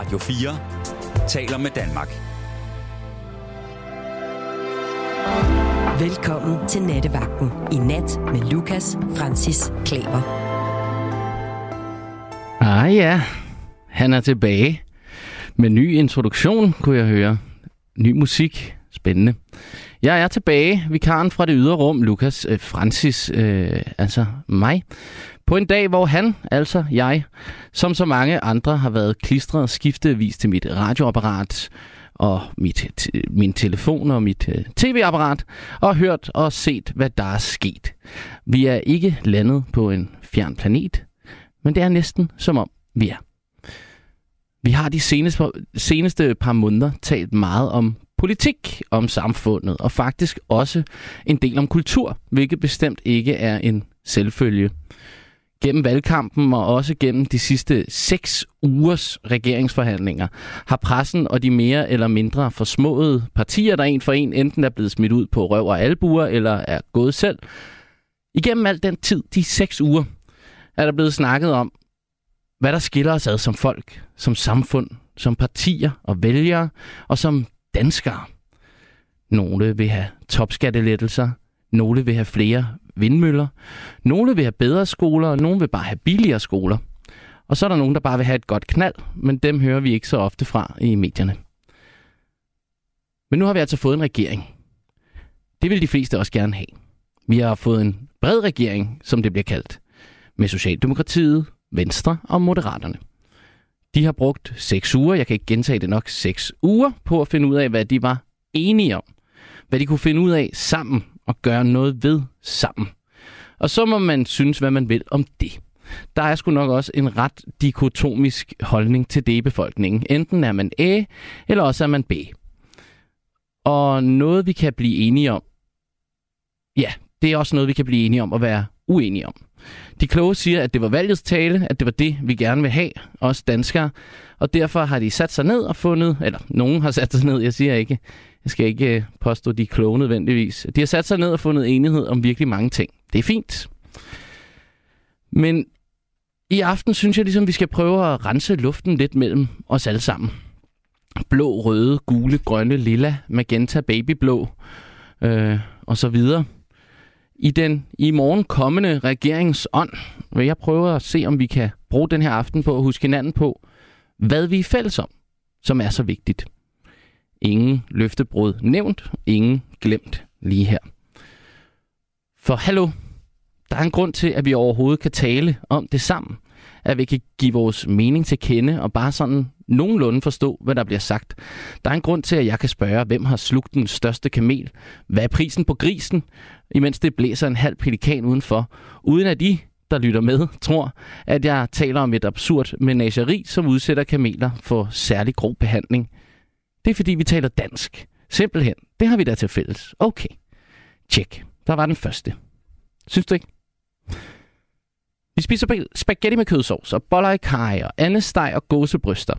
Radio 4 taler med Danmark. Velkommen til Nattevagten. I nat med Lukas Francis Klaver. Ah ja, han er tilbage. Med ny introduktion, kunne jeg høre. Ny musik. Spændende. Jeg er tilbage, vikaren fra det ydre rum, Lukas øh, Francis, øh, altså mig. På en dag, hvor han, altså jeg, som så mange andre, har været klistret skiftevis til mit radioapparat og mit, min telefon og mit øh, tv-apparat, og hørt og set, hvad der er sket. Vi er ikke landet på en fjern planet, men det er næsten som om vi er. Vi har de seneste, seneste par måneder talt meget om politik, om samfundet, og faktisk også en del om kultur, hvilket bestemt ikke er en selvfølge. Gennem valgkampen og også gennem de sidste seks ugers regeringsforhandlinger har pressen og de mere eller mindre forsmåede partier, der en for en enten er blevet smidt ud på røv og albuer eller er gået selv, igennem al den tid, de seks uger, er der blevet snakket om, hvad der skiller os ad som folk, som samfund, som partier og vælgere og som danskere. Nogle vil have topskattelettelser, nogle vil have flere vindmøller, nogle vil have bedre skoler, og nogle vil bare have billigere skoler. Og så er der nogen, der bare vil have et godt knald, men dem hører vi ikke så ofte fra i medierne. Men nu har vi altså fået en regering. Det vil de fleste også gerne have. Vi har fået en bred regering, som det bliver kaldt, med Socialdemokratiet, Venstre og Moderaterne. De har brugt seks uger, jeg kan ikke gentage det nok, seks uger på at finde ud af, hvad de var enige om. Hvad de kunne finde ud af sammen og gøre noget ved sammen. Og så må man synes, hvad man vil om det. Der er sgu nok også en ret dikotomisk holdning til det i befolkningen. Enten er man A, eller også er man B. Og noget, vi kan blive enige om, ja, det er også noget, vi kan blive enige om at være uenige om. De kloge siger, at det var valgets tale, at det var det, vi gerne vil have, os danskere. Og derfor har de sat sig ned og fundet, eller nogen har sat sig ned, jeg siger ikke, jeg skal ikke øh, påstå, de er kloge nødvendigvis. De har sat sig ned og fundet enighed om virkelig mange ting. Det er fint. Men i aften synes jeg ligesom, vi skal prøve at rense luften lidt mellem os alle sammen. Blå, røde, gule, grønne, lilla, magenta, babyblå øh, og så videre. I den i morgen kommende regeringsånd vil jeg prøve at se, om vi kan bruge den her aften på at huske hinanden på, hvad vi er fælles om, som er så vigtigt. Ingen løftebrud nævnt, ingen glemt lige her. For hallo, der er en grund til, at vi overhovedet kan tale om det sammen. At vi kan give vores mening til kende og bare sådan nogenlunde forstå, hvad der bliver sagt. Der er en grund til, at jeg kan spørge, hvem har slugt den største kamel? Hvad er prisen på grisen? Imens det blæser en halv pelikan udenfor. Uden at de, der lytter med, tror, at jeg taler om et absurd menageri, som udsætter kameler for særlig grov behandling. Det er fordi, vi taler dansk. Simpelthen. Det har vi da til fælles. Okay. Tjek. Der var den første. Synes du ikke? Vi spiser spaghetti med kødsovs og boller i kaj og andesteg og gåsebryster.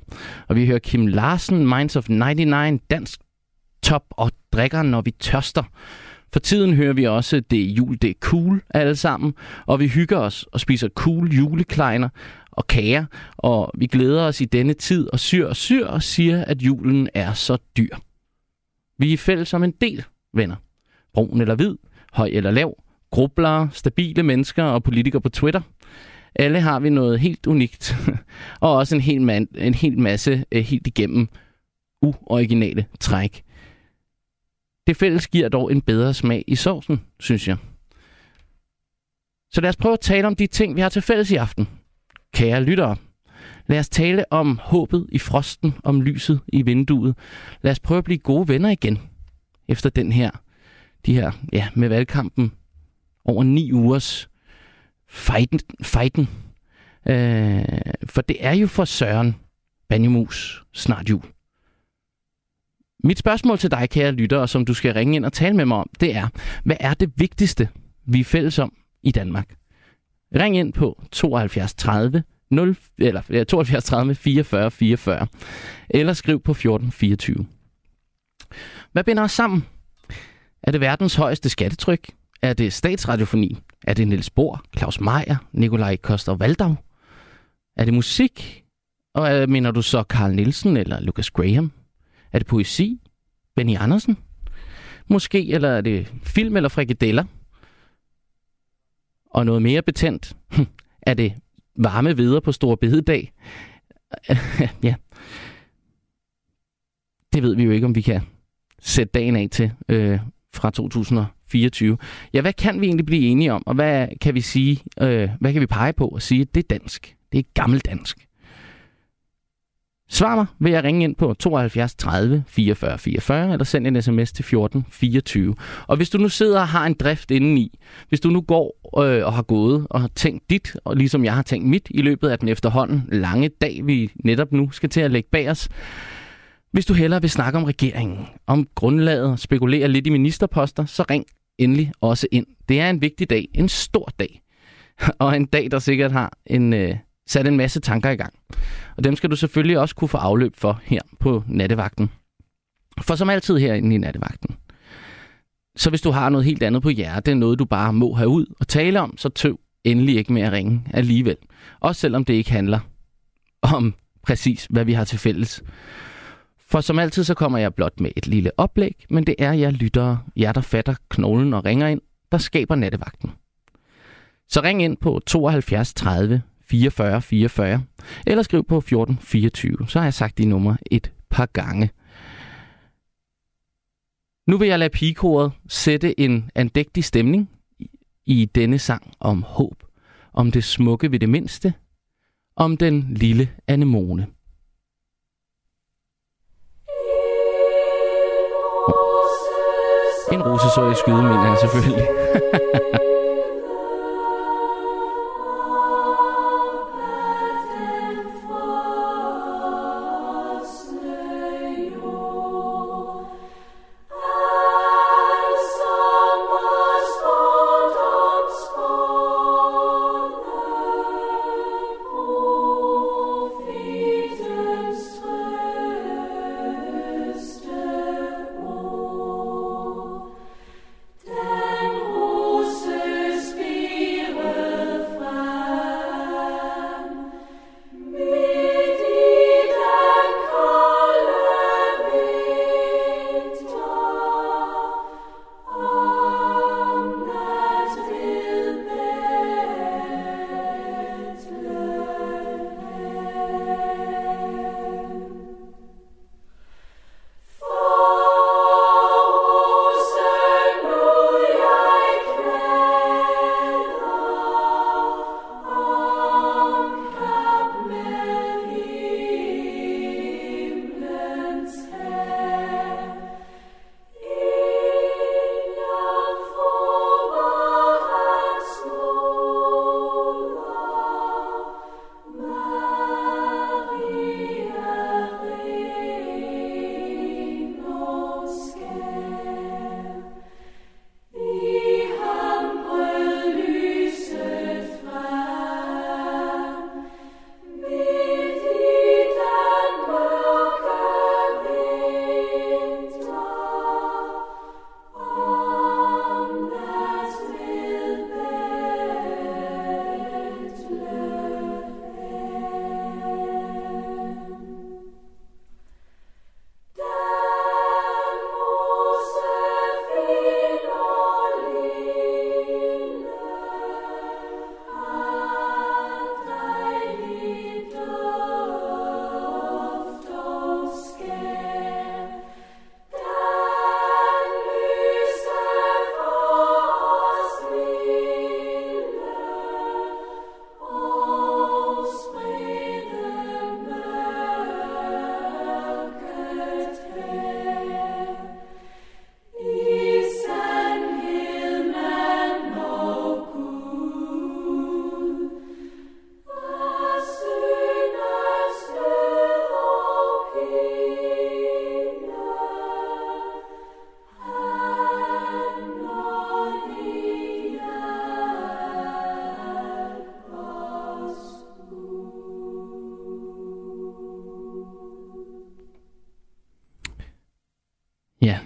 Og vi hører Kim Larsen, Minds of 99, dansk top og drikker, når vi tørster. For tiden hører vi også, det jul, det er cool alle sammen, og vi hygger os og spiser cool julekleiner og kager, og vi glæder os i denne tid og syr og syr og siger, at julen er så dyr. Vi er fælles som en del, venner. Brun eller hvid, høj eller lav, grublere, stabile mennesker og politikere på Twitter. Alle har vi noget helt unikt, og også en hel, man, en hel masse øh, helt igennem uoriginale træk. Det fælles giver dog en bedre smag i sovsen, synes jeg. Så lad os prøve at tale om de ting, vi har til fælles i aften. Kære lyttere, lad os tale om håbet i frosten, om lyset i vinduet. Lad os prøve at blive gode venner igen, efter den her, de her, ja, med valgkampen over ni ugers fighten. fighten. Øh, for det er jo for Søren Banjemus snart jul. Mit spørgsmål til dig, kære lytter, som du skal ringe ind og tale med mig om, det er, hvad er det vigtigste, vi er fælles om i Danmark? Ring ind på 72 30 0, eller 72 30 44 44, eller skriv på 14 24. Hvad binder os sammen? Er det verdens højeste skattetryk? Er det statsradiofoni? Er det Niels Bohr, Claus Meier, Nikolaj Koster Valdau? Er det musik? Og øh, mener du så Carl Nielsen eller Lucas Graham? Er det poesi? Benny Andersen? Måske, eller er det film eller frikadeller? Og noget mere betændt? er det varme videre på Store Bededag? ja. Det ved vi jo ikke, om vi kan sætte dagen af til øh, fra 24. Ja, hvad kan vi egentlig blive enige om, og hvad kan vi sige, øh, hvad kan vi pege på og sige, det er dansk, det er gammeldansk. Svar mig ved at ringe ind på 72 30 44 44, eller send en sms til 14 24. Og hvis du nu sidder og har en drift indeni, hvis du nu går øh, og har gået og har tænkt dit, og ligesom jeg har tænkt mit i løbet af den efterhånden lange dag, vi netop nu skal til at lægge bag os, hvis du hellere vil snakke om regeringen, om grundlaget, spekulere lidt i ministerposter, så ring endelig også ind. Det er en vigtig dag, en stor dag, og en dag, der sikkert har en, øh, sat en masse tanker i gang. Og dem skal du selvfølgelig også kunne få afløb for her på nattevagten. For som altid herinde i nattevagten. Så hvis du har noget helt andet på hjertet, noget du bare må have ud og tale om, så tøv endelig ikke med at ringe alligevel. Også selvom det ikke handler om præcis, hvad vi har til fælles. For som altid, så kommer jeg blot med et lille oplæg, men det er jer lyttere, jer der fatter knoglen og ringer ind, der skaber nattevagten. Så ring ind på 72 30 44 44, eller skriv på 14 24. Så har jeg sagt de numre et par gange. Nu vil jeg lade pigekoret sætte en andægtig stemning i denne sang om håb, om det smukke ved det mindste, om den lille anemone. En rose så jeg skyde, mener han selvfølgelig.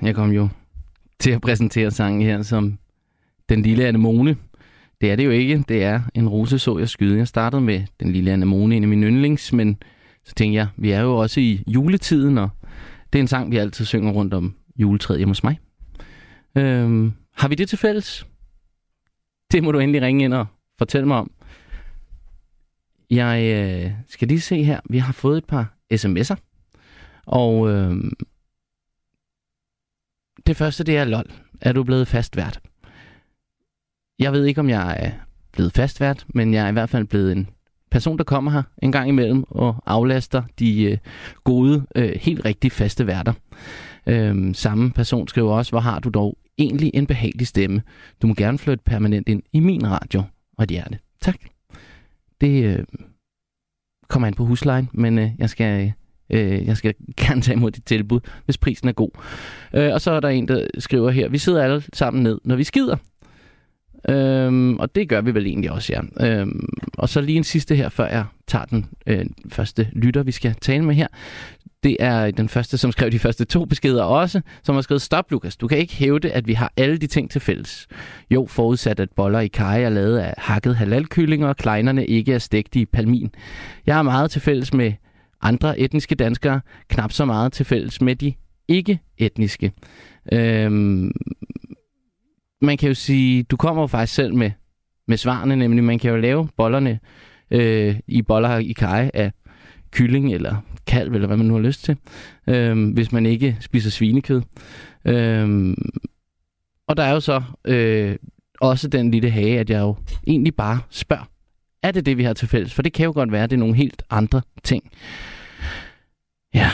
jeg kom jo til at præsentere sangen her som Den Lille Anemone. Det er det jo ikke. Det er en rose, så jeg skyde. Jeg startede med Den Lille Anemone, en af mine yndlings, men Så tænkte jeg, vi er jo også i juletiden, og det er en sang, vi altid synger rundt om juletræet hjemme hos mig. Øhm, har vi det til fælles? Det må du endelig ringe ind og fortælle mig om. Jeg øh, skal lige se her. Vi har fået et par sms'er. Og øh, det første, det er lol. Er du blevet fastvært? Jeg ved ikke, om jeg er blevet fastvært, men jeg er i hvert fald blevet en person, der kommer her en gang imellem og aflaster de øh, gode, øh, helt rigtig faste værter. Øh, samme person skriver også, hvor har du dog egentlig en behagelig stemme. Du må gerne flytte permanent ind i min radio og et hjerte. Tak. Det øh, kommer an på huslejen, men øh, jeg skal... Øh, Øh, jeg skal gerne tage imod dit tilbud, hvis prisen er god. Øh, og så er der en, der skriver her, vi sidder alle sammen ned, når vi skider. Øhm, og det gør vi vel egentlig også, ja. Øhm, og så lige en sidste her, før jeg tager den øh, første lytter, vi skal tale med her. Det er den første, som skrev de første to beskeder også, som har skrevet, stop Lukas, du kan ikke hævde, at vi har alle de ting til fælles. Jo, forudsat at boller i kaj er lavet af hakket halalkyllinger, og kleinerne ikke er stegt i palmin. Jeg har meget til fælles med andre etniske danskere, knap så meget til fælles med de ikke-etniske. Øhm, man kan jo sige, du kommer jo faktisk selv med, med svarene, nemlig man kan jo lave bollerne øh, i boller i kaj af kylling eller kalv, eller hvad man nu har lyst til, øh, hvis man ikke spiser svinekød. Øh, og der er jo så øh, også den lille hage, at jeg jo egentlig bare spørger, er det det, vi har til fælles? For det kan jo godt være, at det er nogle helt andre ting. Ja.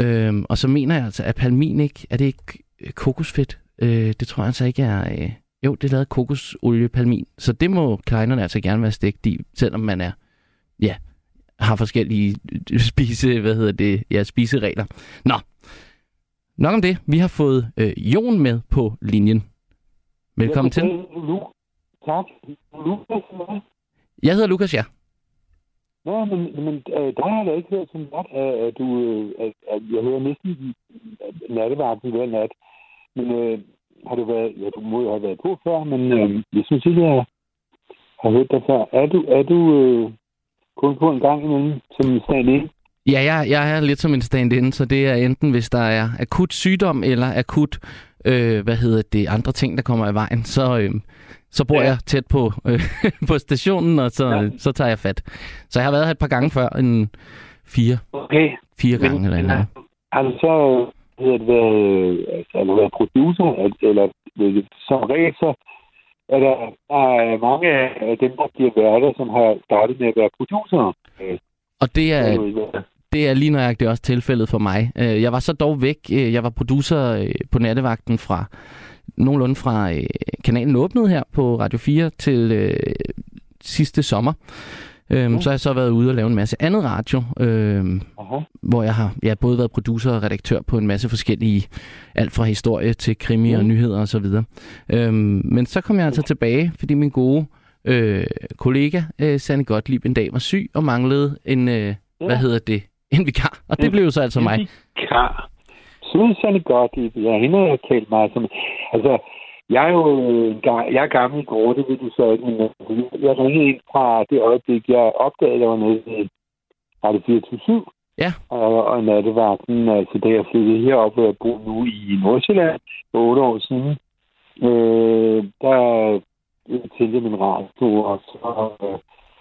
Øhm, og så mener jeg altså, at palmin ikke, er det ikke kokosfedt? Øh, det tror jeg altså ikke er... Øh, jo, det er lavet kokosolie palmin. Så det må kleinerne altså gerne være stegt i, selvom man er... Ja, har forskellige spise, hvad hedder det, ja, spiseregler. Nå, nok om det. Vi har fået øh, Jon med på linjen. Velkommen til. Lu- tak. Lukas, Jeg hedder Lukas, ja. Nå, men, men øh, der har jeg da ikke hørt så godt, at, du, øh, at, at jeg hører næsten nattevagten hver nat. Men øh, har du været, ja, du må jo have været på før, men øh, jeg synes ikke, jeg har hørt dig før. Er du, er du øh, kun på en gang imellem som stand Ja, jeg, jeg er lidt som en stand-in, så det er enten, hvis der er akut sygdom eller akut, øh, hvad hedder det, andre ting, der kommer i vejen, så, øh, så bor ja. Jeg tæt på, øh, på stationen, og så, ja. Så tager jeg fat. Så jeg har været her et par gange før, en fire, Okay. fire gange Men- eller noget. Har du så hedder det, været, altså, har været producer, eller som regel, så er der, der er mange af dem, der bliver værter, som har startet med at være producer. Øh, Og det er, det er lige nøjagtigt også tilfældet for mig. Øh, Jeg var så dog væk. Jeg var producer på nattevagten fra nogenlunde fra øh, kanalen åbnede her på Radio 4 til øh, sidste sommer. Øhm, Ja. Så har jeg så været ude og lave en masse andet radio, øhm, aha. hvor jeg har jeg har både været producer og redaktør på en masse forskellige, alt fra historie til krimi Ja. og nyheder og så videre. Øhm, men så kom jeg altså tilbage, fordi min gode øh, kollega, øh, Sanne Gottlieb, en dag var syg og manglede en, øh, hvad hedder det, en vikar. Og det blev så altså mig. Kar. Susanne Gottlieb, ja, hende har jeg talt meget som... Altså, jeg er jo jeg er gammel i går, det ved du så ikke, men øh, jeg ringede ind fra det øjeblik, jeg opdagede, at jeg var nede i Radio 24 Ja. og, og nattevagten, altså da jeg flyttede herop, hvor jeg bor nu i Nordsjælland for otte år siden, øh, der tændte jeg min radio, og så øh,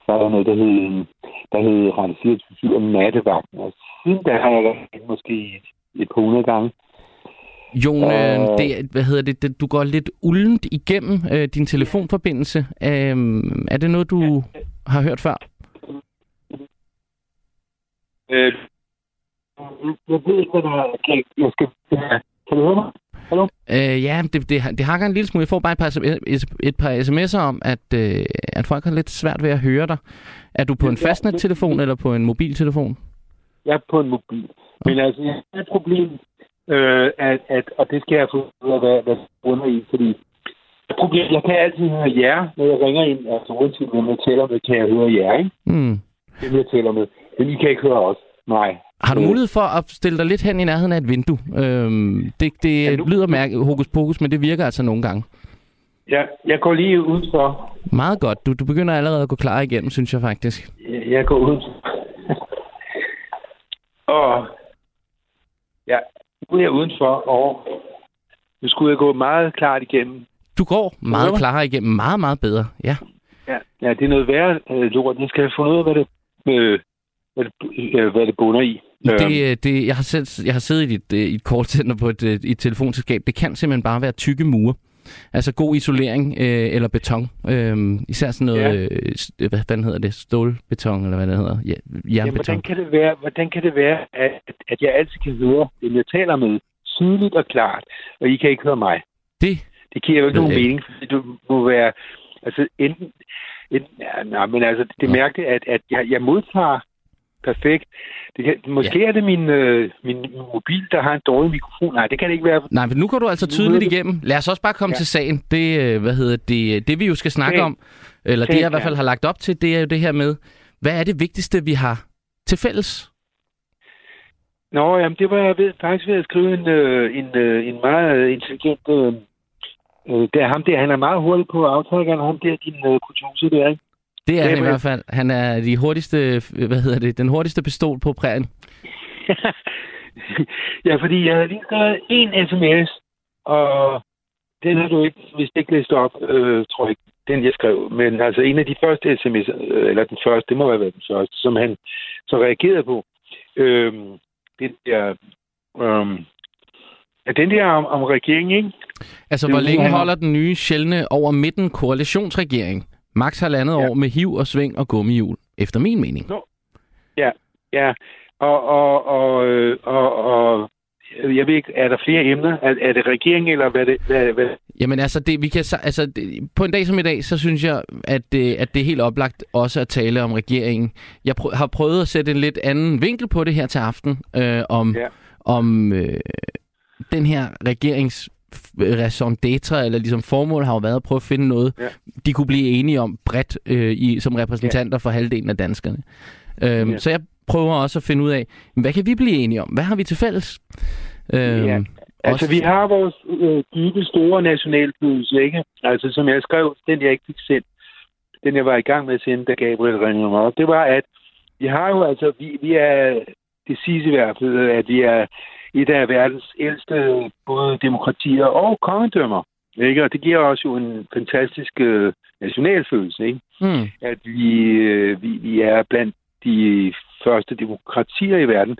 var der noget, der hed, der hed Radio 24 og nattevagten. Og siden da har jeg været måske et, par hundrede gange. Jon, øh, Øh. det, hvad hedder det, det, du går lidt uldent igennem øh, din telefonforbindelse. Øhm, er det noget, du har hørt før? Øh, jeg ved ikke, hvad der er. Kan, jeg skal, kan du høre mig? Hallo? Øh, ja, det, det, det hakker en lille smule. Jeg får bare et par, et par sms'er om, at, øh, at folk har lidt svært ved at høre dig. Er du på en Ja, fastnettelefon eller på en mobiltelefon? Jeg er på en mobil. Men altså, jeg har et problem, øh, at, at, og det skal jeg få ud af, hvad, hvad under i, fordi problem, jeg kan altid høre jer, når jeg ringer ind, altså uanset hvem jeg taler med, kan jeg høre jer, ikke? Hmm. Hvem jeg taler med. Men I kan ikke høre os. Nej. Har du mulighed for at stille dig lidt hen i nærheden af et vindue? Øhm, det det Ja, nu- lyder mærke, hokus pokus, men det virker altså nogle gange. Jeg, jeg går lige udenfor. Meget godt. Du, du begynder allerede at gå klar igennem, synes jeg faktisk. Jeg, jeg går udenfor. Og ja, nu er jeg udenfor, og nu skulle jeg gå meget klart igennem. Du går meget Hvorfor? klarere igennem, meget, meget bedre. Ja. Ja, ja det er noget værre øh, lort. Jeg skal have fundet ud af, hvad det, øh, hvad det, øh, hvad det bunder i. Øhm, Det, øh, det, jeg, har selv, jeg har siddet i et, øh, i et callcenter på et, i et telefonselskab. Det kan simpelthen bare være tykke mure. Altså god isolering øh, eller beton. Øh, især sådan noget, Ja. ja. øh, hvad fanden hedder det? Stålbeton, eller hvad det hedder? Ja, ja, jernbeton. hvordan, kan det være, hvordan kan det være, at, at jeg altid kan høre dem, jeg taler med, tydeligt og klart, og I kan ikke høre mig? det, Det giver jo ikke nogen mening, fordi du må være... Altså, enten... enten ja, nej, men altså, det mærkeligt, at, at jeg, jeg modtager perfekt. Det kan, måske ja. er det min, øh, min, mobil, der har en dårlig mikrofon. Nej, det kan det ikke være. nej, men nu går du altså tydeligt igennem. Lad os også bare komme Ja. til sagen. Det, øh, hvad hedder det, det vi jo skal snakke Sagen. om, eller det Sagen, jeg i hvert fald har lagt op til, det er jo det her med, hvad er det vigtigste, vi har til fælles? Nå, jamen, det var jeg ved, faktisk ved at skrive en, øh, en, øh, en meget øh, intelligent... Øh, øh, det er ham der, han er meget hurtig på aftrækkeren, ham der, din øh, producer der, ikke? Det er han i hvert fald. Han er de hurtigste, hvad hedder det, den hurtigste pistol på prærien. ja, fordi jeg havde lige skrevet en sms, og den har du ikke, hvis ikke læst op, øh, tror jeg ikke, den jeg skrev. Men altså en af de første sms, øh, eller den første, det må have været den første, som han så reagerede på. Øh, den der, øh, ja, den der om, om regeringen, ikke? Altså, Det hvor er længe det, holder den nye sjældne over midten koalitionsregering? Max halvandet Ja. år med hiv og sving og gummihjul, efter min mening. Ja, og, og, og, øh, og, og jeg ved ikke, er der flere emner? Er, er det regeringen, eller hvad det? Hvad, hvad? Jamen altså, det, vi kan, altså det, på en dag som i dag, så synes jeg, at det, at det er helt oplagt også at tale om regeringen. Jeg prø- har prøvet at sætte en lidt anden vinkel på det her til aften, øh, om, Ja. ja. om øh, den her regerings raison d'etre, eller ligesom formål har jo været at prøve at finde noget, Ja. de kunne blive enige om bredt øh, i, som repræsentanter for halvdelen af danskerne. Øhm, Ja. Så jeg prøver også at finde ud af, hvad kan vi blive enige om? Hvad har vi til fælles? Øhm, Ja. Altså, også- vi har vores øh, dybe, store nationalfølelse, ikke? Altså, som jeg skrev, den jeg ikke fik sendt, den jeg var i gang med at sende, da Gabriel ringede mig op, det var, at vi har jo altså, vi, vi er, det siges i hvert fald, at vi er et af verdens ældste både demokratier og kongedømmer. Ikke? Og det giver os jo en fantastisk øh, nationalfølelse, ikke? Hmm. at vi, øh, vi, vi er blandt de første demokratier i verden,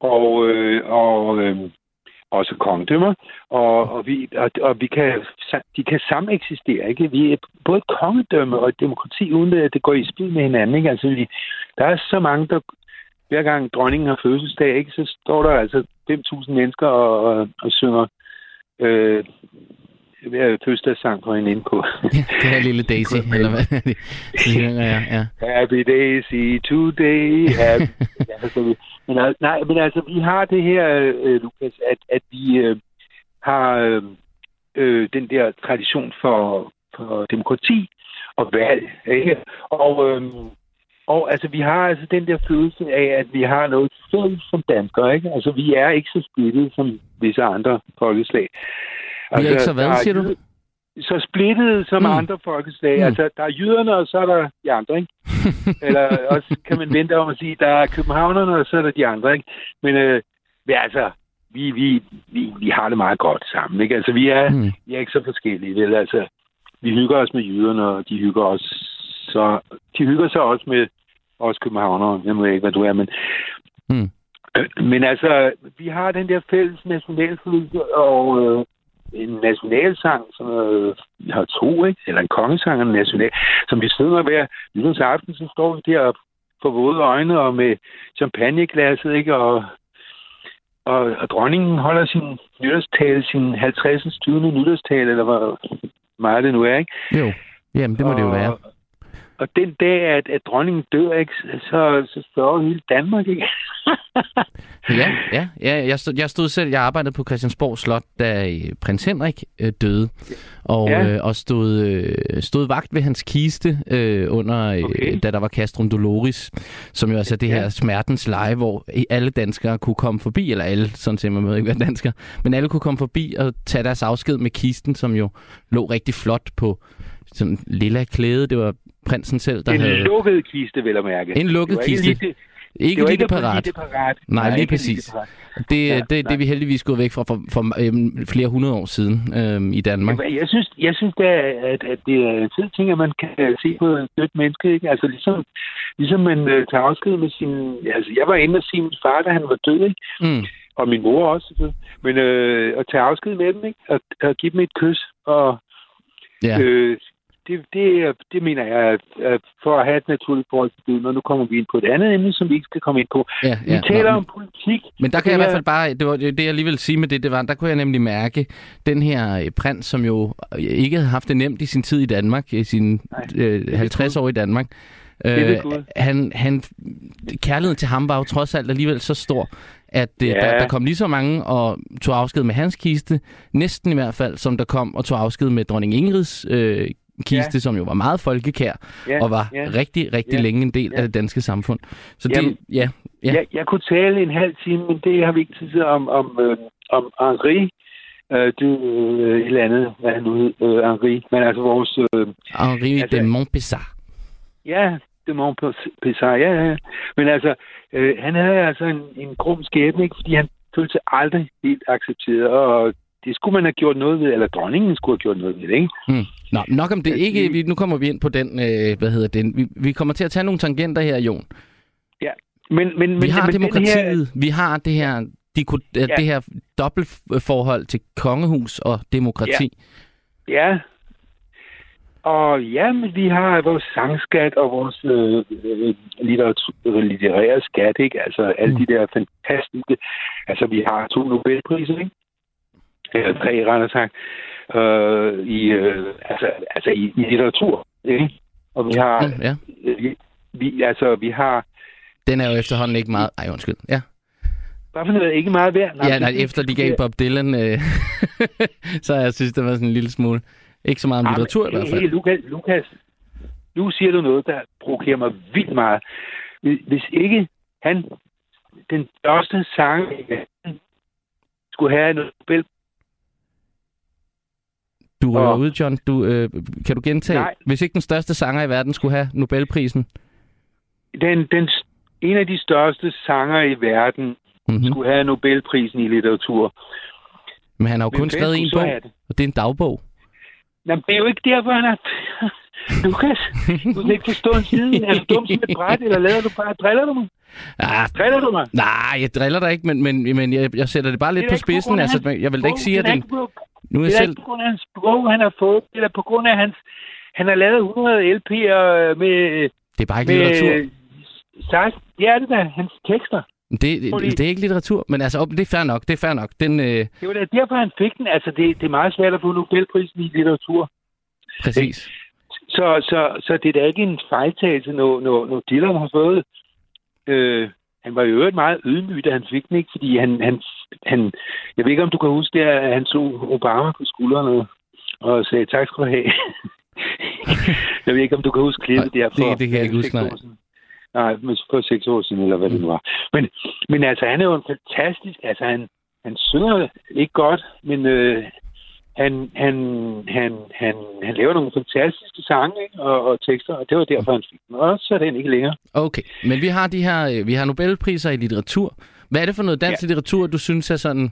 og, øh, og øh, også kongedømmer, og, og, vi, og, og vi kan, de kan sameksistere. Ikke? Vi er både et kongedømme og et demokrati, uden at det går i spil med hinanden. Ikke? Altså, vi, der er så mange, der hver gang dronningen har fødselsdag, ikke, så står der altså 5.000 mennesker og, og, og synger øh, fødselsdagssang på en. Ja, det her lille Daisy, eller hvad det? Jeg, ja. Happy Daisy today. Happy... ja, så vi... men, al- nej, men altså, vi har det her, øh, Lukas, at, at vi øh, har øh, øh, den der tradition for, for demokrati og valg. Ikke? Og, øh, og altså, vi har altså den der følelse af, at vi har noget fælles som danskere. Ikke? Altså, vi er ikke så splittet som visse andre folkeslag. Vi er ikke så hvad, er siger du? Så splittet som Mm. mm. andre folkeslag. Mm. Mm. Altså, der er jyderne, og så er der de andre, ikke? Eller også kan man vente om at sige, der er københavnerne, og så er der de andre, ikke? Men øh, altså, vi, vi, vi, vi har det meget godt sammen, ikke? Altså, vi er, Hmm. vi er ikke så forskellige, vel? Altså, vi hygger os med jyderne, og de hygger os så... De hygger sig også med os københavnere. Jeg ved ikke, hvad du er, men... Øh, Men altså, vi har den der fælles nationalfølelse, og øh, en nationalsang, som øh, vi har to, ikke? Eller en kongesang og en national, som vi synger hver nytårsaften, så står vi der for våde øjne og med champagneglasset, ikke? Og, og, og dronningen holder sin nytårstale, sin 50. 20. nytårstale, eller hvor meget det nu er, ikke? Jo, jamen det må det jo og, være. Og den dag, at, at dronningen dør, ikke, så, så sørger hele Danmark, ikke? Ja, ja, ja jeg, stod, jeg stod selv, jeg arbejdede på Christiansborg Slot, da øh, prins Henrik øh, døde, og, Ja. øh, og stod, øh, stod vagt ved hans kiste, øh, under, øh, Okay. da der var Castrum Doloris, som jo altså det her Ja. smertens leje, hvor alle danskere kunne komme forbi, eller alle, sådan set, man må ikke være dansker, men alle kunne komme forbi og tage deres afsked med kisten, som jo lå rigtig flot på sådan lilla klæde. Det var prinsen selv, der En havde... lukket kiste, vil jeg mærke. En lukket ikke kiste. lige det- Ikke det lige ikke det parat. Nej, lige præcis. det. Det, Ja, det, det nej. vi heldigvis gået væk fra for, for øhm, flere hundrede år siden øhm, i Danmark. Jeg, synes, jeg synes da, at, at det er tid ting, at man kan se på et dødt menneske. Ikke? Altså ligesom, ligesom man øh, tager afsked med sin... Altså, jeg var inde og sige min far, da han var død, ikke? Mm. og min mor også. Men øh, at tage afsked med dem, ikke? Og, og give dem et kys. Og Ja. øh, det, det, det mener jeg, at, at for at have et naturligt forhold til døden, og nu kommer vi ind på et andet emne, som vi ikke skal komme ind på. ja, Vi ja. taler Nå, om politik. Men der kan jeg i hvert er- fald bare, det var det, jeg lige ville sige med det, det var, der kunne jeg nemlig mærke, den her øh, prins, som jo ikke havde haft det nemt i sin tid i Danmark, i sine øh, 50 år i Danmark. Øh, han, han, kærligheden til ham var jo trods alt alligevel så stor, at øh, Ja. der, der kom lige så mange og tog afsked med hans kiste, næsten i hvert fald, som der kom og tog afsked med dronning Ingrids øh, kiste, Ja. som jo var meget folkekær, Ja, og var ja. rigtig, rigtig Ja. længe en del Ja. af det danske samfund. Så det, Jamen, ja, Ja. Ja. Jeg, jeg kunne tale en halv time, men det har vi ikke tid til om, om, øh, om Henri. Øh, det øh, et eller andet, hvad han nu øh, Henri. Men altså vores... Øh, Henri Altså- de Montpessat. ja, det må Pessar, ja, ja. Men altså, øh, han havde altså en, en grum skæbne, ikke? fordi han følte sig aldrig helt accepteret, og det skulle man have gjort noget ved, eller dronningen skulle have gjort noget ved det, ikke? Hmm. Nå, nok om det. Ikke, vi- nu kommer vi ind på den, øh, hvad hedder den. Vi, vi kommer til at tage nogle tangenter her, Jon. Men, men, Vi men, har men demokratiet, vi har det her, de, ja. Ja. det her dobbeltforhold til kongehus og demokrati. Ja. Og ja, men vi har vores sangskat og vores øh, øh, litteratur, litterære skat, ikke? Altså alle Mm. de der fantastiske... Altså, vi har to Nobelpriser, ikke? Eller tre, rettere sagt. Øh, i, øh, altså, altså i, i litteratur, ikke? Og vi har... Ja. Øh, vi, vi, altså, vi har... Den er jo efterhånden ikke meget... Ej, undskyld. Ja, Hvad for noget? Ikke meget værd? ja nej, det- efter de gav Bob Dylan, øh, så jeg synes, det var sådan en lille smule... Ikke så meget om Ah, men litteratur i hvert fald. Hey, Lukas, Lukas, nu siger du noget, der provokerer mig vildt meget. Hvis ikke han, den i verden, skulle have en Nobel... Du Og- ud, John. Du, øh, kan du gentage? Nej. Hvis ikke den største sanger i verden skulle have Nobelprisen? Den, den, en af de største sanger i verden Mm-hmm. skulle have Nobelprisen i litteratur. Men han har jo Hvem kun skrevet en bog, og det er en dagbog. Jamen, det er jo ikke derfor, han er... Lukas, du kan ikke forstå en siden. Er du dum som et bræt, eller lader du bare... Driller du mig? Ah, Driller du mig? nej, jeg driller dig ikke, men, men, men jeg, jeg sætter det bare lidt Det på spidsen. Altså, jeg vil da ikke sige, at er den... Nu er Det er selv... ikke på grund af hans sprog, han har fået, eller på grund af hans... Han har lavet 100 LP'er med... Det er bare ikke med litteratur. Sagt, ja, det er hans tekster. Det, det, det er ikke litteratur, men altså, det er fair nok. Det er fair nok. Den, øh, Det var da derfor, han fik den. Altså, det, det er meget svært at få Nobelprisen i litteratur. præcis. Så, så, så det er da ikke en fejltagelse, når, når, når Dylan har fået... Øh, han var jo øvrigt meget ydmyg, da han fik den, ikke? Fordi han, han, han... Jeg ved ikke, om du kan huske det, at han tog Obama på skuldrene og sagde, tak skal du have. jeg ved ikke, om du kan huske klippet der for... det- det kan jeg ikke huske, nej. Nej, men for seks år siden, eller hvad det nu var. Men, men altså, han er jo en fantastisk... Altså, han, han synger ikke godt, men øh, han, han, han, han, han laver nogle fantastiske sange ikke? Og, og tekster, og det var derfor, han fik den. Og så er den ikke længere. Okay, men vi har de her, øh, vi har Nobelpriser i litteratur. Hvad er det for noget dansk Ja. litteratur, du synes er sådan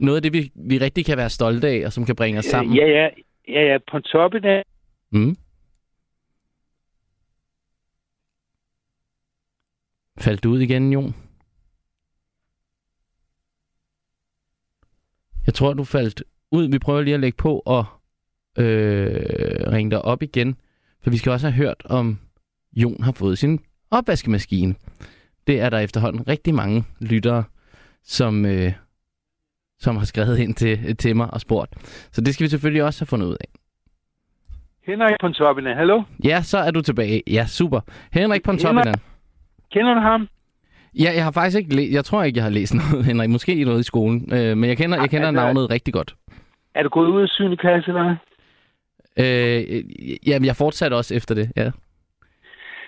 noget af det, vi, vi rigtig kan være stolte af, og som kan bringe os sammen? Øh, Ja, ja, ja, ja, på toppen af... Mm. Faldt du ud igen, Jon? Jeg tror, du faldt ud. Vi prøver lige at lægge på og øh, ringe dig op igen. For vi skal også have hørt, om Jon har fået sin opvaskemaskine. Det er der efterhånden rigtig mange lyttere, som, øh, som har skrevet ind til, til mig og spurgt. Så det skal vi selvfølgelig også have fundet ud af. Henrik Pontoppidan, hallo? Ja, så er du tilbage. Ja, super. Henrik Pontoppidan. Kender du ham? Ja, jeg har faktisk ikke læ- Jeg tror ikke, jeg har læst noget, Henrik. Måske noget i skolen. Øh, men jeg kender, jeg kender Altså- navnet rigtig godt. Er du gået ud af 7. klasse, eller? Øh, jamen, jeg fortsatte også efter det, ja.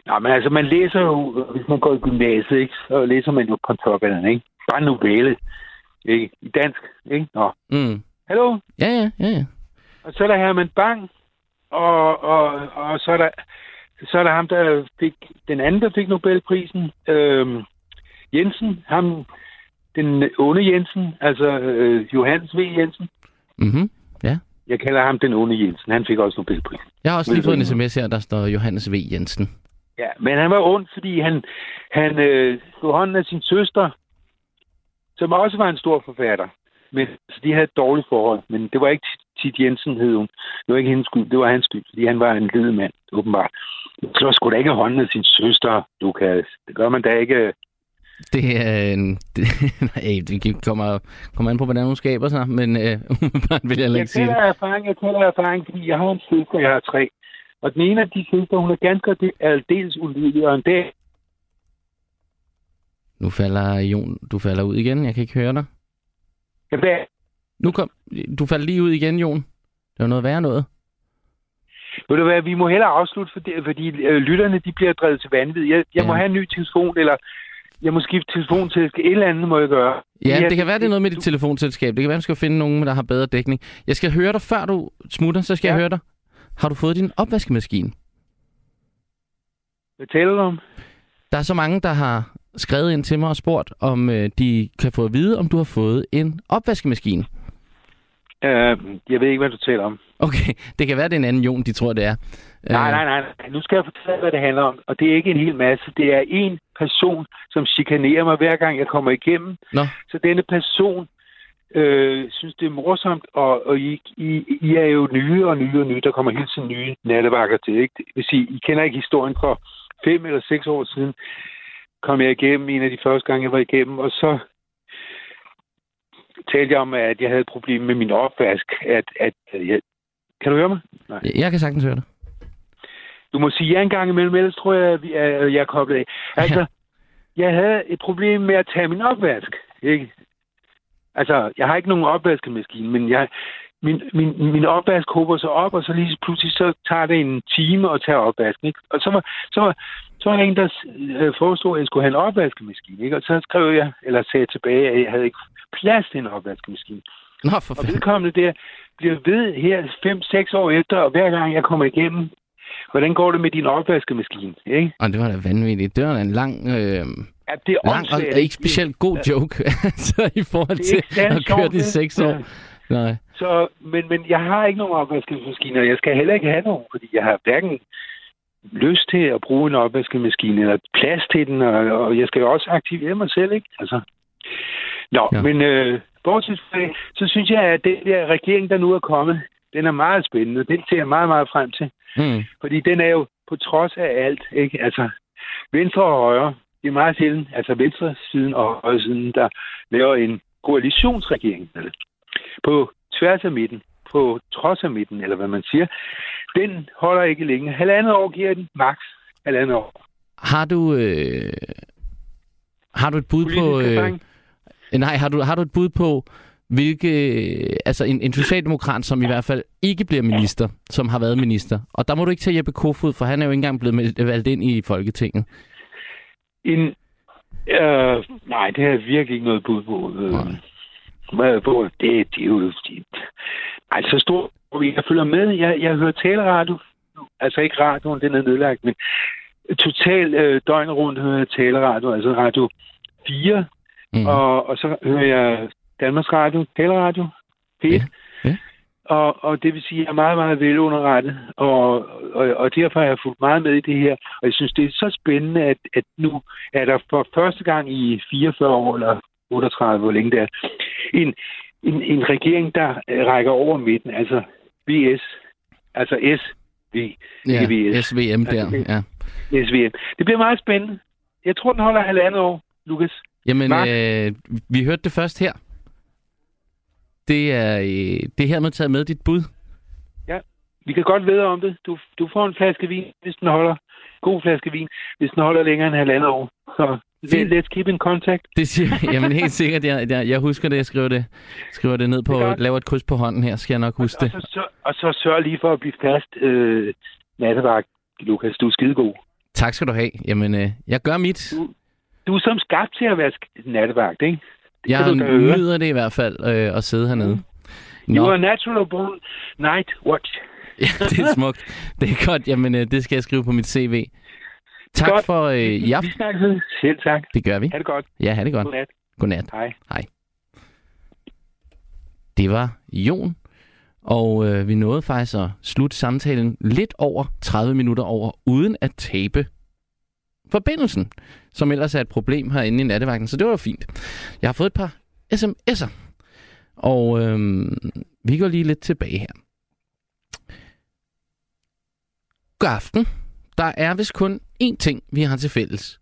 Nå, men altså, man læser jo, hvis man går i gymnasiet, ikke? Så læser man jo Pontoppidan, ikke? Bare en novelle, ikke? I dansk, ikke? Nå. Mm. Hallo? Ja, ja, ja, ja. Og så er der Herman Bang, og, og, og så er der så er der ham, der fik, den anden, der fik Nobelprisen, øhm, Jensen, ham, den onde Jensen, altså øh, Johannes V. Jensen. Mhm. Ja. Jeg kalder ham den onde Jensen. Han fik også Nobelprisen. Jeg har også lige fået en sms her, der står Johannes V. Jensen. Ja, men han var ond, fordi han, han øh, slog hånden af sin søster, som også var en stor forfatter. Men så de havde et dårligt forhold. Men det var ikke Tit Jensen, hed hun. Det var ikke hendes skyld, det var hans skyld, fordi han var en lille mand, åbenbart. Så skulle da ikke hånden af sin søster, Lukas. Det gør man da ikke. Det er en... Det, nej, det kommer, kommer an på, hvordan hun skaber sig, men øh, vil jeg ikke sige det. Erfaring, jeg taler erfaring, fordi jeg har en søster, jeg har tre. Og den ene af de søstre, hun er ganske aldeles ulydig, og en dag... Nu falder Jon, du falder ud igen. Jeg kan ikke høre dig. Hvad? Nu kom, du falder lige ud igen, Jon. Det var noget værre noget. Ved du hvad, vi må hellere afslutte, fordi, fordi øh, lytterne de bliver drevet til vanvid. Jeg, jeg ja. må have en ny telefon, eller jeg må skifte telefon til et eller andet, må jeg gøre. Ja, ja det kan være, det er noget med dit telefonselskab. Det kan være, du skal finde nogen, der har bedre dækning. Jeg skal høre dig, før du smutter, så skal ja. jeg høre dig. Har du fået din opvaskemaskine? Hvad taler du om? Der er så mange, der har skrevet ind til mig og spurgt, om øh, de kan få at vide, om du har fået en opvaskemaskine. Uh, jeg ved ikke, hvad du taler om. Okay, det kan være, det er en anden Jon, de tror, det er. Nej, nej, nej. Nu skal jeg fortælle, hvad det handler om. Og det er ikke en hel masse. Det er en person, som chikanerer mig, hver gang jeg kommer igennem. Nå. Så denne person øh, synes, det er morsomt, og, og I, I, I er jo nye og nye og nye. Der kommer hele tiden nye nattevagter til. Ikke? Det vil sige, I kender ikke historien for fem eller seks år siden kom jeg igennem en af de første gange, jeg var igennem, og så talte jeg om, at jeg havde et problem med min opvask. At, at, at jeg... Kan du høre mig? Nej. Jeg kan sagtens høre dig. Du må sige ja en gang imellem, ellers tror jeg, at jeg er koblet af. Altså, ja. jeg havde et problem med at tage min opvask. Ikke? Altså, jeg har ikke nogen opvaskemaskine, men jeg, min, min, min opvask håber sig op, og så lige pludselig så tager det en time at tage opvasken. Ikke? Og så var, så, var, så var der en, der øh, foreslog, at jeg skulle have en opvaskemaskine. Ikke? Og så skrev jeg, eller sagde tilbage, at jeg havde ikke plads til en opvaskemaskine. Nå, for og vedkommende der bliver ved her 5-6 år efter, og hver gang jeg kommer igennem, hvordan går det med din opvaskemaskine? Ikke? Og det var da vanvittigt. Det var da en lang... Øh... Ja, det er lang og ikke specielt god joke så i forhold til at køre de seks år. Nej. Så, men, men jeg har ikke nogen opvaskemaskine, og jeg skal heller ikke have nogen, fordi jeg har hverken lyst til at bruge en opvaskemaskine, eller plads til den, og, og jeg skal jo også aktivere mig selv, ikke? Altså. Nå, ja. men øh, bortset fra det, så synes jeg, at den der regering, der nu er kommet, den er meget spændende. Den ser jeg meget, meget frem til. Mm. Fordi den er jo på trods af alt, ikke? Altså, venstre og højre, det er meget sjældent, altså venstre siden og højre siden, der laver en koalitionsregering. På tværs af midten, på trods af midten, eller hvad man siger, den holder ikke længe. Halvandet år giver den, max halvandet år. Har du, øh, har du et bud Politisk på... Øh, nej, har du, har du et bud på, hvilke... Altså en, en socialdemokrat, som i hvert fald ikke bliver minister, som har været minister. Og der må du ikke tage Jeppe Kofod, for han er jo ikke engang blevet valgt ind i Folketinget. En, øh, nej, det har jeg virkelig ikke noget bud på. Øh, på det, det er jo... Det, ej, så stor... Jeg følger med. Jeg, jeg hører taleradio. Altså ikke radioen, den er nedlagt, men totalt øh, døgnet rundt hører jeg taleradio, altså radio 4. Mm. Og, og så hører jeg Danmarks Radio, taleradio, P1. Ja, ja. Og, og det vil sige, at jeg er meget, meget velunderrettet, og, og, og derfor har jeg fulgt meget med i det her. Og jeg synes, det er så spændende, at, at nu er der for første gang i 44 år, eller 38, hvor længe det er, en, en, en regering, der rækker over midten, altså VS, altså S, V, Ja, VS, SVM der, Altså, ja. SVM. Det bliver meget spændende. Jeg tror, den holder halvandet år, Lukas. Jamen, Mark? øh, vi hørte det først her. Det er, øh, det er hermed taget med dit bud. Vi kan godt vide om det. Du, du får en flaske vin, hvis den holder. God flaske vin, hvis den holder længere end halvandet år. Så Fint. let's keep in contact. Det siger, jamen helt sikkert, jeg, jeg, jeg husker det, jeg skriver det, skriver det ned på, Det er laver et kryds på hånden her, skal jeg nok huske Og det. så, sør- og så sørg lige for at blive fast øh, nattevagt, Lukas. Du er skidegod. Tak skal du have. Jamen, øh, jeg gør mit. Du er som skabt til at være nattevagt, ikke? Det Jeg nyder det i hvert fald, øh, at sidde hernede. You Nå, are natural born night watch. ja, det er smukt. Det er godt. Jamen, øh, det skal jeg skrive på mit CV. Tak Godt. for øh, i Vi aften. snakkes ved. Selv tak. Det gør vi. Ha' det godt. Ja, ha' det godt. Godnat. Godnat. Hej. Hej. Det var Jon, og øh, vi nåede faktisk at slutte samtalen lidt over 30 minutter over, uden at tabe forbindelsen, som ellers er et problem herinde i nattevagten, så det var jo fint. Jeg har fået et par sms'er, og øhm, vi går lige lidt tilbage her. God aften. Der er vist kun én ting, vi har til fælles.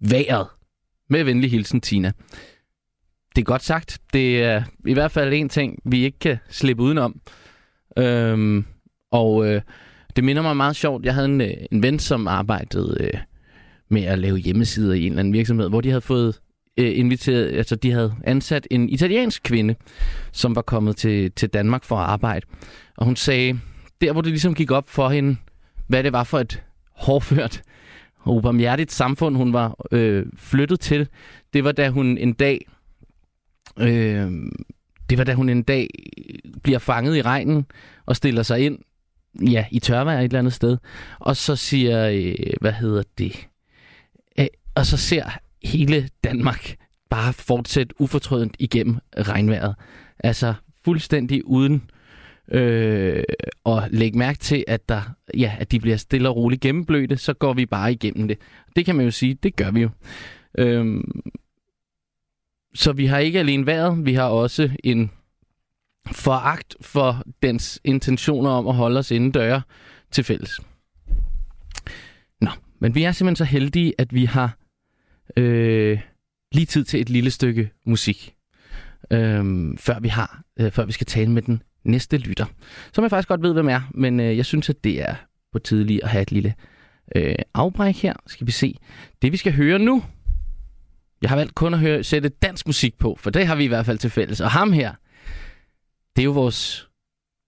Været. Med venlig hilsen, Tina. Det er godt sagt. Det er i hvert fald en ting, vi ikke kan slippe udenom. Øhm, og øh, det minder mig meget sjovt. Jeg havde en, øh, en ven, som arbejdede øh, med at lave hjemmesider i en eller anden virksomhed, hvor de havde fået øh, inviteret, altså de havde ansat en italiensk kvinde, som var kommet til, til Danmark for at arbejde. Og hun sagde, der hvor det ligesom gik op for hende, hvad det var for et hårdført og ubarmhjertigt samfund, hun var øh, flyttet til, det var da hun en dag øh, det var da hun en dag bliver fanget i regnen og stiller sig ind ja, i tørvejr et eller andet sted, og så siger, øh, hvad hedder det, og så ser hele Danmark bare fortsætte ufortrødent igennem regnvejret. Altså fuldstændig uden øh, at lægge mærke til, at, der, ja, at de bliver stille og roligt gennemblødte, så går vi bare igennem det. Det kan man jo sige, det gør vi jo. Øhm, så vi har ikke alene været, vi har også en foragt for dens intentioner om at holde os inden døre til fælles. Nå, men vi er simpelthen så heldige, at vi har øh, lige tid til et lille stykke musik, øh, før vi har, øh, før vi skal tale med den næste lytter, som jeg faktisk godt ved, hvem er, men øh, jeg synes, at det er på tide lige at have et lille øh, afbræk her. Skal vi se. Det vi skal høre nu, jeg har valgt kun at høre, sætte dansk musik på, for det har vi i hvert fald til fælles. Og ham her, det er jo vores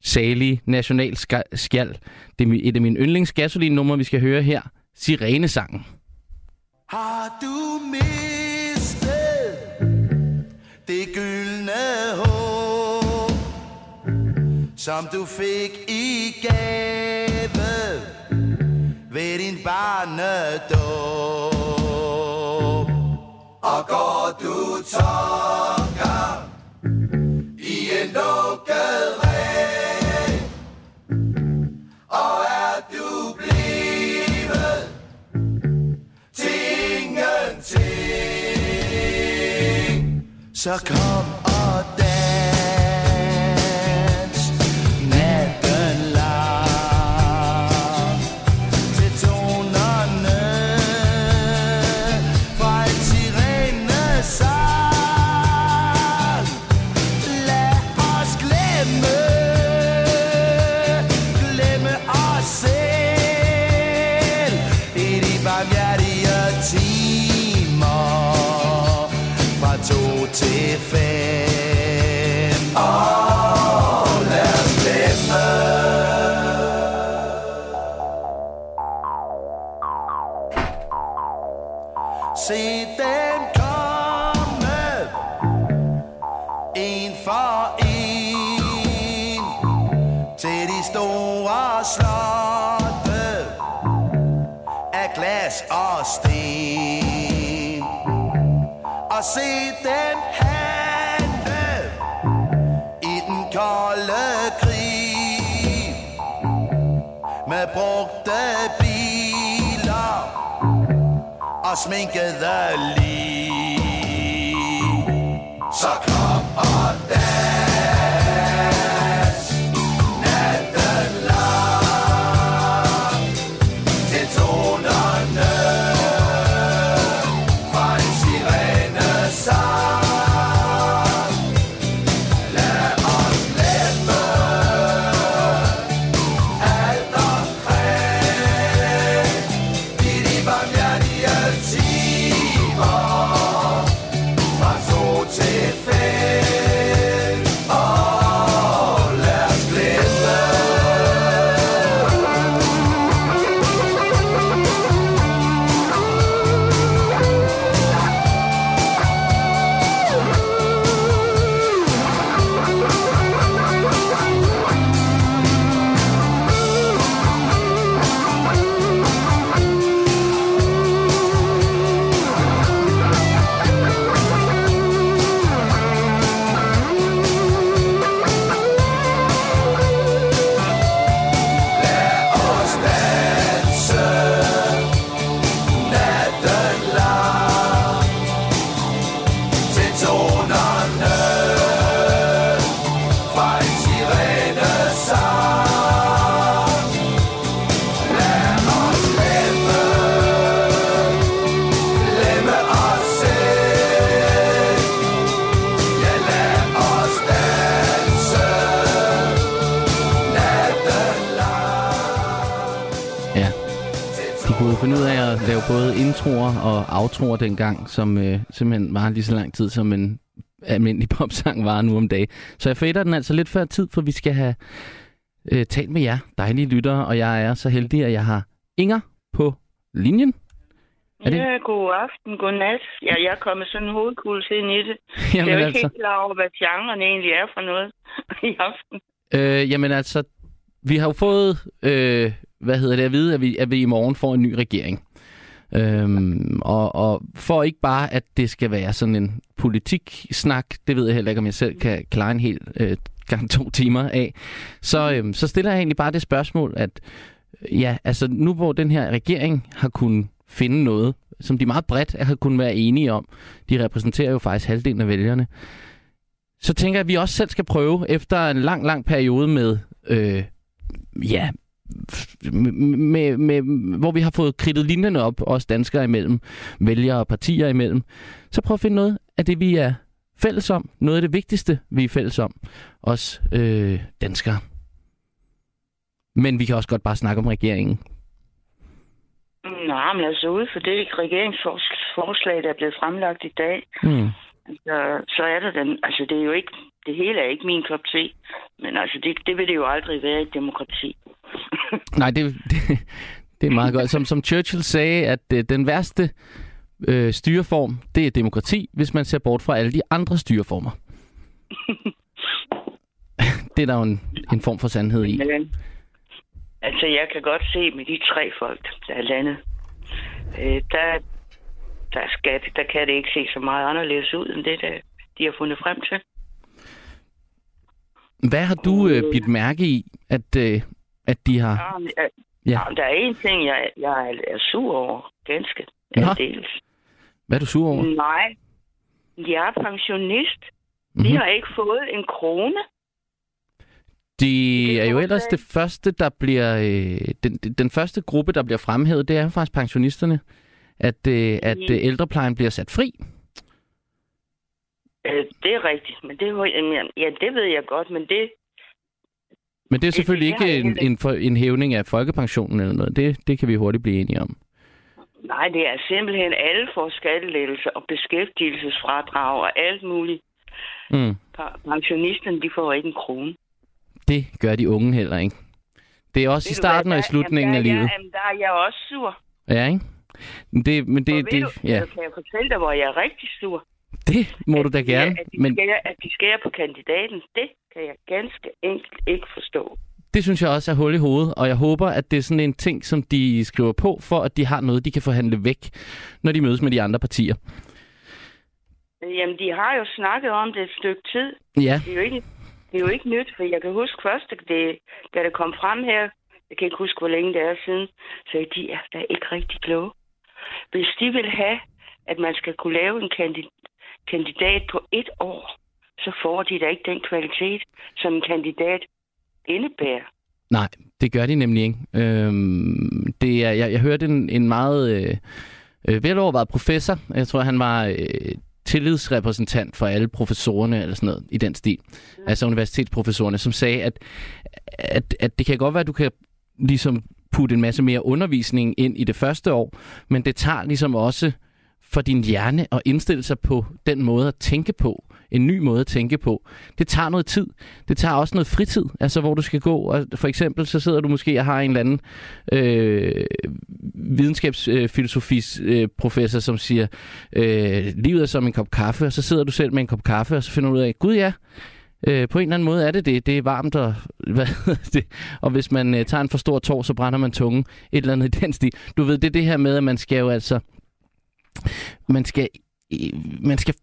salige nationalskjald. Det er et af mine yndlingsgasolin-numre, vi skal høre her. Sirenesangen. Har du mistet det gyldne håb, som du fik i gave ved din barnedåb? Og går du tom ingenting. Så og sten Og se dem handle I den kolde krig Med brugte biler og sminkede lige. Så kom og dans introer og outroer dengang, som øh, simpelthen var lige så lang tid, som en almindelig popsang var nu om dagen. Så jeg fader den altså lidt før tid, for vi skal have øh, talt med jer, dejlige lyttere, og jeg er så heldig, at jeg har Inger på linjen. Er det- Ja, god aften, god nat. Ja, jeg er kommet sådan en hovedkuls ind i det. jeg Jamen er jo ikke altså, helt klar over, hvad genren egentlig er for noget i aften. øh, jamen altså, vi har jo fået, øh, hvad hedder det, at vide, at vi, at vi i morgen får en ny regering. Øhm, og, og for ikke bare, at det skal være sådan en politik-snak, det ved jeg heller ikke, om jeg selv kan klare en hel øh, gang to timer af, så, øhm, så stiller jeg egentlig bare det spørgsmål, at ja, altså nu hvor den her regering har kunnet finde noget, som de meget bredt har kunnet være enige om, de repræsenterer jo faktisk halvdelen af vælgerne, så tænker jeg, at vi også selv skal prøve, efter en lang, lang periode med, øh, ja, med, med, hvor vi har fået kridtet linjerne op, os danskere imellem, vælgere og partier imellem, så prøv at finde noget af det, vi er fælles om. Noget af det vigtigste, vi er fælles om. Os øh, danskere. Men vi kan også godt bare snakke om regeringen. Nej, men altså ude for det regeringsforslag, der er blevet fremlagt i dag, Hmm. Altså, så er der den, altså det er jo ikke, det hele er ikke min kop te, men altså det, det vil det jo aldrig være i et demokrati. Nej, det, det, det er meget godt. Som, som Churchill sagde, at øh, den værste øh, styreform, det er demokrati, hvis man ser bort fra alle de andre styreformer. det er der jo en, en form for sandhed i. Altså jeg kan godt se med de tre folk, der er landet, øh, der, der, skal, der kan det ikke se så meget anderledes ud, end det, der, de har fundet frem til. Hvad har du øh, bidt mærke i, at, øh, at de har... Ja, men, øh, Ja. ja. der er en ting, jeg, jeg er sur over, ganske Nå. aldeles. Hvad er du sur over? Nej, jeg er pensionist. Mhm. Vi har ikke fået en krone. De Det er jo ellers det første, der bliver... Øh, den, den første gruppe, der bliver fremhævet, det er faktisk pensionisterne. At, øh, at Mhm. øh, ældreplejen bliver sat fri. Øh, det er rigtigt, men det, ja, det ved jeg godt, men det, Men det er Det- selvfølgelig det har ikke en, en, for, en hævning af folkepensionen eller noget. Det, det kan vi hurtigt blive enige om. nej, det er simpelthen alle får skattelettelser og beskæftigelsesfradrag og alt muligt. Mm. Pensionisterne, de får ikke en krone. Det gør de unge heller ikke. Det er også Ved i du hvad, starten og i slutningen af jamen, der, er livet. Jamen, der er jeg også sur. Ja, ikke? Det, men det, det, du, ja, jeg kan jeg fortælle dig, hvor jeg er rigtig sur. det må du da At gerne. At de, Men skærer, at de skærer på kandidaten, det kan jeg ganske enkelt ikke forstå. det synes jeg også er hul i hovedet, og jeg håber, at det er sådan en ting, som de skriver på, for at de har noget, de kan forhandle væk, når de mødes med de andre partier. Jamen, de har jo snakket om det et stykke tid. Ja, Det er jo ikke, det er jo ikke nyt, for jeg kan huske først, det, da det kom frem her, jeg kan ikke huske, hvor længe det er siden, så de er da ikke rigtig kloge. Hvis de vil have, at man skal kunne lave en kandi- kandidat på et år, så får de da ikke den kvalitet, som en kandidat indebærer. nej, det gør de nemlig ikke. Øhm, det er, jeg, jeg hørte en, en meget øh, øh, velovervejet professor, jeg tror, han var øh, tillidsrepræsentant for alle professorerne, eller sådan noget, i den stil, altså universitetsprofessorerne, som sagde, at, at, at det kan godt være, at du kan ligesom putte en masse mere undervisning ind i det første år, men det tager ligesom også for din hjerne at indstille sig på den måde at tænke på, en ny måde at tænke på. Det tager noget tid. Det tager også noget fritid, altså hvor du skal gå. Og for eksempel så sidder du måske og har en eller anden øh, videnskabsfilosofis øh, professor, som siger, øh, livet er som en kop kaffe, og så sidder du selv med en kop kaffe, og så finder du ud af, gud ja, Øh, på en eller anden måde er det det. Det er varmt, og, hvad det? og hvis man øh, tager en for stor tår, så brænder man tungen. Et eller andet i den stil. Du ved, det er det her med, at man skal jo altså... Man skal, øh, man skal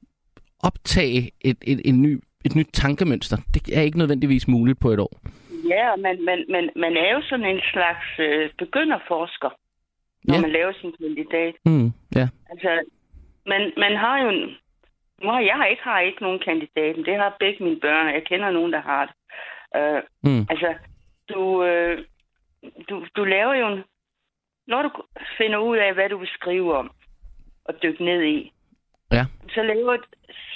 optage et, et, et, ny, et nyt tankemønster. Det er ikke nødvendigvis muligt på et år. Ja, men man, man, man er jo sådan en slags øh, begynderforsker, når Ja. man laver sin kandidat. Mm, ja. Altså, man, man har jo... En, har jeg har ikke, har ikke nogen kandidat, men det har begge mine børn, og jeg kender nogen, der har det. Øh, Mm, altså, du, øh, du, du laver jo en... Når du finder ud af, hvad du vil skrive om, og dykke ned i, Ja. så, laver,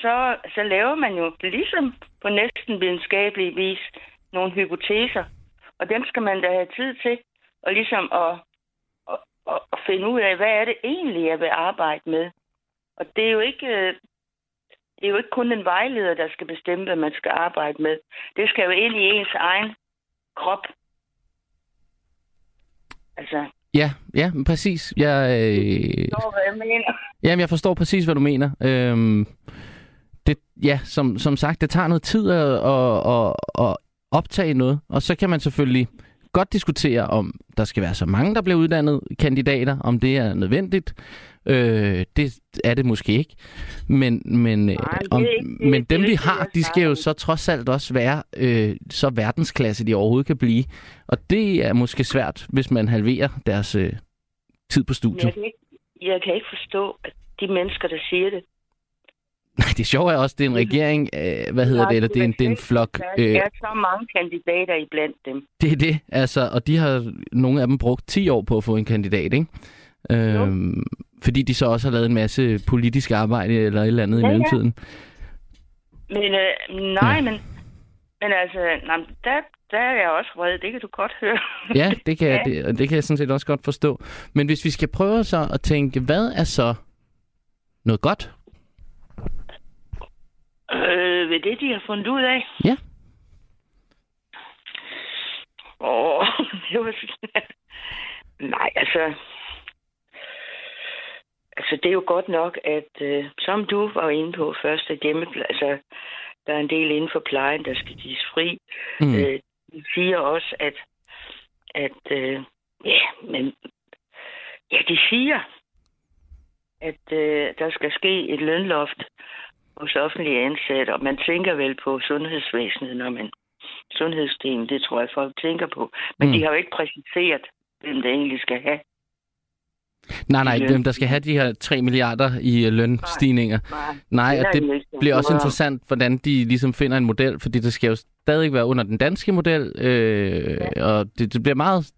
så, så laver man jo ligesom på næsten videnskabelig vis nogle hypoteser, og dem skal man da have tid til, og ligesom at, at, at, at finde ud af, hvad er det egentlig, jeg vil arbejde med. Og det er jo ikke... Det er jo ikke kun en vejleder, der skal bestemme, hvad man skal arbejde med. Det skal jo ind i ens egen krop. Altså, Ja, ja, men præcis. Jeg, øh, forstår, hvad jeg mener? Jamen, jeg forstår præcis, hvad du mener. Øhm, det, ja, som, som sagt, det tager noget tid at, at, at, at optage noget, og så kan man selvfølgelig godt diskutere, om der skal være så mange, der bliver uddannet kandidater, om det er nødvendigt. Øh, det er det måske ikke. Men, men, øh, er om, ikke- det- men det dem, vi det, har, jeg de skal jo så trods alt også være øh, så verdensklasse, de overhovedet kan blive. Og det er måske svært, hvis man halverer deres øh, tid på studiet. Jeg kan, ikke, jeg kan ikke forstå, at de mennesker, der siger det, Nej, det sjove er også, det er en regering, øh, hvad hedder det, eller det er en, det er en flok. der Øh, er så mange kandidater iblandt dem. det er det, altså, og de har, nogle af dem brugt 10 år på at få en kandidat, ikke? Øhm, fordi de så også har lavet en masse politisk arbejde eller et eller andet Ja, i ja. mellemtiden. Men øh, nej, Ja. ja. men, men altså, nej, der, der er jeg også vred. Det kan du godt høre. Ja, det kan, jeg, Ja. det, det kan jeg sådan set også godt forstå. Men hvis vi skal prøve så at tænke, hvad er så noget godt? Øh, ved det, de har fundet ud af? Ja. Åh, det var... Nej, altså... Altså, det er jo godt nok, at øh, som du var inde på først, at hjemme, altså, der er en del inden for plejen, der skal gives fri. Mm. Øh, de siger også, at, at øh, ja, men ja, de siger, at øh, der skal ske et lønloft hos offentlige ansatte, og man tænker vel på sundhedsvæsenet, når man sundhedsdelen, det tror jeg, folk tænker på. Men Mm. de har jo ikke præciseret, hvem det egentlig skal have. Nej, nej, dem, der skal have de her 3 milliarder i øh, lønstigninger. Nej, Nej, det og det de ikke bliver også interessant, hvordan de ligesom finder en model, fordi det skal jo stadig være under den danske model, øh, og det, det bliver meget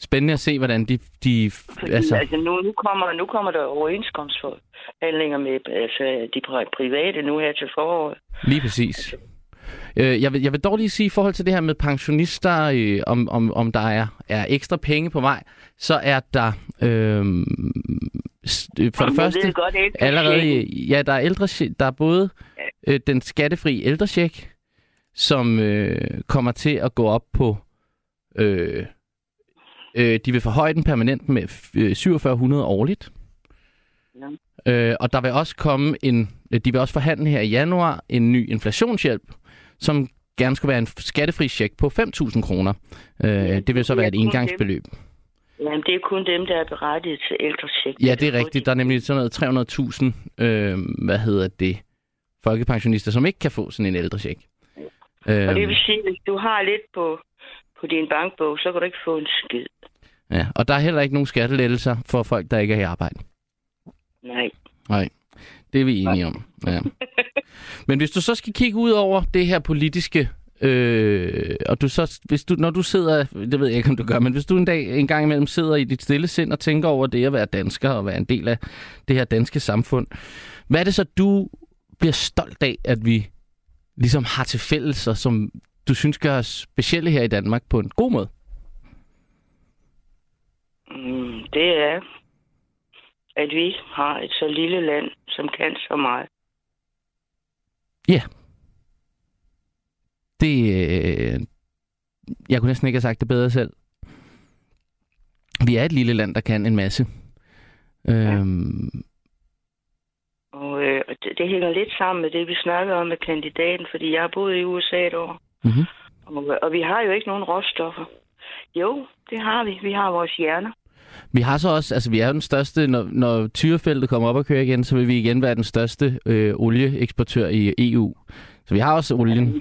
spændende at se, hvordan de... de Fordi, altså, altså, altså nu, nu, kommer, nu kommer der overenskomstforhandlinger med altså, de pri- private nu her til foråret. lige præcis. Øh, jeg, vil, jeg vil dog lige sige i forhold til det her med pensionister, øh, om, om, om der er, er ekstra penge på vej, så er der øh, s- øh, for det første godt, allerede, ja, der er ældre, der er både øh, den skattefri ældrecheck, som øh, kommer til at gå op på, øh, øh, de vil forhøje den permanent med f- øh, 4700 årligt. Øh, og der vil også komme en, øh, de vil også forhandle her i januar en ny inflationshjælp, som gerne skulle være en skattefri check på 5.000 kroner. Øh, det vil så være et kun indgangsbeløb. Jamen, det er kun dem, der er berettiget til ældrecheck. Ja, det er rigtigt. Der er nemlig sådan noget 300.000, øh, hvad hedder det, folkepensionister, som ikke kan få sådan en ældrecheck. Øh, Og det vil sige, at hvis du har lidt på, på din bankbog, så kan du ikke få en skid. ja, og der er heller ikke nogen skattelettelser for folk, der ikke er i arbejde. Nej. Nej, det er vi enige om. Ja. Men hvis du så skal kigge ud over det her politiske, øh, og du så, hvis du, når du sidder, det ved jeg ikke, om du gør, men hvis du en dag, en gang imellem sidder i dit stille sind og tænker over det at være dansker og være en del af det her danske samfund, hvad er det så, du bliver stolt af, at vi ligesom har til fælles, og som du synes gør os specielle her i Danmark på en god måde? Mm, det er, at vi har et så lille land, som kan så meget. Ja. Det, øh, jeg kunne næsten ikke have sagt det bedre selv. Vi er et lille land, der kan en masse. Øhm, Og øh, det, hænger lidt sammen med det, vi snakker om med kandidaten, fordi jeg har boet i USA et år. mhm. Og, og vi har jo ikke nogen råstoffer. Jo, det har vi. Vi har vores hjerner. Vi har så også, altså vi er den største, når, når tyrefeltet kommer op og kører igen, så vil vi igen være den største øh, olieeksportør i EU. Så vi har også olien.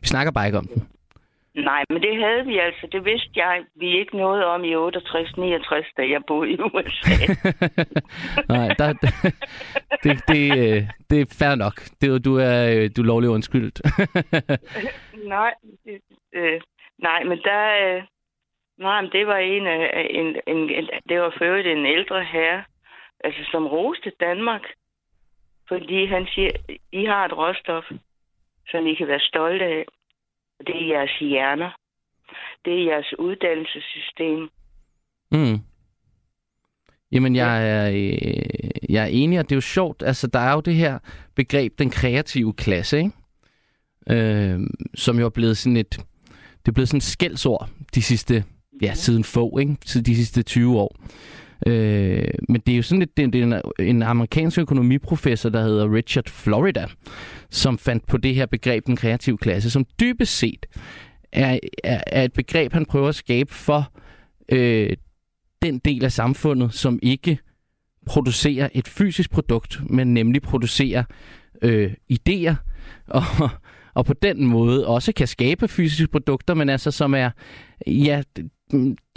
Vi snakker bare ikke om den. Nej, men det havde vi altså. Det vidste jeg, vi ikke noget om i 68-69, da jeg boede i USA. Nej, der, det, det, øh, det er fair nok. Det, du er øh, du er lovlig undskyldt. nej, det, øh, nej, men der... Øh, nej, men det var en af... En, en, en, det var øvrigt en ældre herre, altså, som roste Danmark. Fordi han siger, I har et råstof, som I kan være stolte af. Det er jeres hjerner. Det er jeres uddannelsessystem. mm. Jamen, jeg er, øh, jeg er enig, og det er jo sjovt. Altså, der er jo det her begreb, den kreative klasse, ikke? Øh, som jo er blevet sådan et, det er blevet sådan et skældsord de sidste, ja, siden få, ikke? De sidste 20 år. Øh, men det er jo sådan lidt, det, det er en, en amerikansk økonomiprofessor, der hedder Richard Florida, som fandt på det her begreb, den kreative klasse, som dybest set er, er, er et begreb, han prøver at skabe for øh, den del af samfundet, som ikke producerer et fysisk produkt, men nemlig producerer øh, idéer, og, og på den måde også kan skabe fysiske produkter, men altså som er, ja,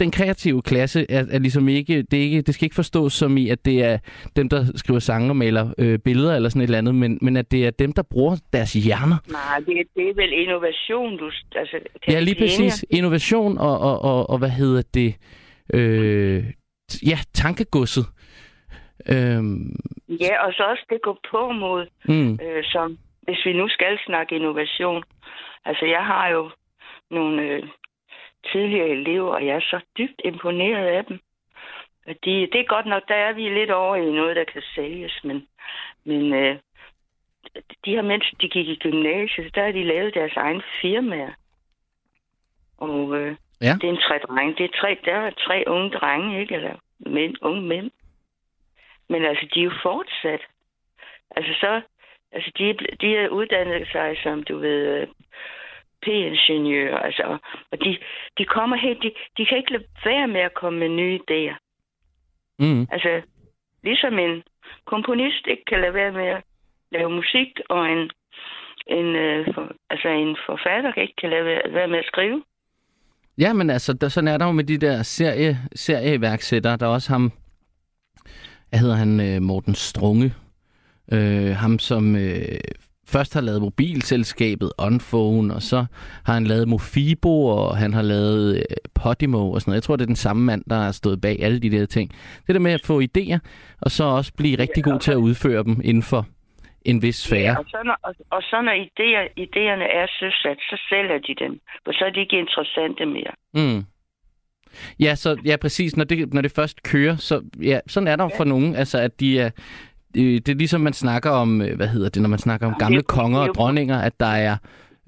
den kreative klasse er, er ligesom ikke det, er ikke, det skal ikke forstås som i, at det er dem, der skriver sange og maler øh, billeder eller sådan et eller andet, men, men at det er dem, der bruger deres hjerner. Nej, det, det er vel innovation, du... Altså, Ja, lige præcis. Innovation og, og, og, og hvad hedder det? Øh, ja, tankegodset. Øhm, Ja, og så også det går på mod, mm, øh, som hvis vi nu skal snakke innovation. Altså, jeg har jo nogle øh, tidligere elever, og jeg er så dybt imponeret af dem. De, det er godt nok, der er vi lidt over i noget, der kan sælges, men, men øh, de her mennesker, de gik i gymnasiet, der har de lavet deres egen firmaer. Og øh, Ja. det er en tre drenge. Det er tre, der er tre unge drenge, ikke? Eller mænd, unge mænd. Men altså, de er jo fortsat. Altså så, altså de, de er uddannet sig som, du ved, P-ingeniør, altså, og de, de kommer helt, de, de kan ikke lade være med at komme med nye idéer. mm, Altså, ligesom en komponist ikke kan lade være med at lave musik, og en, en, øh, for, altså en forfatter ikke kan lade være, være med at skrive. Ja, men altså, der, sådan er der jo med de der serie, serieiværksættere. Der er også ham, hvad hedder han, øh, Morten Strunge. Øh, ham, som øh, først har lavet mobilselskabet Onphone, og så har han lavet Mofibo, og han har lavet øh, Podimo og sådan noget. Jeg tror, det er den samme mand, der har stået bag alle de der ting. Det der med at få idéer, og så også blive rigtig god til at udføre dem inden for en vis sfære. Og så når, og, og så når idéer, idéerne er søsat, så sælger de dem. For så er de ikke interessante mere. Mm. Ja, så ja, præcis. Når det, når det først kører, så ja, sådan er der ja. for nogen, altså at de er det, det er ligesom man snakker om, øh, hvad hedder det, når man snakker om gamle er konger er og dronninger, at der er,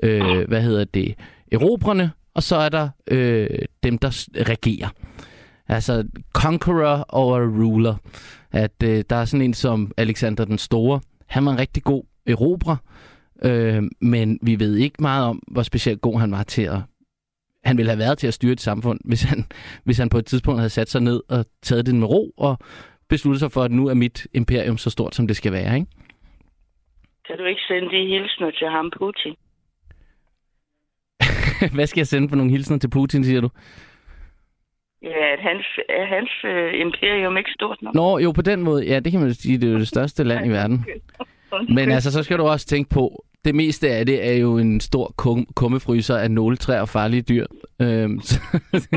øh, hvad hedder det, erobrerne, og så er der øh, dem, der regerer. Altså conqueror over ruler. At øh, der er sådan en som Alexander den Store. Han var en rigtig god erobrer, øh, men vi ved ikke meget om, hvor specielt god han var til at han ville have været til at styre et samfund, hvis han, hvis han på et tidspunkt havde sat sig ned og taget det med ro og besluttet sig for, at nu er mit imperium så stort, som det skal være. Ikke? Kan du ikke sende de hilsner til ham, Putin? Hvad skal jeg sende på nogle hilsner til Putin, siger du? Ja, at hans, er hans øh, imperium ikke stort nok? Nå, jo, på den måde, ja, det kan man sige, det er jo det største land i verden. Men altså, så skal du også tænke på, det meste af det er jo en stor kum- kummefryser af nåletræer og farlige dyr. Øhm, så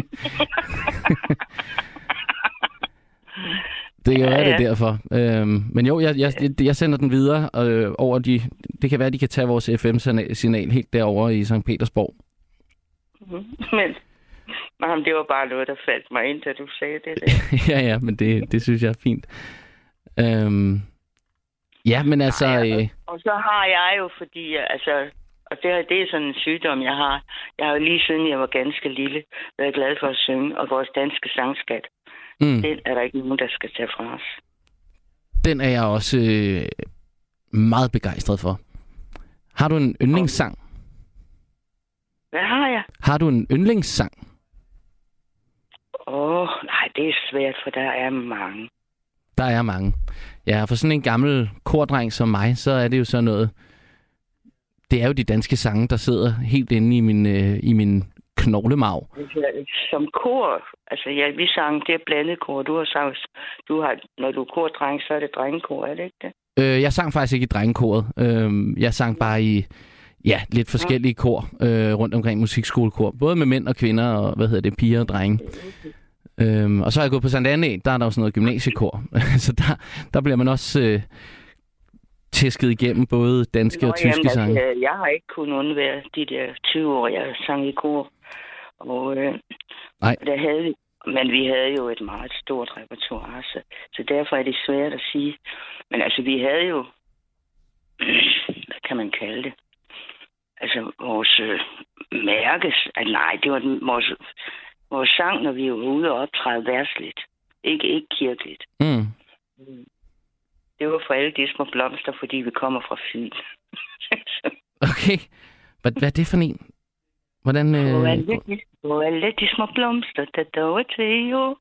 det kan være, Ja, det er ja. derfor. Øhm, men jo, jeg, jeg, jeg sender den videre øh, over de... Det kan være, de kan tage vores FM-signal helt derover i St. Petersborg. Mhm. Men jamen, det var bare noget, der faldt mig ind, da du sagde det. Ja, ja, men det, det synes jeg er fint. Øhm, ja, men altså... Ej, Øh, Og så har jeg jo, fordi altså, og det, er- det er sådan en sygdom, jeg har. Jeg har jo lige siden jeg var ganske lille, været glad for at synge, og vores danske sangskat, mm, den er der ikke nogen, der skal tage fra os. den er jeg også øh, meget begejstret for. Har du en yndlingssang? Hvad har jeg? Har du en yndlingssang? Åh, oh, nej, det er svært, for der er mange. Der er mange. Ja, for sådan en gammel kordreng som mig, så er det jo sådan noget... Det er jo de danske sange, der sidder helt inde i min, øh, i min knoglemarv. Som kor, altså ja, vi sang, det er blandet kor. Du har sagt, du har, når du er kordreng, så er det drengekor, er det ikke det? Øh, jeg sang faktisk ikke i drengekoret. Øh, jeg sang bare i ja, lidt forskellige kor øh, rundt omkring musikskolekor. Både med mænd og kvinder, og hvad hedder det, piger og drenge. Øhm, og så har jeg gået på Sankt Anne, der er der jo sådan noget gymnasiekor. så der, der bliver man også øh, tæsket igennem både danske og tyske jamen, sange. Altså, jeg har ikke kunnet undvære de der 20 år, jeg sang i kor. Og øh, Nej. der havde vi, Men vi havde jo et meget stort repertoire, så, så derfor er det svært at sige. Men altså, vi havde jo, hvad kan man kalde det? Altså, vores øh, mærkes, at nej, det var den, vores, vores sang, når vi var ude og optræde værsligt. Ikke, ikke kirkeligt. Mm. Det var for alle de små blomster, fordi vi kommer fra Fyn. Okay. Hvad, hvad er det for en? Hvordan... Øh... alle, de, små blomster, der dog er til jo.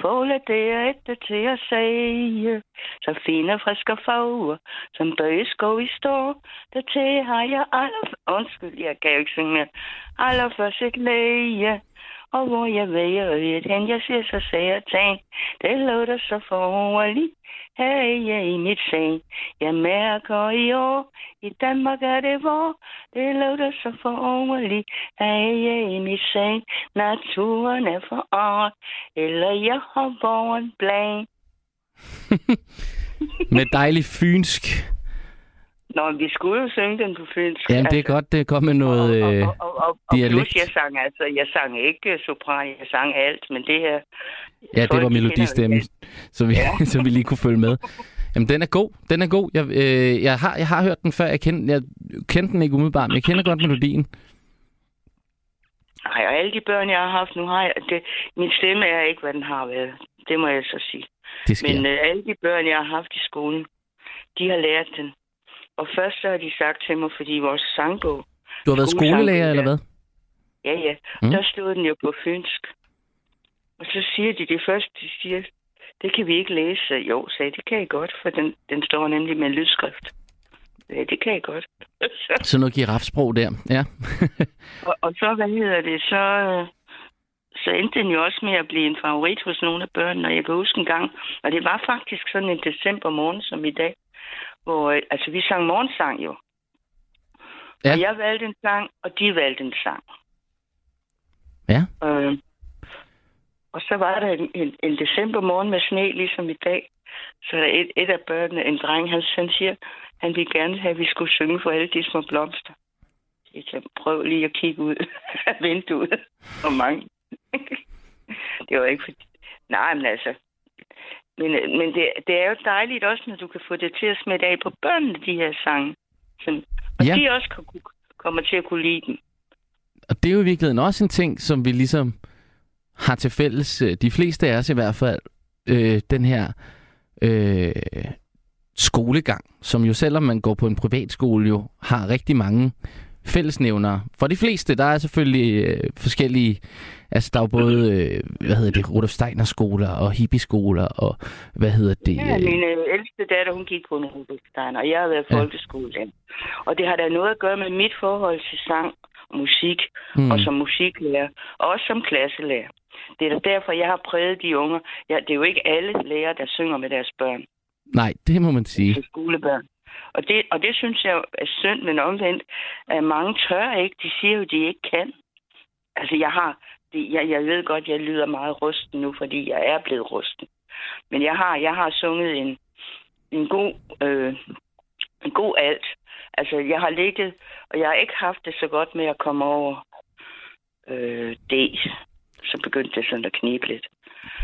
Fåle det er et til at sige. Så fine friske farver, som bøgeskov i står. Der til har jeg aller... Undskyld, jeg kan jo ikke synge. Allerførst et læge. Og hvor jeg væger øjet hen, jeg ser så sager jeg. Det lå så forhåndelig. Her er jeg i mit sag. Jeg mærker i år, i Danmark er det vor. Det lå så forhåndelig. Her er jeg i mit sag. Naturen er for forandret. Eller jeg har borgen blank. Med dejlig fynsk. Nå, vi skulle jo synge den på fynsk. Jamen, det er godt, det godt med noget og, øh, og, og, og, og dialekt. plus, jeg sang altså, jeg sang ikke sopran, jeg sang alt, men det her... Ja, det var melodistemmen, så vi, så vi lige kunne følge med. Jamen, den er god. Den er god. Jeg, øh, jeg, har, jeg har hørt den før. Jeg kendte, jeg kendte den ikke umiddelbart, men jeg kender godt melodien. Nej, og alle de børn, jeg har haft, nu har jeg... Det, min stemme er ikke, hvad den har været. Det må jeg så sige. Det sker. Men øh, alle de børn, jeg har haft i skolen, de har lært den. Og først så har de sagt til mig, fordi vores sangbog... du har været skolelærer, eller hvad? Ja, ja. Mm. Der stod den jo på fynsk. Og så siger de det første, de siger, det kan vi ikke læse. Jo, sagde det kan I godt, for den, den står nemlig med lydskrift. Ja, det kan I godt. så, Så noget girafsprog der. Ja. og, og så, hvad hedder det, så, øh, så endte den jo også med at blive en favorit hos nogle af børnene. Og jeg kan huske en gang, og det var faktisk sådan en december morgen som i dag, hvor, øh, altså vi sang morgensang jo. Ja. Og jeg valgte en sang, og de valgte en sang. Ja. Øh, og så var der en, en, en decembermorgen med sne, ligesom i dag. Så der et, et af børnene, en dreng, han, han siger, han ville gerne have, at vi skulle synge for alle de små blomster. Jeg kan prøve lige at kigge ud af vinduet. Hvor mange. det var ikke fordi... Nej, men altså... Men, men det, det er jo dejligt også, når du kan få det til at smitte af på børnene, de her sange. Sådan. Og Ja. ja. de også kan, kommer til at kunne lide dem. Og det er jo i virkeligheden også en ting, som vi ligesom har til fælles, øh, de fleste af os i hvert fald, øh, den her øh, skolegang, som jo selvom man går på en privatskole jo har rigtig mange fællesnævnere. For de fleste, der er selvfølgelig øh, forskellige, altså der er jo både, øh, hvad hedder det, Rudolf Steiner skoler og hippieskoler og hvad hedder det? Ja, øh, min øh, ældste datter, hun gik på en Rudolfstein, og jeg har været Ja. folkeskolelærer. Og det har da noget at gøre med mit forhold til sang og musik, Mm. og som musiklærer, og også som klasselærer. Det er da derfor, jeg har præget de unge. Ja, det er jo ikke alle lærere, der synger med deres børn, Nej, det må man sige. til skolebørn. Og det, og det synes jeg er synd, men omvendt, at mange tør ikke. De siger jo, de ikke kan. Altså, jeg har... Det, jeg, jeg ved godt, jeg lyder meget rusten nu, fordi jeg er blevet rusten. Men jeg har, jeg har sunget en, en god... Øh, en god alt. Altså, jeg har ligget, og jeg har ikke haft det så godt med at komme over øh, D. Så begyndte det sådan at knibe lidt.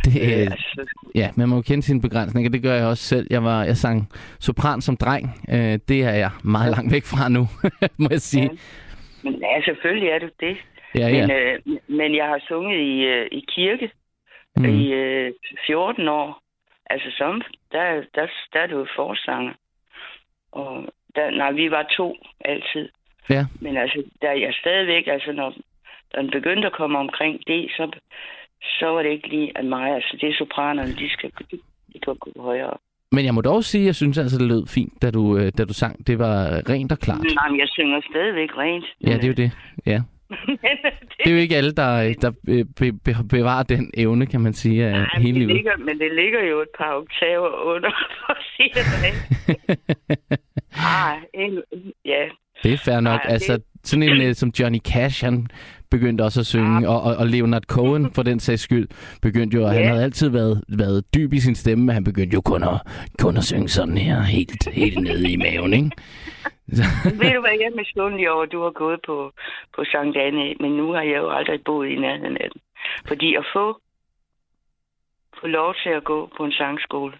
Det, Øh, altså, Ja, man må jo kende sine begrænsninger. Det gør jeg også selv. Jeg var jeg sang sopran som dreng. Øh, det er jeg meget langt væk fra nu, må jeg sige. men ja, selvfølgelig er det det. Ja, ja. Men, øh, men jeg har sunget i, øh, i kirke Mm. i øh, 14 år. Altså som, der, der, der er du forsanger. Og der, nej, vi var to altid. Ja. Men altså, der er jeg stadigvæk, altså når, når den begyndte at komme omkring det, så, så var det ikke lige af mig. Altså det er sopranerne, de skal de, de kan gå højere. Men jeg må dog sige, at jeg synes altså, det lød fint, da du, øh, da du sang. Det var rent og klart. Nej, men jeg synger stadigvæk rent. Ja, det er jo det. Ja. Det er jo ikke alle, der, der øh, be, be, bevarer den evne, kan man sige, af Nej, hele det livet. ligger, men det ligger jo et par oktaver under, for at sige det ah, en, ja. Det er fair nok. Nej, det- Altså, sådan en øh, som Johnny Cash, han begyndte også at synge, og, og, og Leonard Cohen, for den sags skyld, begyndte jo, og han Ja. havde altid været, været dyb i sin stemme, men han begyndte jo kun at, kun at synge sådan her, helt, helt nede i maven, ikke? Ved du hvad, jeg er misundelig over, at du har gået på, på Sankt Anne, men nu har jeg jo aldrig boet i nærheden af den. Fordi at få få lov til at gå på en sangskole.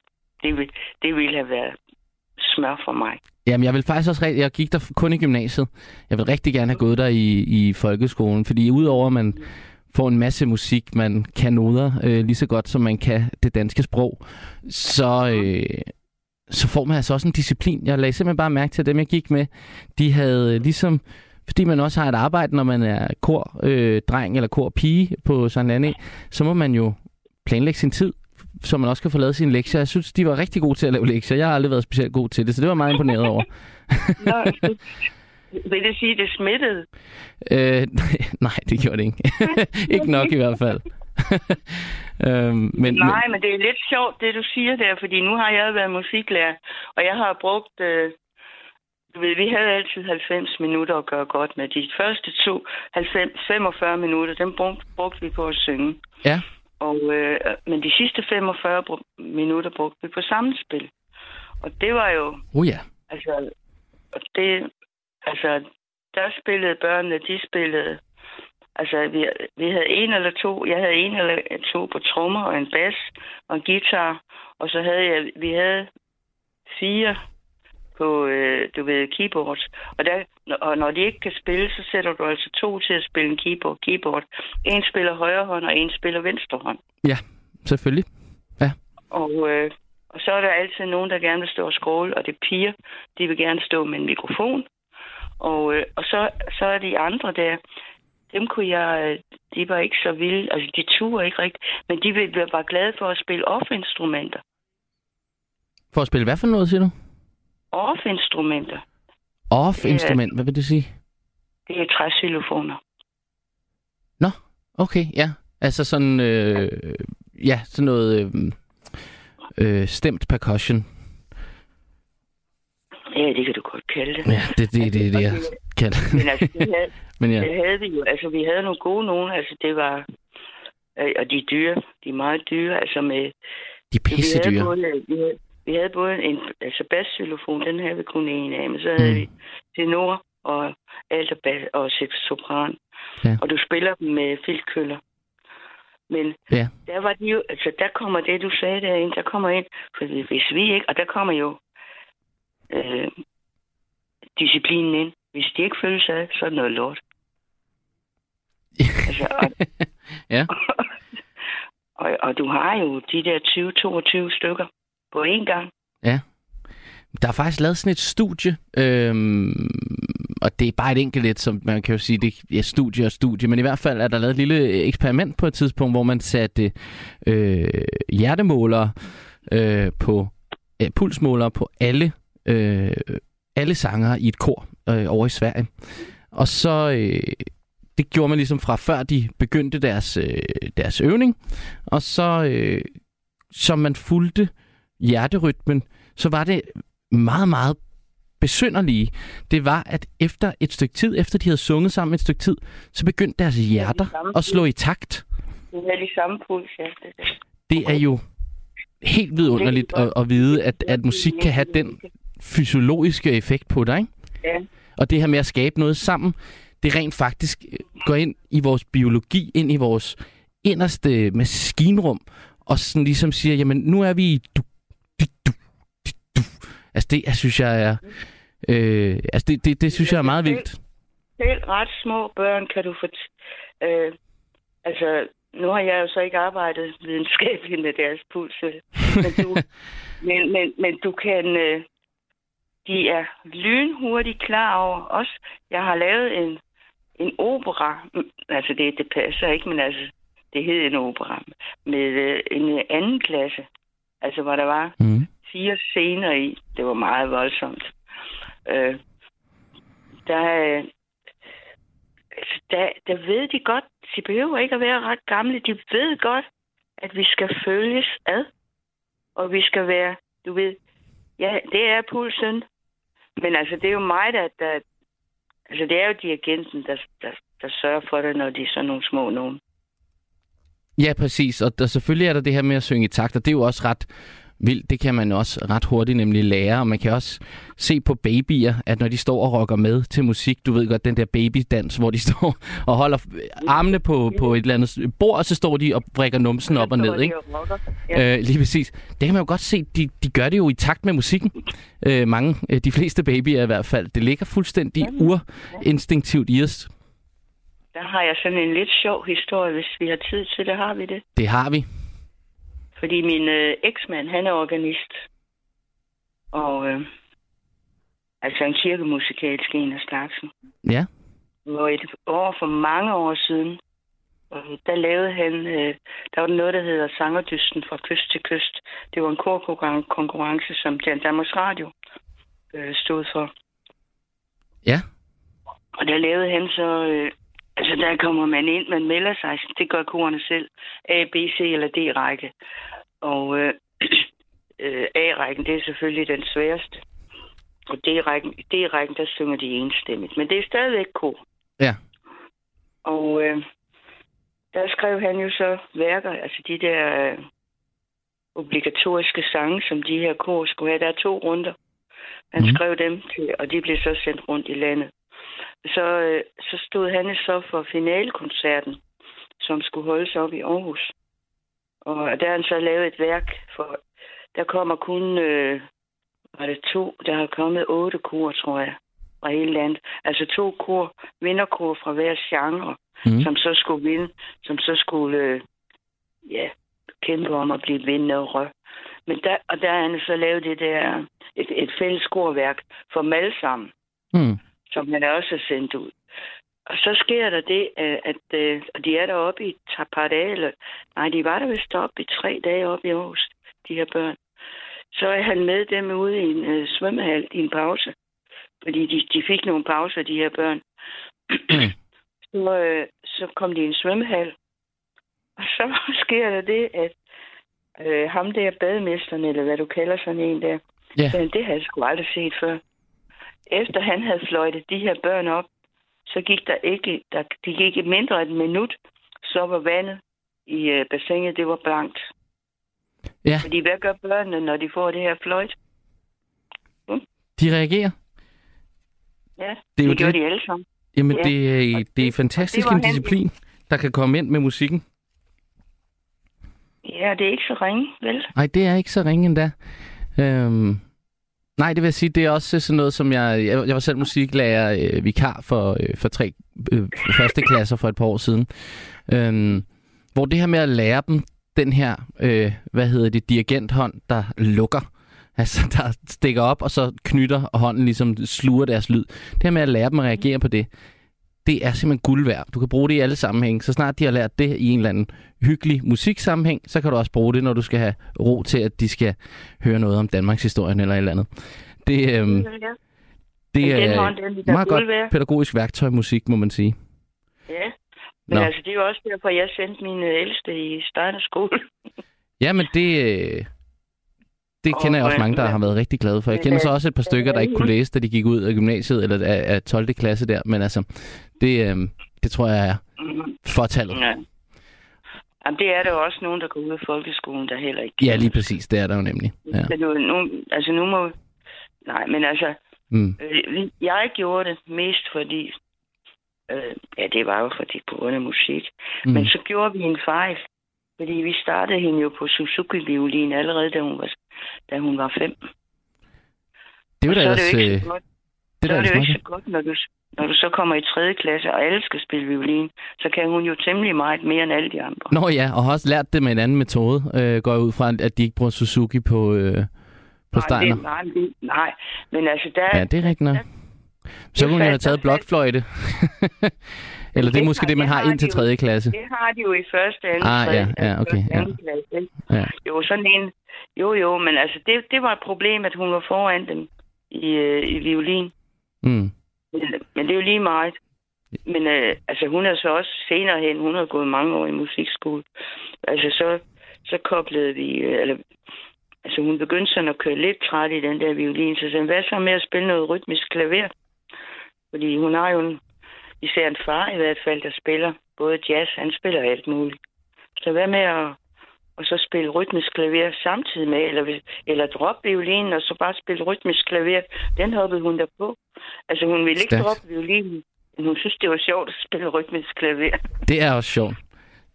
Det, vil, det ville have været smør for mig. Jamen, jeg vil faktisk også. Jeg gik der kun i gymnasiet. Jeg vil rigtig gerne have gået der i, i folkeskolen, fordi udover at man får en masse musik, man kan noder øh, lige så godt, som man kan det danske sprog, så, øh, så får man altså også en disciplin. Jeg lagde simpelthen bare mærke til, at dem, jeg gik med, de havde øh, ligesom... Fordi man også har et arbejde, når man er kor, øh, dreng eller kor pige på Sankt Anne, så må man jo planlægge sin tid, så man også kan få lavet sine lektier. Jeg synes, de var rigtig gode til at lave lektier. Jeg har aldrig været specielt god til det, så det var jeg meget imponeret over. Nå, vil det sige, at det smittede? Øh, nej, det gjorde det ikke. ikke nok i hvert fald. øhm, men, Nej, men det er lidt sjovt, det du siger der, fordi nu har jeg været musiklærer, og jeg har brugt... Øh, du ved, vi havde altid 90 minutter at gøre godt med. De første to 90, 45 minutter, dem brugte, brugte vi på at synge. Ja, Og, øh, men de sidste 45 br- minutter brugte vi på samspil. Og det var jo, oh ja. altså, og det, altså, der spillede børnene, de spillede, altså, vi, vi havde en eller to, jeg havde en eller to på trommer og en bas og en guitar, og så havde jeg, vi havde fire på, øh, du ved, keyboard. Og, der, og når de ikke kan spille, så sætter du altså to til at spille en keyboard. keyboard. En spiller højre hånd, og en spiller venstre hånd. Ja, selvfølgelig. Og, øh, og så er der altid nogen, der gerne vil stå og scrolle, og det er piger, de vil gerne stå med en mikrofon. Og, øh, og så, så er de andre der, dem kunne jeg, øh, de var ikke så vilde, altså de turde ikke rigtigt, men de vil- var glade for at spille off-instrumenter. For at spille hvad for noget, siger du? Off-instrumenter, Off-instrument, hvad vil det sige? det er træxylofoner. Nå, okay, ja. Altså sådan, øh, ja, sådan noget øh, øh, stemt percussion. Ja, det kan du godt kalde det. Ja, det er det, det, det, jeg kan. Men altså, det havde, Men ja, det havde vi jo. Altså, vi havde nogle gode nogen. Altså, det var... Øh, og de er dyre. De er meget dyre. Altså, med, de er pisse vi, havde dyre. både, vi, havde, vi havde både en altså basxylofon, den havde vi kun en af, men så havde Mm. vi tenor og alt og, bas, og sopran. Ja. Og du spiller dem med filtkøller. Men Ja. der var de jo, altså der kommer det, du sagde derinde, der kommer ind, for hvis vi ikke, og der kommer jo øh, disciplinen ind. Hvis de ikke følges af, så er det noget lort. altså, og, Ja. og, og du har jo de der 20-22 stykker på én gang. Der er faktisk lavet sådan et studie, øhm, og det er bare et enkelt et, som man kan jo sige, det er studie og studie, men i hvert fald er der lavet et lille eksperiment på et tidspunkt, hvor man satte øh, hjertemålere øh, på, øh, pulsmålere på alle, øh, alle sangere i et kor øh, over i Sverige. Og så, øh, det gjorde man ligesom fra før de begyndte deres, øh, deres øvning, og så, øh, som man fulgte hjerterytmen, så var det meget, meget besynderlige, det var, at efter et stykke tid, efter de havde sunget sammen et stykke tid, så begyndte deres hjerter at slå i takt. Det er de samme puls, ja. Det, er jo helt vidunderligt at, at vide, at, at musik kan have den fysiologiske effekt på dig. Ikke? Ja. Og det her med at skabe noget sammen, det rent faktisk øh, går ind i vores biologi, ind i vores inderste maskinrum, og sådan ligesom siger, jamen nu er vi i du, du, du, du, du. Altså det, jeg synes jeg er, øh, altså det, det, det synes jeg er meget vildt. Selv ret små børn kan du få... Øh, altså, nu har jeg jo så ikke arbejdet videnskabeligt med deres puls, men du, men, men, men du kan... Øh, de er lynhurtigt klar over os. Jeg har lavet en, en opera, mm, altså det, det passer ikke, men altså, det hed en opera, med øh, en anden klasse, altså hvor der var Mm fire scener i. Det var meget voldsomt. Øh, der, altså, der, der ved de godt, de behøver ikke at være ret gamle, de ved godt, at vi skal følges ad, og vi skal være, du ved, ja, det er pulsen, men altså, det er jo mig, der, der altså, det er jo dirigenten, der, der, der sørger for det, når de er sådan nogle små nogen. Ja, præcis. Og der, selvfølgelig er der det her med at synge i takt, og det er jo også ret vildt. Det kan man også ret hurtigt nemlig lære, og man kan også se på babyer, at når de står og rocker med til musik, du ved godt, den der babydans, hvor de står og holder armene på, på et eller andet bord, og så står de og brækker numsen op og ned, ikke? Ja. Øh, lige præcis. Det kan man jo godt se, de, de gør det jo i takt med musikken. Øh, mange, øh, de fleste babyer i hvert fald. Det ligger fuldstændig urinstinktivt i os. Der har jeg sådan en lidt sjov historie, hvis vi har tid til det. Har vi det? Det har vi. Fordi min øh, eksmand, han er organist. Og øh, altså en kirkemusikalsk en af slagsen. Ja. Hvor et år for mange år siden, øh, der lavede han, øh, der var noget, der hedder Sangerdysten fra kyst til kyst. Det var en korkonkurrence, som Danmarks Radio øh, stod for. Ja. Og der lavede han så... Øh, altså, der kommer man ind, man melder sig. Det gør korerne selv. A, B, C eller D-række. Og øh, øh, A-rækken, det er selvfølgelig den sværeste. Og D-rækken, D-rækken der synger de enstemmigt. Men det er stadigvæk kor. Ja. Og øh, der skrev han jo så værker, altså de der øh, obligatoriske sange, som de her kor skulle have. Der er to runder. Han mm. skrev dem til, og de blev så sendt rundt i landet. Så, øh, så stod han så for finalekoncerten, som skulle holdes op i Aarhus. Og der har han så lavet et værk, for der kommer kun, øh, var det to, der har kommet otte kor, tror jeg, fra hele landet. Altså to kor, vinderkor fra hver genre, mm. som så skulle vinde, som så skulle, øh, ja, kæmpe om at blive vindere. Men der, og der har han så lavet det der, et, et fælles korværk for dem alle sammen Mm. Som han også har sendt ud. Og så sker der det, øh, at øh, og de er deroppe i et par dage, eller, nej, de var der vist oppe i tre dage oppe i Aarhus, de her børn. Så er han med dem ude i en øh, svømmehal i en pause. Fordi de, de fik nogle pauser, de her børn. så, øh, så kom de i en svømmehal. Og så sker der det, at øh, ham der bademesteren, eller hvad du kalder sådan en der, Ja. men det havde jeg sgu aldrig set før. Efter han havde fløjtet de her børn op, så gik der ikke, der, de gik ikke mindre end et minut, så var vandet i øh, bassinet, det var blankt. Ja. Fordi hvad gør børnene, når de får det her fløjt? De reagerer. Ja, Det er jo det gjorde det. de alle sammen. Jamen, Ja. det, er, Og det er fantastisk det en disciplin, der kan komme ind med musikken. Ja, det er ikke så ringe, vel? Nej, det er ikke så ringe endda. Øhm, nej, det vil jeg sige, det er også sådan noget, som jeg... Jeg, jeg var selv musiklærer øh, vikar for, øh, for tre øh, første klasser for et par år siden. Øhm, hvor det her med at lære dem den her, øh, hvad hedder det, dirigenthånd, der lukker. Altså, der stikker op, og så knytter, og hånden ligesom sluger deres lyd. Det her med at lære dem at reagere på det, det er simpelthen guld værd. Du kan bruge det i alle sammenhænge. Så snart de har lært det i en eller anden hyggelig musiksammenhæng, så kan du også bruge det, når du skal have ro til, at de skal høre noget om Danmarks historie eller et eller andet. Det, øhm, Ja. det er hånd, den et meget godt værd. pædagogisk værktøj musik, må man sige. Ja. Men Nå. altså, det er jo også derfor, jeg sendte mine ældste i Steinerskole. Ja, men det, øh, det kender jeg også øh, mange, der har været rigtig glade for. Jeg kender så øh, også et par stykker, der ikke kunne læse, da de gik ud af gymnasiet eller af, af 12. klasse der. Men altså, det, øh, det tror jeg er fortallet. Ja. Jamen, det er der jo også nogen, der går ud af folkeskolen, der heller ikke Ja, lige præcis. Det er der jo nemlig. Ja. Så nu, nu, altså nu må... Nej, men altså, Mm. øh, jeg gjorde det mest fordi... Øh, ja, det var jo fordi på grund af musik. Mm. Men så gjorde vi en fejl. Fordi vi startede hende jo på Suzuki-violin allerede, da hun var, da hun var fem. Det er jo Og da er ellers... det ikke øh, så godt, Det så er det jo ikke så godt når, du, når du så kommer i 3. klasse, og alle skal spille violin. Så kan hun jo temmelig meget mere end alle de andre. Nå ja, og har også lært det med en anden metode, øh, går jeg ud fra, at de ikke bruger Suzuki på, øh, på Nej, Steiner. det, nej, det, nej, men altså der... Ja, det er rigtigt nok. Så kunne hun jo have taget blokfløjte. Eller det er Det måske har- det, man det har har ind til de jo. 3. klasse. Det har de jo i første, anden, Ah, tredje, ja, ja, okay, ja. klasse? Ja. Jo, sådan en... Jo, jo, men altså, det, det var et problem, at hun var foran dem i, øh, i violin. Mm. Men, men det er jo lige meget. Men øh, altså, hun er så også senere hen, hun har gået mange år i musikskole. Altså, så, så koblede vi, øh, eller, altså hun begyndte sådan at køre lidt træt i den der violin, så sagde hvad så med at spille noget rytmisk klaver? Fordi hun har jo en, især en far i hvert fald, der spiller både jazz, han spiller alt muligt. Så hvad med at, og så spille rytmisk klaver samtidig med, eller, eller droppe violinen, og så bare spille rytmisk klaver. Den hoppede hun der på. Altså, hun ville ikke Stærkt. droppe violinen, men hun synes, det var sjovt at spille rytmisk klaver. Det er også sjovt.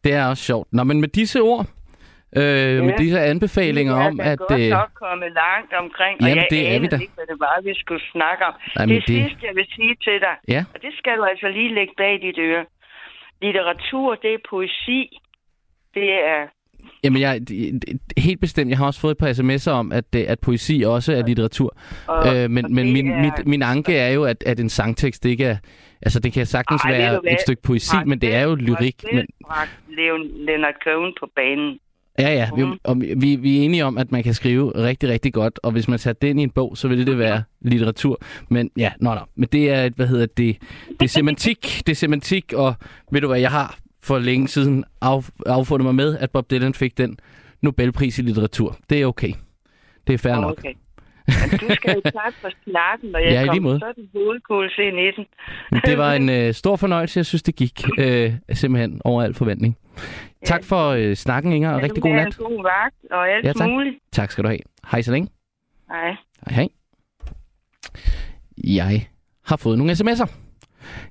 Det er også sjovt. Nå, men med disse ord, øh, ja. med disse anbefalinger om, at... Vi er Øh, godt kommet langt omkring, og Jamen, jeg det er vi da. ikke, hvad det var, vi skulle snakke om. Nej, det, men det det- sidste, jeg vil sige til dig, ja, og det skal du altså lige lægge bag dit øre. Litteratur, det er poesi. Det er... jamen jeg, helt bestemt. Jeg har også fået et par sms'er om, at, øh, at poesi også er litteratur. Og, Øh, men men min, er- mit, min anke er jo, at, at en sangtekst ikke er... Altså, det kan sagtens Ej, være et stykke poesi, men det er jo lyrik. Men, Leonard Cohen på banen. ja, ja. Vi, Mhm. og vi, vi er enige om, at man kan skrive rigtig, rigtig godt, og hvis man det ind i en bog, så ville det være litteratur. Men ja, nå, nå. Men det er, et- hvad hedder det, det er semantik, det er semantik, og ved du hvad, jeg har for længe siden af, affundet mig med, at Bob Dylan fik den Nobelpris i litteratur. Det er okay. Det er fair nok. Okay. Men du skal jo tak for snakken, og jeg Ja, kom måde. sådan hovedkuls ind i den. Det var en øh, stor fornøjelse. Jeg synes, det gik øh, simpelthen over al forventning. Tak for øh, snakken, Inger, og Ja, rigtig god nat. En god vagt og alt Ja, tak. muligt. Tak skal du have. Hej så længe. Hej. Hej hej. Jeg har fået nogle sms'er.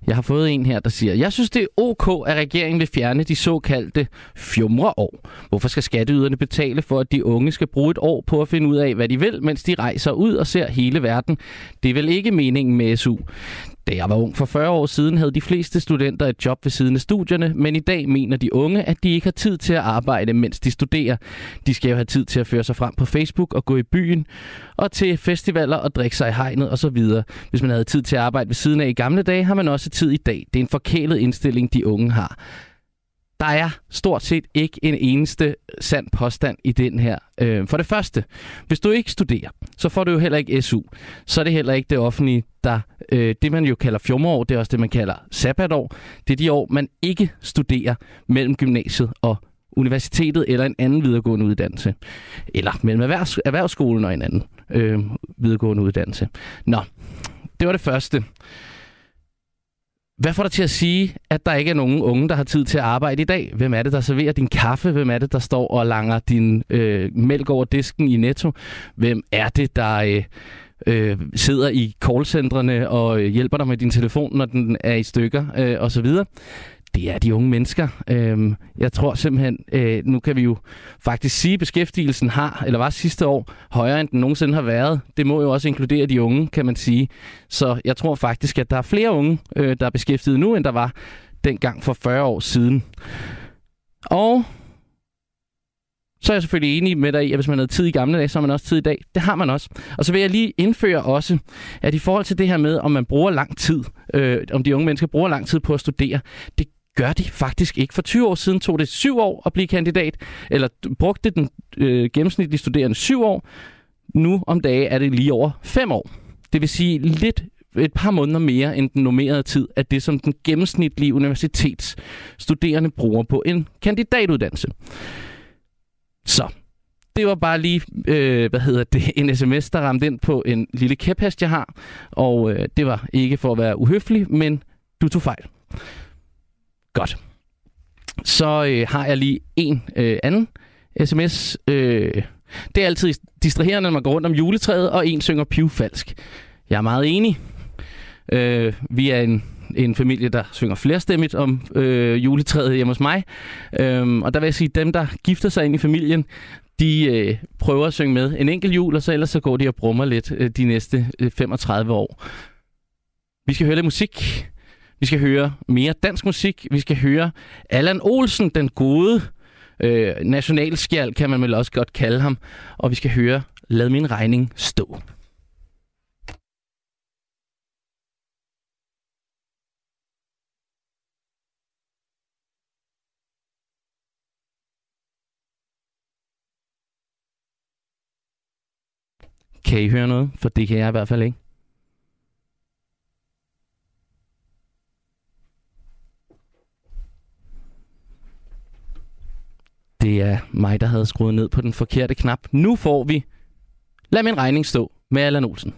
Jeg har fået en her, der siger, jeg synes, det er ok, at regeringen vil fjerne de såkaldte fjumreår. Hvorfor skal skatteyderne betale for, at de unge skal bruge et år på at finde ud af, hvad de vil, mens de rejser ud og ser hele verden? Det er vel ikke meningen med SU. Da jeg var ung for 40 år siden, havde de fleste studenter et job ved siden af studierne, men i dag mener de unge, at de ikke har tid til at arbejde, mens de studerer. De skal jo have tid til at føre sig frem på Facebook og gå i byen, og til festivaler og drikke sig i hegnet osv. Hvis man havde tid til at arbejde ved siden af i gamle dage, har man også tid i dag. Det er en forkælet indstilling, de unge har. Der er stort set ikke en eneste sand påstand i den her. Øh, For det første, hvis du ikke studerer, så får du jo heller ikke SU. Så er det heller ikke det offentlige, der... Øh, det man jo kalder fjumreår, det er også det, man kalder sabbatår. Det er de år, man ikke studerer mellem gymnasiet og universitetet eller en anden videregående uddannelse. Eller mellem erhvervs- erhvervsskolen og en anden øh, videregående uddannelse. Nå, det var det første. Hvad får dig til at sige, at der ikke er nogen unge, der har tid til at arbejde i dag? Hvem er det, der serverer din kaffe? Hvem er det, der står og langer din øh, mælk over disken i Netto? Hvem er det, der øh, øh, sidder i callcentrene og øh, hjælper dig med din telefon, når den er i stykker øh, osv.? Det er de unge mennesker. Øhm, jeg tror simpelthen, øh, nu kan vi jo faktisk sige, at beskæftigelsen har, eller var sidste år, højere end den nogensinde har været. Det må jo også inkludere de unge, kan man sige. Så jeg tror faktisk, at der er flere unge, øh, der er beskæftiget nu, end der var dengang for 40 år siden. Og så er jeg selvfølgelig enig med dig i, at hvis man havde tid i gamle dage, så har man også tid i dag. Det har man også. Og så vil jeg lige indføre også, at i forhold til det her med, om man bruger lang tid, øh, om de unge mennesker bruger lang tid på at studere, det gør de faktisk ikke. For 20 år siden tog det syv år at blive kandidat, eller brugte den øh, gennemsnitlige studerende syv år. Nu om dage er det lige over fem år. Det vil sige lidt et par måneder mere end den normerede tid, at det som den gennemsnitlige universitetsstuderende bruger på en kandidatuddannelse. Så, det var bare lige, øh, hvad hedder det, en sms, der ramte ind på en lille kæphest, jeg har. Og øh, det var ikke for at være uhøflig, men du tog fejl. Godt. Så øh, har jeg lige en øh, anden sms. Øh, det er altid distraherende, når man går rundt om juletræet, og en synger pivfalsk. Jeg er meget enig. Øh, vi er en, en familie, der synger flerstemmigt om øh, juletræet hjemme hos mig. Øh, og der vil jeg sige, at dem, der gifter sig ind i familien, de øh, prøver at synge med en enkelt jul, og så ellers så går de og brummer lidt øh, de næste øh, 35 år. Vi skal høre lidt musik. Vi skal høre mere dansk musik. Vi skal høre Allan Olsen, den gode øh, nationalskjald, kan man vel også godt kalde ham. Og vi skal høre Lad min regning stå. Kan I høre noget? For det kan jeg i hvert fald ikke. Det er mig, der havde skruet ned på den forkerte knap. Nu får vi Lad min regning stå med Allan Olsen.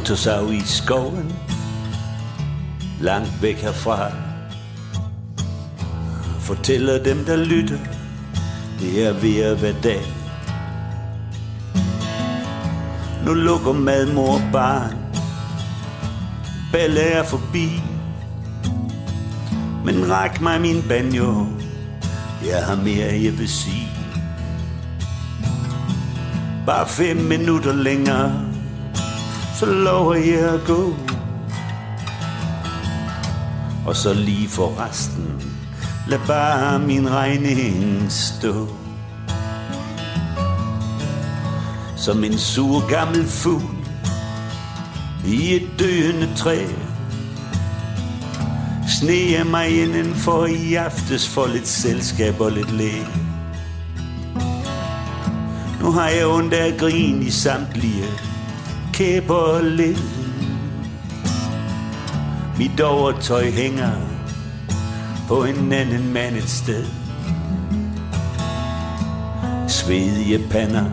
Motorsav i skoven, langt væk herfra. Fortæller dem, der lytter, det er ved at være dag. Nu lukker mad, mor og barn. Balle er forbi. Men ræk mig min banjo. Jeg har mere, jeg vil sige. Bare fem minutter længere, så lover jeg at gå. Og så lige for resten, lad bare min regning stå. Som en sur gammel fugl i et døende træ. Sne jeg mig inden for i aftes for lidt selskab og lidt læg. Nu har jeg ondt af grin i samtlige kæber lidt. Mit overtøj hænger på en anden mand et sted. Svedige pander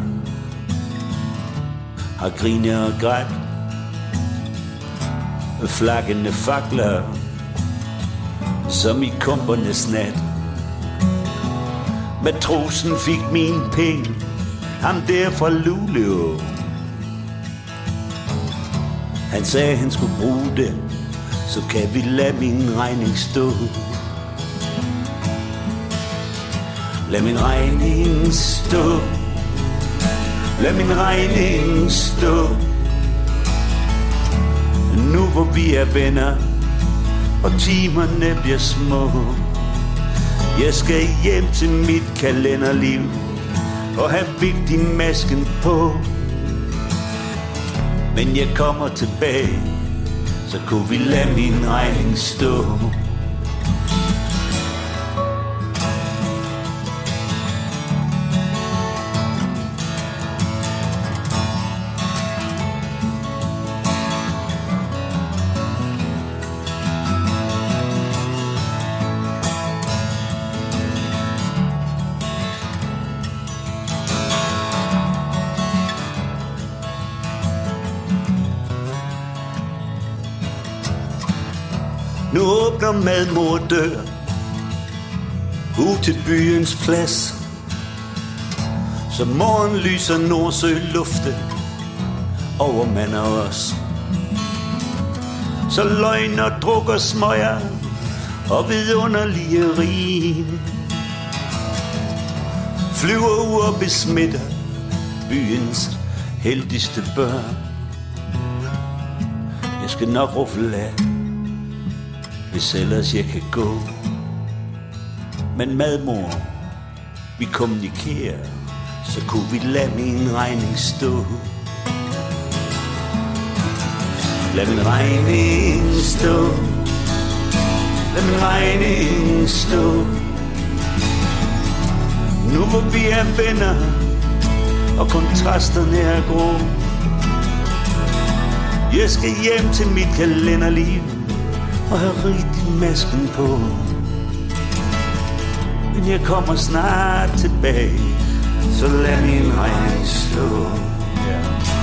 har grinet og grædt. Flakkende fakler som i kumpernes nat. Matrosen fik min penge, ham der fra Luleå. Han sagde, han skulle bruge det, så kan vi lade min regning stå. Lad min regning stå. Lad min regning stå. Nu hvor vi er venner, og timerne bliver små. Jeg skal hjem til mit kalenderliv og have vigtig masken på. Men jeg kommer tilbage, så kunne vi lade min regning stå. Snakker åbner madmor dør. Ud til byens plads. Så morgen lyser Nordsø lufte Over mand og os Så løgn og druk og smøger Og vidunderlige rim. Flyver ud og besmitter Byens heldigste børn. Jeg skal nok ruffle af hvis ellers jeg kan gå. Men madmor, vi kommunikerer, så kunne vi lade min regning stå. Lad min regning stå. Lad min regning stå. Nu hvor vi er venner, og kontrasterne er grå. Jeg skal hjem til mit kalenderliv og har rigtig masken på. Men jeg kommer snart tilbage, så lad min regn stå. Yeah.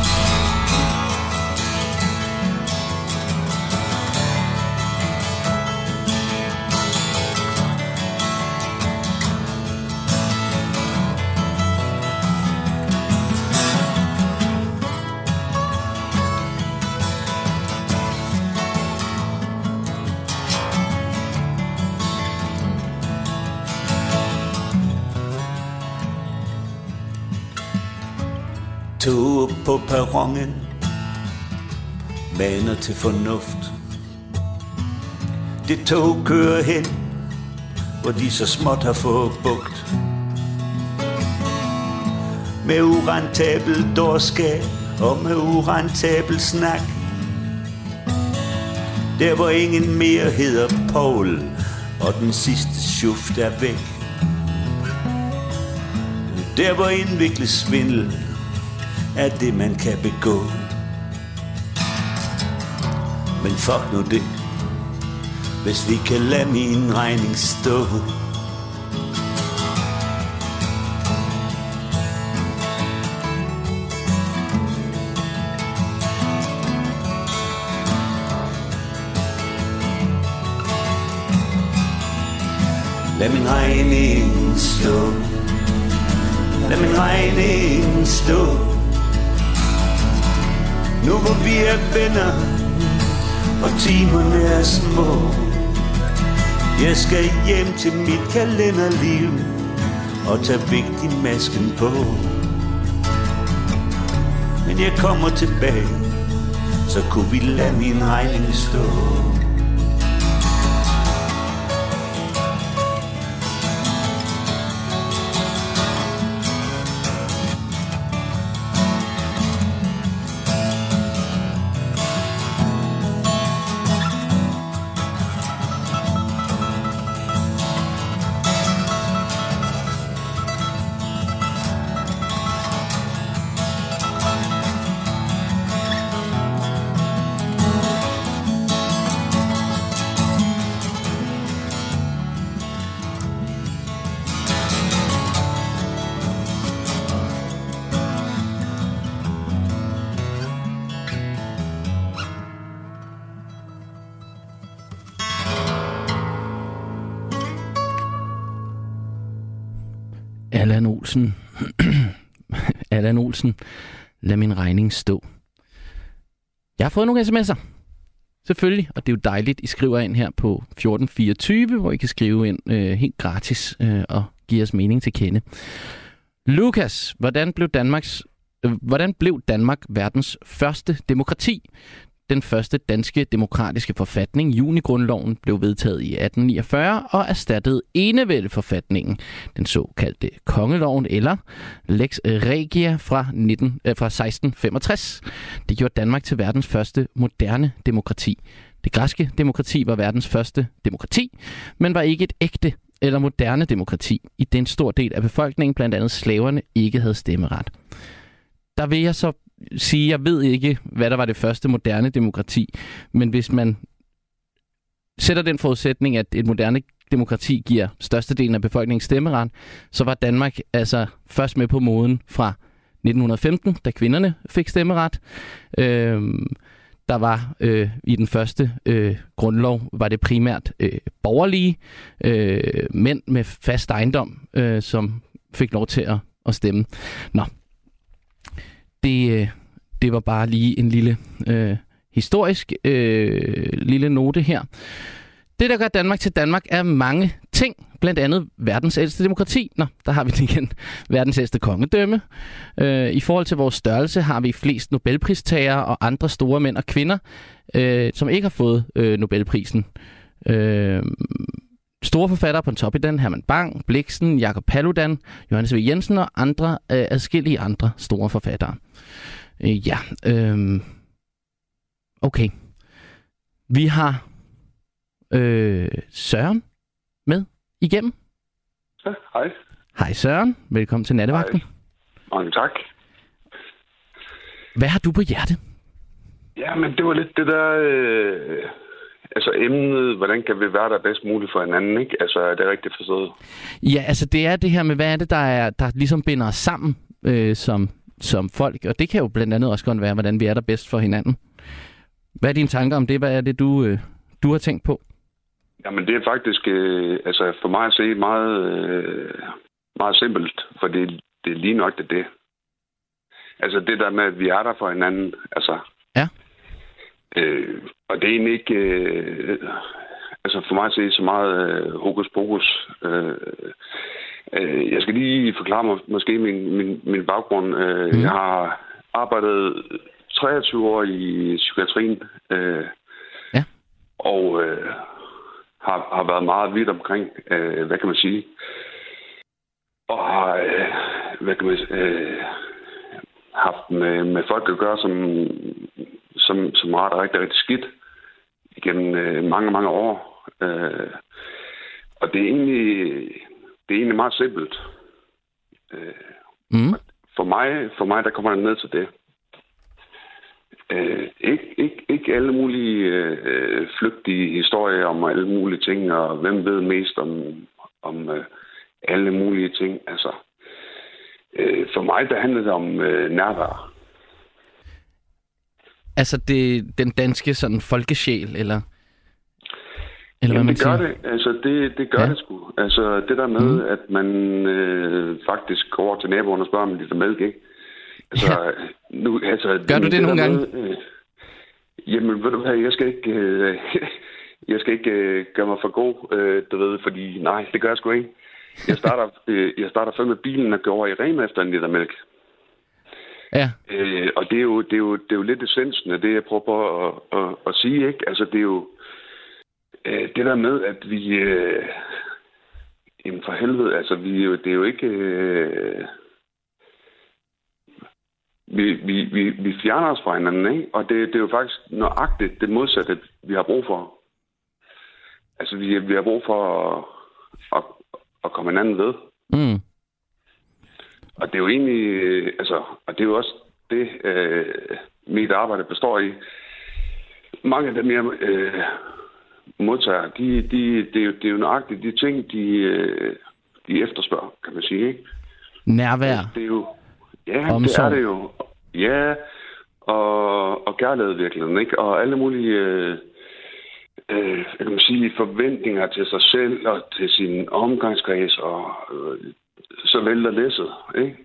Perronen Maner til fornuft. Det tog kører hen Hvor de så småt har fået bugt. Med urentabel dårskab Og med urentabel snak. Der hvor ingen mere hedder Paul Og den sidste schuft er væk. Der hvor indviklet svindel af det, man kan begå. Men fuck nu det, hvis vi kan lade min regning stå. Lad min regning stå. Lad min regning stå. Nu hvor vi er venner Og timerne er små. Jeg skal hjem til mit kalenderliv Og tage vigtig masken på. Men jeg kommer tilbage Så kunne vi lade min regning stå. Olsen. Allan Olsen. Lad min regning stå. Jeg har fået nogle sms'er. Selvfølgelig, og det er jo dejligt, I skriver ind her på 1424, hvor I kan skrive ind øh, helt gratis øh, og give os mening til kende. Lukas, hvordan blev Danmarks øh, hvordan blev Danmark verdens første demokrati? Den første danske demokratiske forfatning, junigrundloven, blev vedtaget i 1849 og erstattede enevældeforfatningen, den såkaldte kongeloven eller Lex Regia fra, 19, øh, fra 1665. Det gjorde Danmark til verdens første moderne demokrati. Det græske demokrati var verdens første demokrati, men var ikke et ægte eller moderne demokrati, i den stor del af befolkningen, blandt andet slaverne, ikke havde stemmeret. Der vil jeg så sige, jeg ved ikke, hvad der var det første moderne demokrati, men hvis man sætter den forudsætning, at et moderne demokrati giver størstedelen af befolkningen stemmeret, så var Danmark altså først med på moden fra 1915, da kvinderne fik stemmeret. Øhm, der var øh, i den første øh, grundlov, var det primært øh, borgerlige øh, mænd med fast ejendom, øh, som fik lov til at, at stemme. Nå, det, øh, det var bare lige en lille øh, historisk øh, lille note her. Det, der gør Danmark til Danmark, er mange ting. Blandt andet verdens ældste demokrati. Nå, der har vi det igen. Verdens ældste kongedømme. Øh, I forhold til vores størrelse har vi flest Nobelpristagere og andre store mænd og kvinder, øh, som ikke har fået øh, Nobelprisen. Øh, store forfattere på en top i den, Herman Bang, Bliksen, Jakob Paludan, Johannes V. Jensen og andre øh, adskillige andre store forfattere. Øh, ja, øh, okay. Vi har øh, Søren med igennem. Ja, hej. Hej Søren, velkommen til Nattevagten. Hej. Mange tak. Hvad har du på hjerte? Ja, men det var lidt det der... Øh, altså emnet, hvordan kan vi være der bedst muligt for hinanden, ikke? Altså, er det rigtigt forstået? Ja, altså det er det her med, hvad er det, der, er, der ligesom binder os sammen øh, som, som folk? Og det kan jo blandt andet også godt være, hvordan vi er der bedst for hinanden. Hvad er dine tanker om det? Hvad er det, du, øh, du har tænkt på? Jamen, det er faktisk, øh, altså for mig at se, meget, øh, meget simpelt, for det, det er lige nok det, det. Altså det der med, at vi er der for hinanden, altså... Ja. Øh, og det er egentlig ikke, øh, altså for mig at se, så meget øh, hokus pokus. Øh, øh, jeg skal lige forklare mig måske min, min, min baggrund. Øh, mm. Jeg har arbejdet 23 år i psykiatrien. Øh, Ja. Og øh, har, har været meget vidt omkring, øh, hvad kan man sige, og har, øh, hvad kan man øh, haft med, med folk at gøre, som, som, som har det rigtig, rigtig skidt igennem øh, mange, mange år. Øh, og det er egentlig, det er egentlig meget simpelt. Øh, Mm. for mig, for mig, der kommer det ned til det. Øh, ikke, ikke, ikke alle mulige øh, flygtige historier om alle mulige ting, og hvem ved mest om, om øh, alle mulige ting. Altså, øh, for mig, der handler det om øh, nærvær. Altså det, den danske sådan folkesjæl, eller? Eller hvad man det gør det. Altså, det, det gør Ja. det sgu. Altså, det der med, mm. at man øh, faktisk går over til naboen og spørger om liter mælk, ikke? Altså, Ja. nu, altså, Gør du det nogle der gange? Med, øh, jamen, ved du hvad, jeg skal ikke... Øh, jeg skal ikke øh, gøre mig for god, øh, du ved, fordi nej, det gør jeg sgu ikke. Jeg starter, øh, jeg starter før med bilen og går over i Rema efter en liter mælk. Ja, Øh, og det er, jo, det, er jo, det er jo lidt essensen af det, jeg prøver på at, at, at sige. Ikke? Altså, det er jo øh, det der med, at vi... Øh, jamen for helvede, altså, vi, det er jo ikke... Øh, vi, vi, vi, vi fjerner os fra hinanden, ikke? Og det, det er jo faktisk nøjagtigt det modsatte, vi har brug for. Altså, vi, vi har brug for at, at, at komme hinanden ved. mm. Og det er jo egentlig, øh, altså, og det er jo også det, øh, mit arbejde består i. Mange af dem, jeg øh, modtager, de, de, det, er jo, det er jo nøjagtigt de ting, de, øh, de efterspørger, kan man sige, ikke? nærvær. Det er jo, ja, Omsorg. det er det jo. Ja, og, og kærlighed virkelig, ikke? Og alle mulige, øh, øh, kan man sige, forventninger til sig selv og til sin omgangskreds, og øh, så vælter læsset, ikke?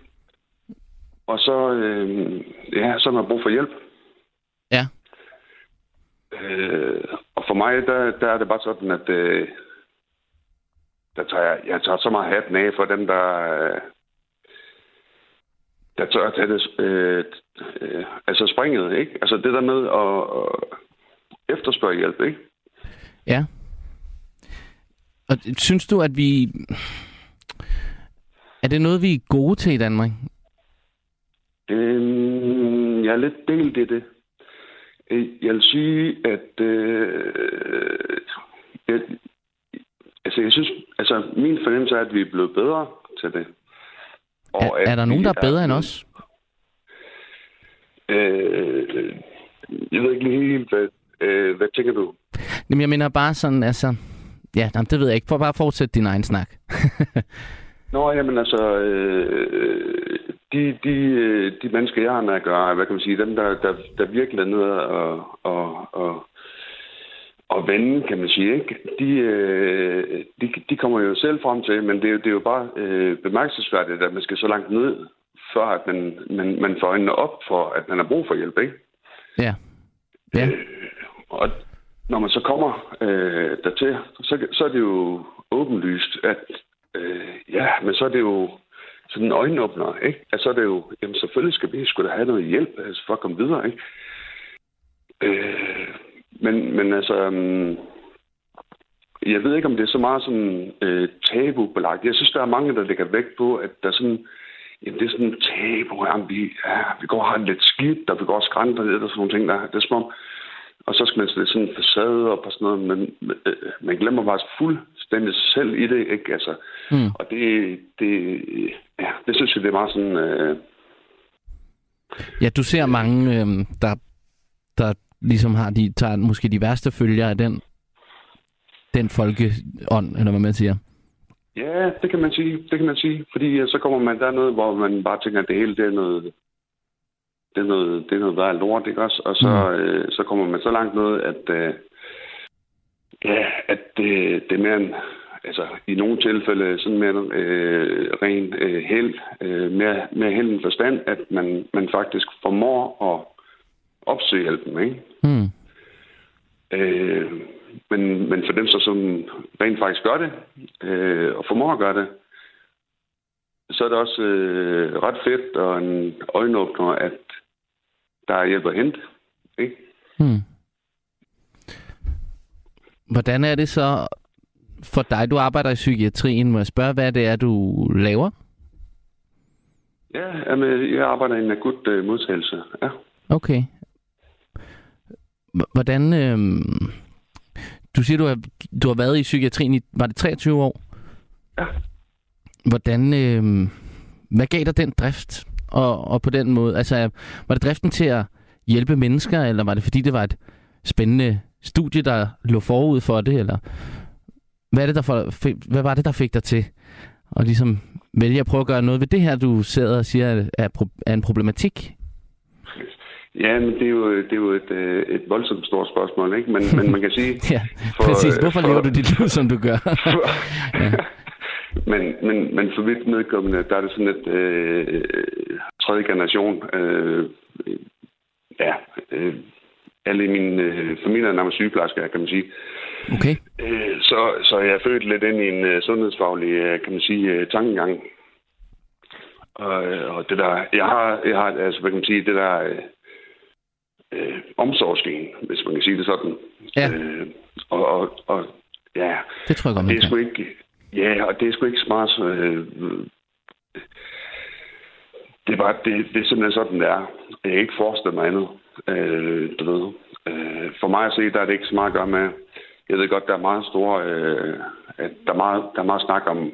Og så, øh, ja, så har man brug for hjælp. Ja. Øh, og for mig, der, der er det bare sådan, at øh, der tager jeg, jeg tager så meget hatten af for dem, der, øh, der tør at tage det, øh, øh, altså springet, ikke? Altså det der med at, at efterspørge hjælp, ikke? Ja. Og synes du, at vi... Er det noget, vi er gode til i Danmark? Øh, jeg er lidt delt i det. Øh, Jeg vil sige, at øh, jeg, altså jeg synes, altså min fornemmelse er, at vi er blevet bedre til det. Er, at er der nogen, der er bedre end os? Øh, jeg ved ikke lige helt, hvad, øh, hvad tænker du? Jamen, jeg mener bare sådan, altså... Ja, jamen, det ved jeg ikke. For bare fortsætte din egen snak. Nå, jamen altså, øh, de, de, de mennesker, jeg har med at gøre, hvad kan man sige, dem, der, der, der virkelig er nede og, og, og, og vende, kan man sige, ikke? De, øh, de, de kommer jo selv frem til, men det er jo, det er jo bare øh, bemærkelsesværdigt, at man skal så langt ned, før at man, man, man får øjnene op for, at man har brug for hjælp, ikke? Ja. Ja. Øh, og når man så kommer øh, dertil, så, så er det jo åbenlyst, at øh, ja, men så er det jo sådan en øjenåbner, ikke? Altså, så er det jo, jamen selvfølgelig skal vi skulle da have noget hjælp altså, for at komme videre, ikke? Øh, men, men altså, um, jeg ved ikke, om det er så meget sådan øh, tabubelagt. Jeg synes, der er mange, der lægger vægt på, at der er sådan, jamen det er sådan tabu, jamen, vi, ja, vi går og har lidt skidt, og vi går og skrænter lidt og sådan nogle ting, der, det er som om, og så skal man sætte sådan en facade op og sådan noget, men øh, man glemmer bare fuldstændig sig selv i det, ikke? Altså, Mm. Og det, det, ja, det synes jeg, det er meget sådan, øh, Ja, du ser mange, øhm, der, der ligesom har de, tager måske de værste følger af den, den folkeånd, eller hvad man siger. ja, det kan man sige, det kan man sige, fordi øh, så kommer man der noget, hvor man bare tænker, at det hele, det er noget, det er noget, det er noget værd lort, ikke også? Og så, Mm. øh, så kommer man så langt ned, at, øh, ja, at det, det er mere en, altså i nogle tilfælde sådan mere øh, ren øh, held, øh, mere, mere held end forstand, at man, man faktisk formår at opsøge hjælpen, ikke? Hmm. Øh, men, men for dem, så som rent faktisk gør det, øh, og formår at gøre det, så er det også øh, ret fedt og en øjenåbner, at der er hjælp at hente. Ikke? Hmm. Hvordan er det så for dig? Du arbejder i psykiatrien. Må jeg spørge, hvad det er, du laver? Ja, jamen, jeg arbejder i en akut øh, modtagelse. Ja. Okay. Hvordan... Øhm, du siger, du har, du har været i psykiatrien i... Var det 23 år? Ja. Hvordan... Øhm, hvad gav dig den drift? Og, og på den måde... Altså, var det driften til at hjælpe mennesker, eller var det fordi, det var et spændende studie, der lå forud for det, eller... Hvad, er det, der for, fik, hvad var det, der fik dig til at ligesom vælge at prøve at gøre noget ved det her, du sidder og siger er, er en problematik? Ja, men det er jo, det er jo et, øh, et voldsomt stort spørgsmål, ikke? Men, men man kan sige... Ja, For, præcis. øh, Hvorfor for- lever du dit liv, som du gør? men, men, men for vidt medkommende, der er det sådan et øh, tredje generation. Øh, ja, øh, alle i min øh, familie er nærmest sygeplejersker, kan man sige. Okay. Øh, så, så jeg er født lidt ind i en øh, sundhedsfaglig, øh, kan man sige, tankegang. Og, og det der, jeg har, jeg har, altså, hvad kan man sige, det der øh, omsorgsgen, hvis man kan sige det sådan. Ja. Øh, og, og, og, ja, Det tror jeg godt, man det er sgu ikke, ja, og det er sgu ikke smart. Øh, det er bare, det, det er simpelthen sådan, det er. Jeg kan ikke forestille mig andet. Øh, du ved. Øh, for mig at se, der er det ikke så meget at gøre med, jeg ved godt, der er meget store, øh, at der er meget, der er meget snak om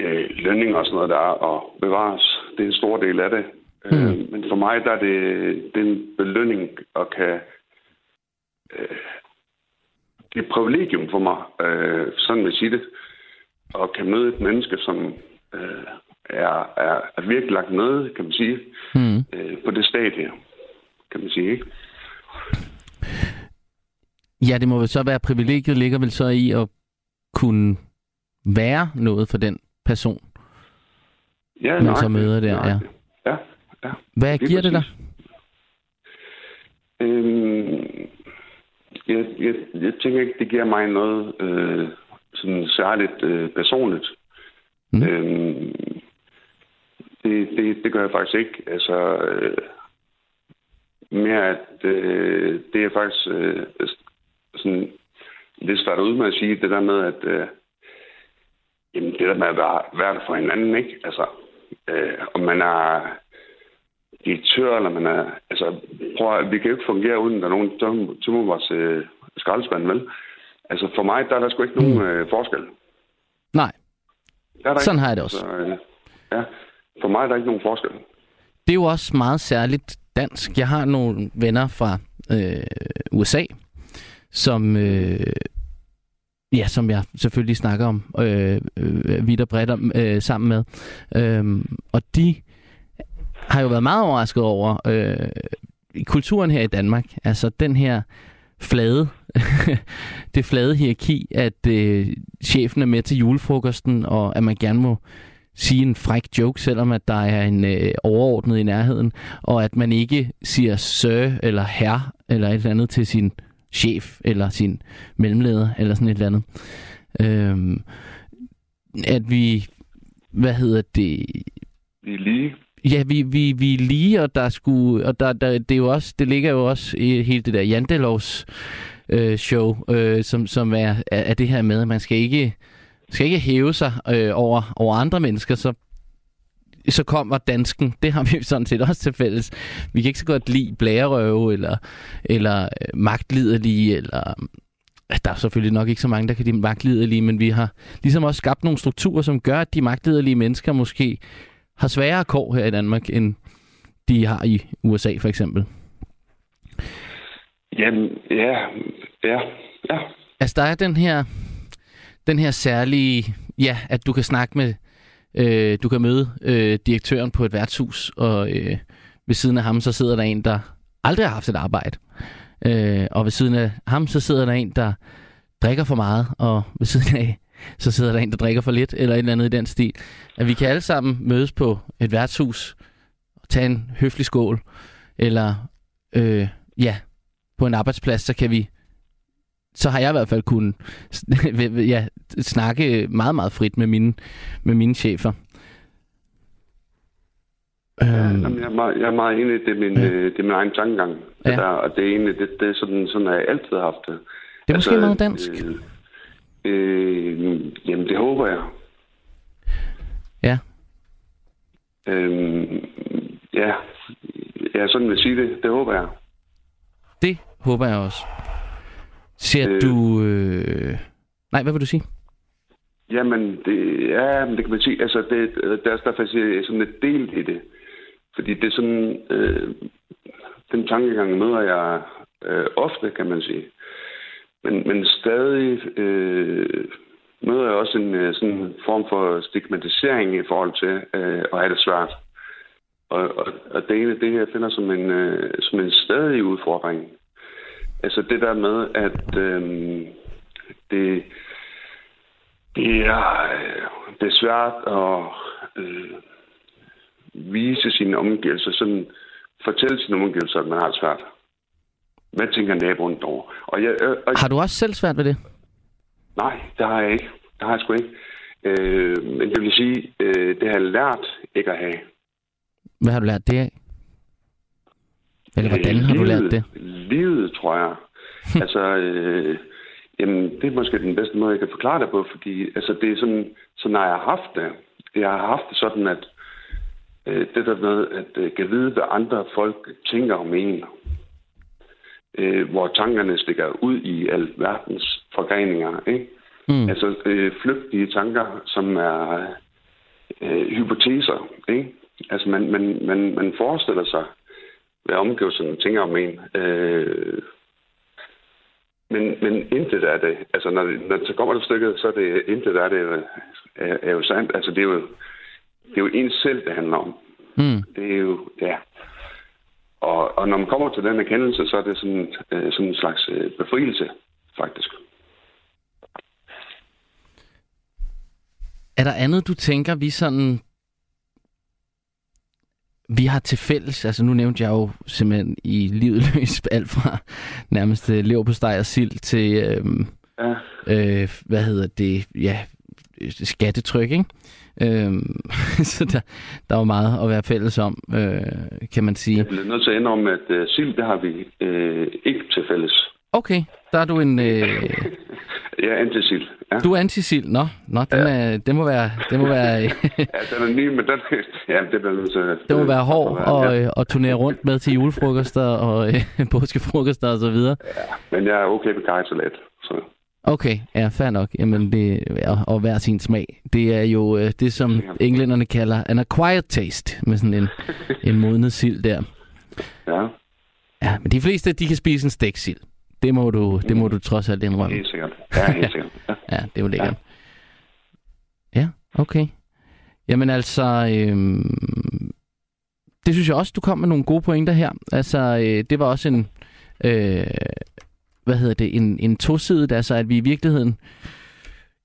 øh, lønning og sådan noget der, og bevares. Det er en stor del af det. Mm. Øh, men for mig, der er det, det er en belønning at kan... Øh, det er et privilegium for mig, øh, sådan vil jeg sige det, at kan møde et menneske, som øh, er, er, er virkelig lagt ned, kan man sige, Mm. øh, på det stadie, kan man sige, ikke? Ja, det må vel så være, privilegiet ligger vel så i at kunne være noget for den person, Ja, man så nøjagtigt, møder der. Ja. nøjagtigt. Ja, ja. Hvad Lige giver det dig? Øhm, jeg, jeg, jeg tænker ikke, det giver mig noget øh, sådan særligt øh, personligt. Mm. Øhm, det, det, det gør jeg faktisk ikke. Altså, øh, mere at øh, det er faktisk øh, sådan lidt svært ud med at sige det der med, at øh, jamen, det der med at være, der for hinanden, ikke? Altså, øh, om man er direktør, eller man er... Altså, prøv at, vi kan jo ikke fungere, uden der er nogen tømmer, tømmer vores øh, skraldespand, vel? Altså, for mig, der er der sgu ikke nogen øh, forskel. Nej, Der er der sådan ikke. har jeg det også. Så, øh, ja, for mig er der ikke nogen forskel. Det er jo også meget særligt dansk. Jeg har nogle venner fra øh, USA, som, øh, ja, som jeg selvfølgelig snakker om øh, øh, vidt og bredt om, øh, sammen med. Øh, og de har jo været meget overrasket over øh, kulturen her i Danmark. Altså den her flade, det flade hierarki, at øh, chefen er med til julefrokosten, og at man gerne må sige en fræk joke, selvom at der er en øh, overordnet i nærheden, og at man ikke siger sir eller herre eller et eller andet til sin chef eller sin mellemleder eller sådan et eller andet. Øhm, at vi, hvad hedder det, Vi er lige. Ja, vi, vi, vi er lige, og der skulle, og der, der, det, er jo også, det ligger jo også i hele det der Jantelovs øh, show, øh, som, som er, er, er det her med, at man skal ikke, skal ikke hæve sig øh, over, over andre mennesker, så så kommer dansken. Det har vi jo sådan set også til fælles. Vi kan ikke så godt lide blærerøve, eller, eller øh, magtliderlige, eller der er selvfølgelig nok ikke så mange, der kan lide magtliderlige, men vi har ligesom også skabt nogle strukturer, som gør, at de magtliderlige mennesker måske har sværere kår her i Danmark, end de har i USA for eksempel. Jamen, ja, ja, ja. Altså, der er den her, den her særlige, ja, at du kan snakke med, øh, du kan møde øh, direktøren på et værtshus, og øh, ved siden af ham, så sidder der en, der aldrig har haft et arbejde. Øh, og ved siden af ham, så sidder der en, der drikker for meget, og ved siden af, så sidder der en, der drikker for lidt, eller et eller andet i den stil. At vi kan alle sammen mødes på et værtshus, og tage en høflig skål, eller øh, ja, på en arbejdsplads, så kan vi så har jeg i hvert fald kunnet ja, snakke meget, meget frit med mine, med mine chefer. Ja, Øhm, jamen, jeg, er meget, jeg er meget enig. Det er min, Ja. ja. det er min egen tankegang. Ja. der, og det er egentlig, det, det er sådan, sådan har jeg altid haft det. det er måske Altså, meget dansk. Øh, øh, jamen, det håber jeg. Ja. Øh, ja. ja, sådan vil jeg sige det. Det håber jeg. Det håber jeg også. Ser Øh. du... Øh... Nej, hvad vil du sige? Jamen, det, ja, men det kan man sige. Altså, det, der, er- der er faktisk sådan et del i det. Fordi det er sådan... Øh, den tankegang møder jeg øh, ofte, kan man sige. Men, men stadig øh, møder jeg også en øh, sådan form for stigmatisering i forhold til øh, at have det svært. Og, og, og det ene, det her, jeg finder som en, øh, som en stadig udfordring. Altså det der med, at øh, det, det, er, øh, det er svært at øh, vise sine omgivelser, sådan fortælle sine omgivelser, at man har det svært. Hvad tænker naboen dog? Og jeg, øh, og, Har du også selv svært ved det? nej, det har jeg ikke. Det har jeg sgu ikke. Øh, men det vil sige, øh, det har jeg lært ikke at have. Hvad har du lært det af? Eller hvordan har du lært det? Livet, tror jeg. altså, øh, jamen, det er måske den bedste måde, jeg kan forklare det på, fordi altså, det er sådan, så når jeg har haft det, jeg har haft det sådan, at øh, det der med at øh, kan vide, hvad andre folk tænker om en, øh, hvor tankerne stikker ud i alverdens forgreninger, ikke? Mm. Altså øh, flygtige tanker, som er øh, hypoteser, ikke? Altså man, man, man, man forestiller sig, hvad omgivelserne tænker om en. Øh, men, men intet af det, altså når, det- når det så kommer til stykket, så er det intet af det er, er, er jo sandt. Altså det er jo, det er jo en selv, det handler om. Mm. Det er jo, ja. Og, og når man kommer til den erkendelse, så er det sådan, øh, sådan en slags øh, befrielse, faktisk. Er der andet, du tænker, vi sådan... Vi har til fælles, altså nu nævnte jeg jo simpelthen i livet løs alt fra nærmest øh, leverpostej og sild til, øhm, Ja. øh, hvad hedder det, ja, skattetryk, ikke? Øhm, så der, der er jo meget at være fælles om, øh, kan man sige. Jeg bliver nødt til at indrømme, at øh, sild, det har vi øh, ikke til fælles. Okay, der er du en... Øh, Jeg er anti-sild. Ja. du er anti-sild. Nå, nå den, er, den må være... Den må være ja, den er ny, men den, ja, det til at... Det må være hård Ja. og, øh, og turnere rundt med til julefrokoster og øh, påskefrokoster og så videre. Men jeg er okay med kajsalat. Så. Okay, ja, fair nok. Jamen, det og, og hver sin smag. Det er jo øh, det, som englænderne kalder an acquired taste, med sådan en, en modnet sild der. Ja, Ja, men de fleste, de kan spise en stæksild. Det må du, det må du trods alt indrømme. helt sikkert. Ja, helt sikkert. Ja. Ja, det er jo lækkert. Ja, okay. Jamen altså, øhm, det synes jeg også, du kom med nogle gode pointer her. Altså, øh, det var også en, øh, hvad hedder det, en, en tosidet, altså at vi i virkeligheden,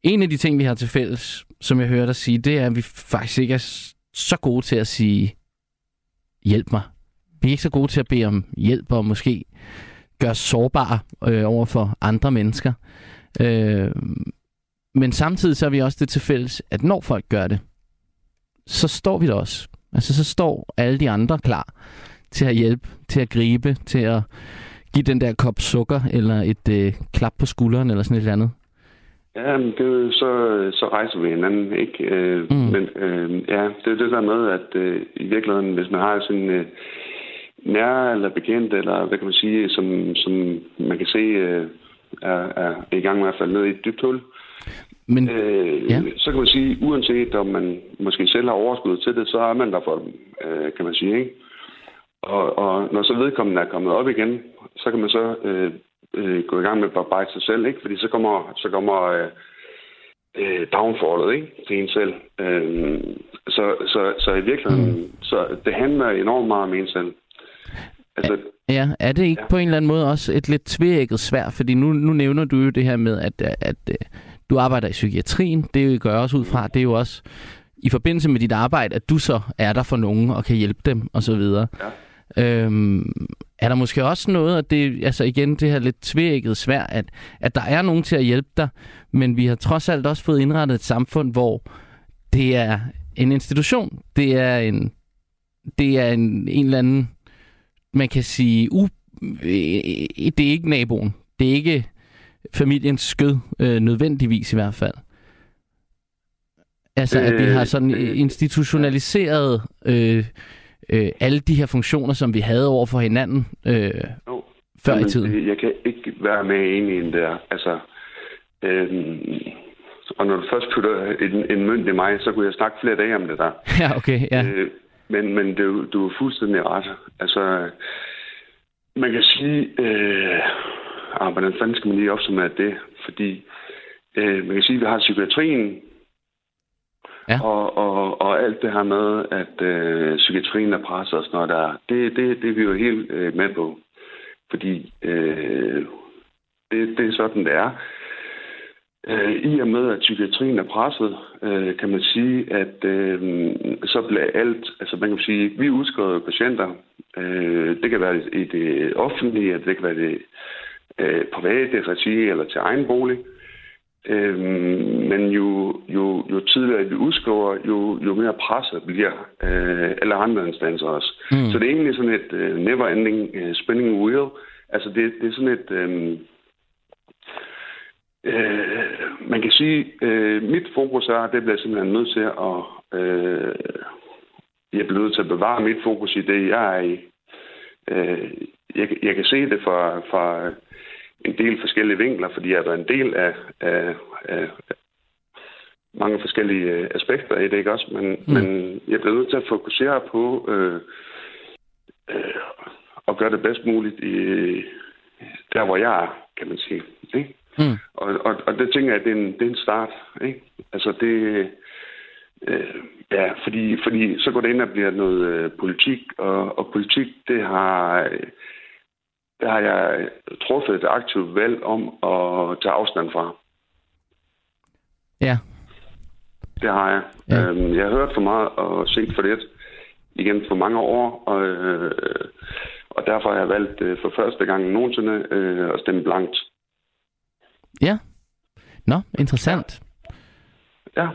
en af de ting, vi har til fælles, som jeg hørte dig sige, det er, at vi faktisk ikke er så gode til at sige, hjælp mig. Vi er ikke så gode til at bede om hjælp, og måske gøre os sårbare øh, over for andre mennesker. Øh, men samtidig så er vi også det til fælles, at når folk gør det, så står vi der også. Altså så står alle de andre klar til at hjælpe, til at gribe, til at give den der kop sukker, eller et øh, klap på skulderen, eller sådan et eller andet. Ja, men det er jo så, så rejser vi hinanden, ikke? Øh, mm. Men øh, ja, det er det der med, at øh, i virkeligheden, hvis man har sådan øh, nær eller bekendt, eller hvad kan man sige, som, som man kan se øh, er, er i gang med at falde ned i et dybt hul, Men øh, ja. så kan man sige, uanset om man måske selv har overskud til det, så er man der for dem, øh, kan man sige, ikke? Og, og når så vedkommende er kommet op igen, så kan man så øh, øh, gå i gang med at bearbejde sig selv, ikke? Fordi så kommer, så kommer øh, øh, downfallet, ikke? Til en selv. Øh, så, så, så i virkeligheden, mm. så det handler enormt meget om en selv. Altså, ja, er det ikke Ja. på en eller anden måde også et lidt tvækket svært? Fordi nu, nu nævner du jo det her med, at, at, at øh, du arbejder i psykiatrien. Det gør jeg også ud fra. Det er jo også i forbindelse med dit arbejde, at du så er der for nogen og kan hjælpe dem og så videre. Ja. Øhm, er der måske også noget, at det, altså igen, det her lidt tvækket svært, at, at der er nogen til at hjælpe dig, men vi har trods alt også fået indrettet et samfund, hvor det er en institution, det er en, det er en, en eller anden, man kan sige, u, øh, det er ikke naboen, det er ikke familiens skød, øh, nødvendigvis i hvert fald. Altså, at vi Øh, har sådan øh, institutionaliseret øh, øh, alle de her funktioner, som vi havde over for hinanden øh, jo, før i Jamen, tiden. det- Jeg kan ikke være med enig i der. Altså, øhm, og når du først putter en, en mønt i mig, så kunne jeg snakke flere dage om det der. Ja, okay, ja. Øh, men men du, du er fuldstændig ret. Altså, man kan sige, øh, ah, hvordan fanden skal man lige opsummere det? Fordi øh, man kan sige, at vi har psykiatrien, Ja. Og, og, og alt det her med, at øh, psykiatrien er presset og sådan noget der, det, det, det er vi jo helt øh, med på. Fordi øh, det, det er sådan, det er. Øh, I og med, at psykiatrien er presset, øh, kan man sige, at øh, så bliver alt, altså man kan sige, vi udskriver patienter, øh, det kan være i det offentlige, det kan være det øh, private regi eller til egen bolig. Øh, men jo, jo, jo tidligere vi udskriver, jo, jo mere presset bliver øh, alle andre instanser også. Mm. Så det er egentlig sådan et øh, never-ending øh, spinning wheel. Altså det, det er sådan et... Øh, øh, man kan sige, øh, mit fokus er, det bliver simpelthen nødt til at... Øh, jeg bliver nødt til at bevare mit fokus i det, jeg er i. Øh, jeg, jeg kan se det fra, fra en del forskellige vinkler, fordi jeg har været en del af, af, af mange forskellige øh, aspekter i det, ikke også? Men, mm. men jeg bliver nødt til at fokusere på øh, øh, at gøre det bedst muligt i der, hvor jeg er, kan man sige. Ikke? Mm. Og, og, og det tænker jeg, det er en, det er en start. Ikke? Altså det... Øh, ja, fordi, fordi så går det ind og bliver noget øh, politik, og, og politik, det har... Øh, der har jeg truffet et aktivt valg om at tage afstand fra. Ja. Det har jeg. Ja. Øhm, jeg har hørt for meget og set for lidt igen for mange år, og, øh, og derfor har jeg valgt øh, for første gang nogensinde øh, at stemme blankt. Ja. Nå, interessant. Ja,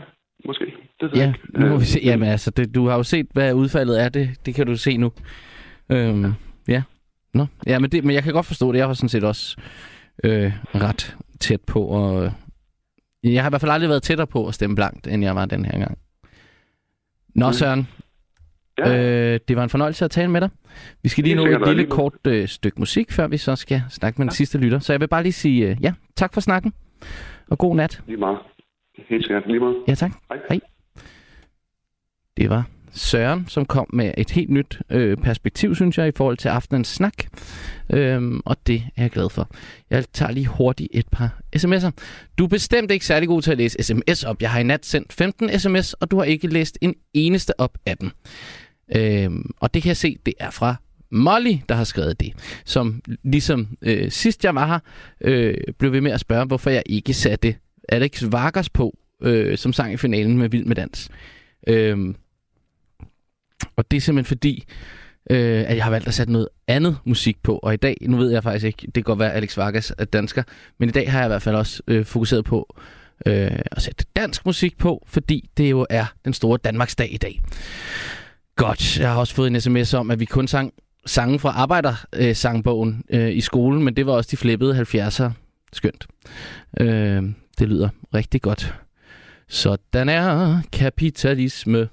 måske. Det Ja, jeg ikke. nu må Øh, vi se. Jamen altså, det, du har jo set, hvad udfaldet er. Det, det kan du se nu. Øhm, ja. Nå. Ja, men, det, men jeg kan godt forstå det. Jeg var sådan set også øh, ret tæt på. Og, jeg har i hvert fald aldrig været tættere på at stemme blankt, end jeg var den her gang. Nå, Søren. Ja. Øh, det var en fornøjelse at tale med dig. Vi skal lige nå et lille kort øh, stykke musik, før vi så skal snakke med den sidste lytter. Så jeg vil bare lige sige øh, ja, tak for snakken, og god nat. Lige meget. Helt sikkert. Lige meget. Ja, tak. Hej. Hej. Det var Søren, som kom med et helt nyt øh, perspektiv, synes jeg, i forhold til aftenens snak. Øhm, og det er jeg glad for. Jeg tager lige hurtigt et par sms'er. Du er bestemt ikke særlig god til at læse sms op. Jeg har i nat sendt 15 sms, og du har ikke læst en eneste op af dem. Øhm, og det kan jeg se, det er fra Molly, der har skrevet det. Som ligesom øh, sidst jeg var her, øh, blev ved med at spørge, hvorfor jeg ikke satte Alex Vargas på, øh, som sang i finalen med Vild med Dans. Øhm, og det er simpelthen fordi, øh, at jeg har valgt at sætte noget andet musik på. Og i dag, nu ved jeg faktisk ikke, det kan godt være, at Alex Vargas er dansker, men i dag har jeg i hvert fald også øh, fokuseret på øh, at sætte dansk musik på, fordi det jo er den store Danmarksdag i dag. Godt, jeg har også fået en sms om, at vi kun sang sange fra Arbejdersangbogen øh, i skolen, men det var også de flippede 70'er. Skønt. Øh, det lyder rigtig godt. Sådan er kapitalisme.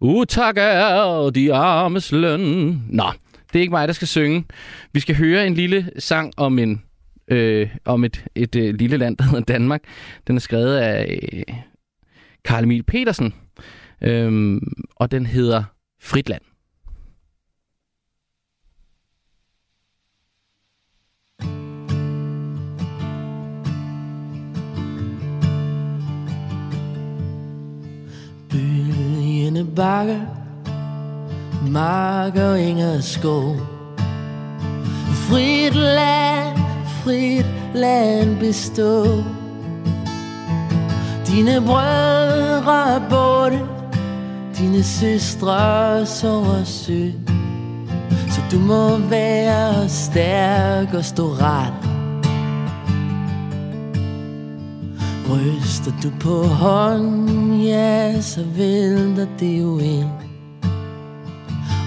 Utak er de armes løn. Nå, det er ikke mig, der skal synge. Vi skal høre en lille sang om en øh, om et, et øh, lille land, der hedder Danmark. Den er skrevet af øh, Karl Emil Petersen, øh, og den hedder frit land. Bølgende bakker Marker og enge skov. Frit land, frit land bestå Dine brødre er borte. Dine søstre sover sødt. Så du må være stærk og stå ret. Ryster du på hånden, ja, så vælter det jo ind.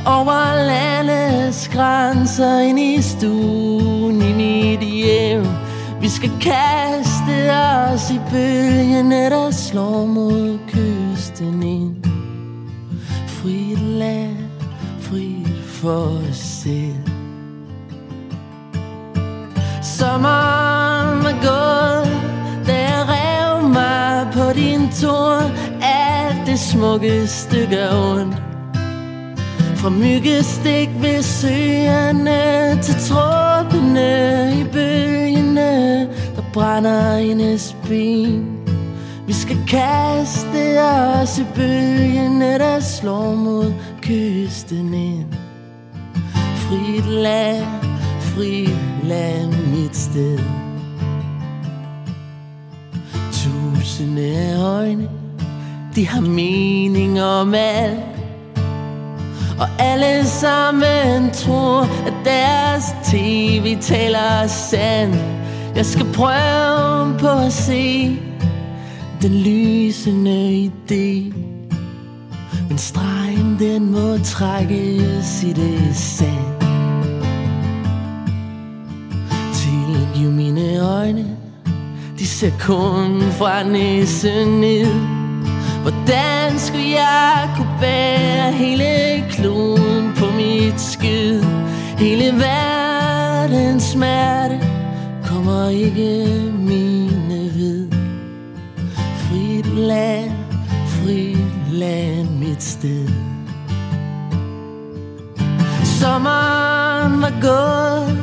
Over landets grænser, ind i stuen, i mit hjem. Vi skal kaste os i bølgerne, der slår mod kysten ind. Frit land, frit for os selv. Sommeren er gået da jeg rev mig på din torn Alt det smukkeste gør ondt Fra myggestik ved søerne Til tråbene i bølgene Der brænder hendes ben. Vi skal kaste os i bølgene, der slår mod kysten ind. Frit land, frit land, mit sted. Tusinde øjne, de har mening om alt. Og alle sammen tror, at deres tv taler sandt. Jeg skal prøve på at se den lysende idé. Men stregen den må trækkes i det sand. Tilgiv mine øjne, de ser kun fra næsen ned. Hvordan skulle jeg kunne bære hele kloden på mit skid? Hele verdens smerte kommer ikke land, frit land, mit sted. Sommeren var gået,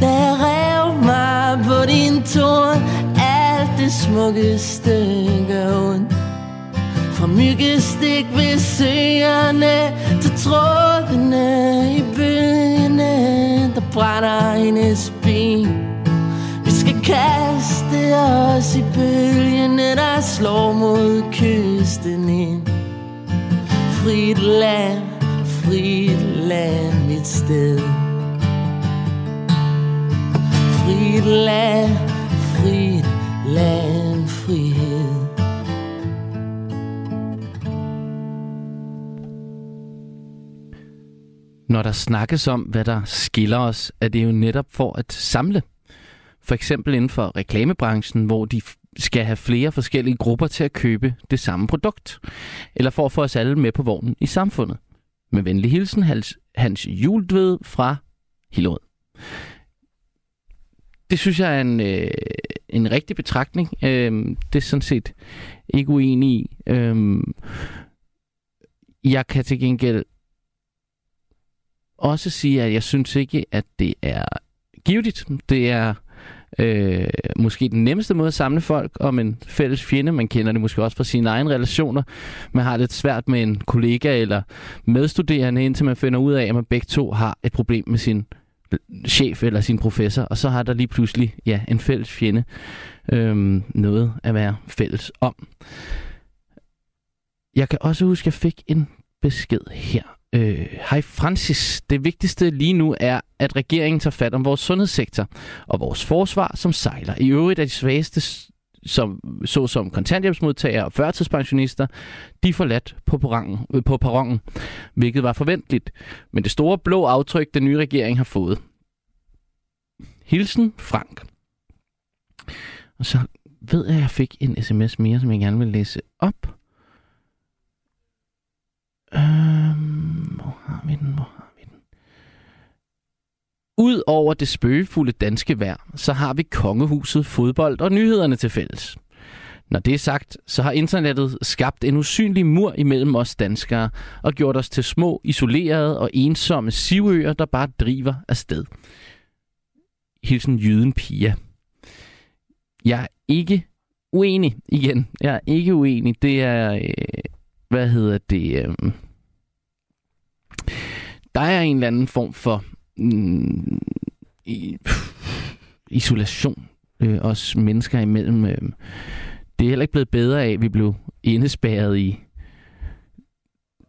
da jeg rev mig på din torn. Alt det smukkeste gør ondt. Fra myggestik ved søerne Til trådene i bølgene Der brænder hendes ben Vi skal kaste os i bølgene Der slår mod kysten ind Frit land, frit land, mit sted Frit land, frit land, frihed Når der snakkes om, hvad der skiller os, er det jo netop for at samle. For eksempel inden for reklamebranchen, hvor de skal have flere forskellige grupper til at købe det samme produkt. Eller for at få os alle med på vognen i samfundet. Med venlig hilsen, Hans, Hans Juldved fra Hillerød. Det synes jeg er en, øh, en rigtig betragtning. Øh, det er sådan set ikke uenig i. Øh, jeg kan til gengæld også sige, at jeg synes ikke, at det er givetigt. Det er øh, måske den nemmeste måde at samle folk om en fælles fjende. Man kender det måske også fra sine egne relationer. Man har lidt svært med en kollega eller medstuderende, indtil man finder ud af, at man begge to har et problem med sin chef eller sin professor, og så har der lige pludselig ja, en fælles fjende. Øhm, noget at være fælles om. Jeg kan også huske, at jeg fik en besked her Øh, hej Francis. Det vigtigste lige nu er, at regeringen tager fat om vores sundhedssektor og vores forsvar, som sejler. I øvrigt er de svageste, som, såsom kontanthjælpsmodtagere og førtidspensionister, de forladt på porangen, øh, på perronen, hvilket var forventeligt. Men det store blå aftryk, den nye regering har fået. Hilsen Frank. Og så ved jeg, at jeg fik en sms mere, som jeg gerne vil læse op. Øhm, hvor har vi den? Hvor har vi den? Ud over det spøgefulde danske vejr, så har vi kongehuset, fodbold og nyhederne til fælles. Når det er sagt, så har internettet skabt en usynlig mur imellem os danskere og gjort os til små, isolerede og ensomme sivøer, der bare driver afsted. Hilsen Jyden Pia. Jeg er ikke uenig igen. Jeg er ikke uenig. Det er, øh, hvad hedder det? Øh, der er en eller anden form for mm, i, isolation øh, os mennesker imellem. Øh. Det er heller ikke blevet bedre af, at vi blev indespærret i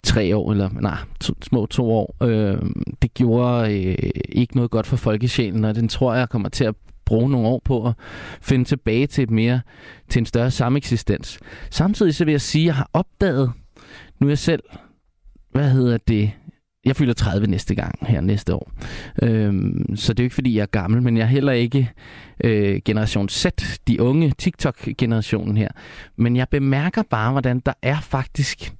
tre år, eller nej, to, små to år. Øh, det gjorde øh, ikke noget godt for folkesjælen, og den tror jeg kommer til at bruge nogle år på at finde tilbage til et mere til en større sameksistens. Samtidig så vil jeg sige, at jeg har opdaget, nu er jeg selv, hvad hedder det, jeg fylder 30 næste gang her næste år. Øhm, så det er jo ikke, fordi jeg er gammel, men jeg er heller ikke øh, generation Z, de unge TikTok-generationen her. Men jeg bemærker bare, hvordan der er faktisk,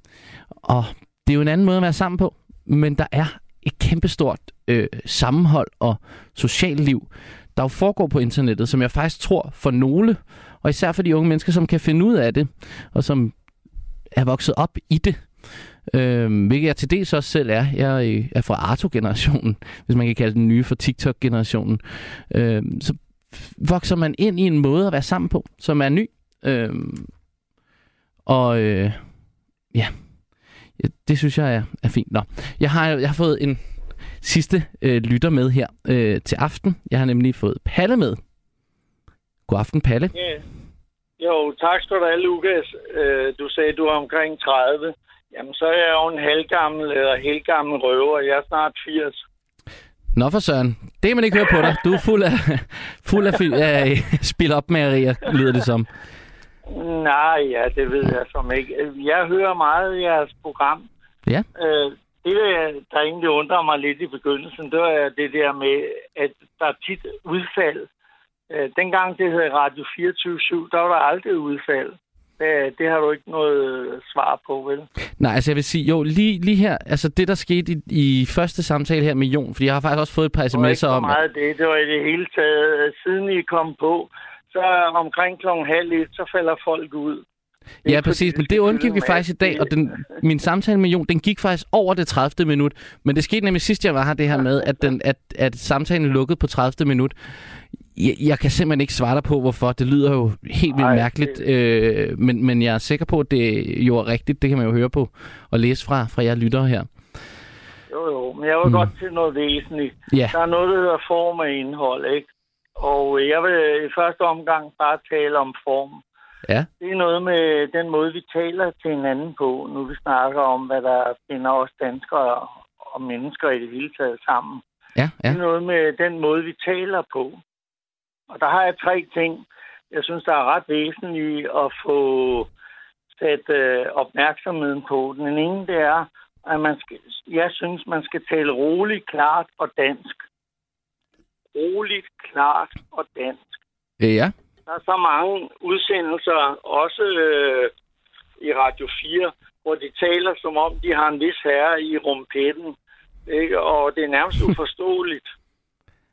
og det er jo en anden måde at være sammen på, men der er et kæmpestort øh, sammenhold og socialt liv, der jo foregår på internettet, som jeg faktisk tror for nogle, og især for de unge mennesker, som kan finde ud af det, og som er vokset op i det, Øh, hvilket jeg til dels også selv er. Jeg øh, er fra Arto-generationen, hvis man kan kalde den nye for TikTok-generationen. Øh, så vokser man ind i en måde at være sammen på, som er ny. Øh, Og øh, ja, Ja, det synes jeg er, er fint. Nå, jeg har, jeg har fået en sidste øh, lytter med her øh, til aften. Jeg har nemlig fået Palle med. God aften, Palle. Ja. Jo, tak skal du have, Lukas. Øh, du sagde, du er omkring 30. Jamen, så er jeg jo en halvgammel eller helgammel røver. Jeg er snart 80. Nå for søren. Det kan man ikke høre på dig. Du er fuld af, fuld af, af spil op med lyder det som. Nej, ja, det ved jeg som ikke. Jeg hører meget i jeres program. Ja. Øh, det, der- der egentlig undrer mig lidt i begyndelsen, det var det der med, at der er tit udfald. Øh, dengang det hed Radio 24 der var der aldrig udfald. Det, det har du ikke noget øh, svar på, vel? Nej, altså jeg vil sige, jo, lige, lige her, altså det der skete i, i første samtale her med Jon, fordi jeg har faktisk også fået et par Det var ikke sms'er om, meget det. Det var i det hele taget. øh, Siden I kom på, så omkring klokken halv et, så falder folk ud. Det Ja, præcis, men de det undgik vi faktisk i dag, og den, min samtale med Jon, den gik faktisk over det 30. minut. Men det skete nemlig sidst, jeg var her, det her med, at, den, at, at samtalen lukkede på 30. minut. Jeg, jeg kan simpelthen ikke svare dig på, hvorfor. Det lyder jo helt vildt Nej, mærkeligt, øh, men, men jeg er sikker på, at det jo er rigtigt. Det kan man jo høre på og læse fra, fra jer lyttere her. Jo, jo, men jeg vil mm. godt til noget væsentligt. Ja. Der er noget, der hedder form og indhold, ikke? Og jeg vil i første omgang bare tale om form. Ja. Det er noget med den måde, vi taler til hinanden på, nu vi snakker om, hvad der binder os danskere og mennesker i det hele taget sammen. Ja, ja. Det er noget med den måde, vi taler på. Og der har jeg tre ting, jeg synes, der er ret væsentlige at få sat øh, opmærksomheden på. Den ene, det er, at man skal, jeg synes, man skal tale roligt, klart og dansk. Roligt, klart og dansk. Øh, ja. Der er så mange udsendelser, også øh, i Radio 4, hvor de taler, som om de har en vis herre i rumpetten. Ikke? Og det er nærmest uforståeligt.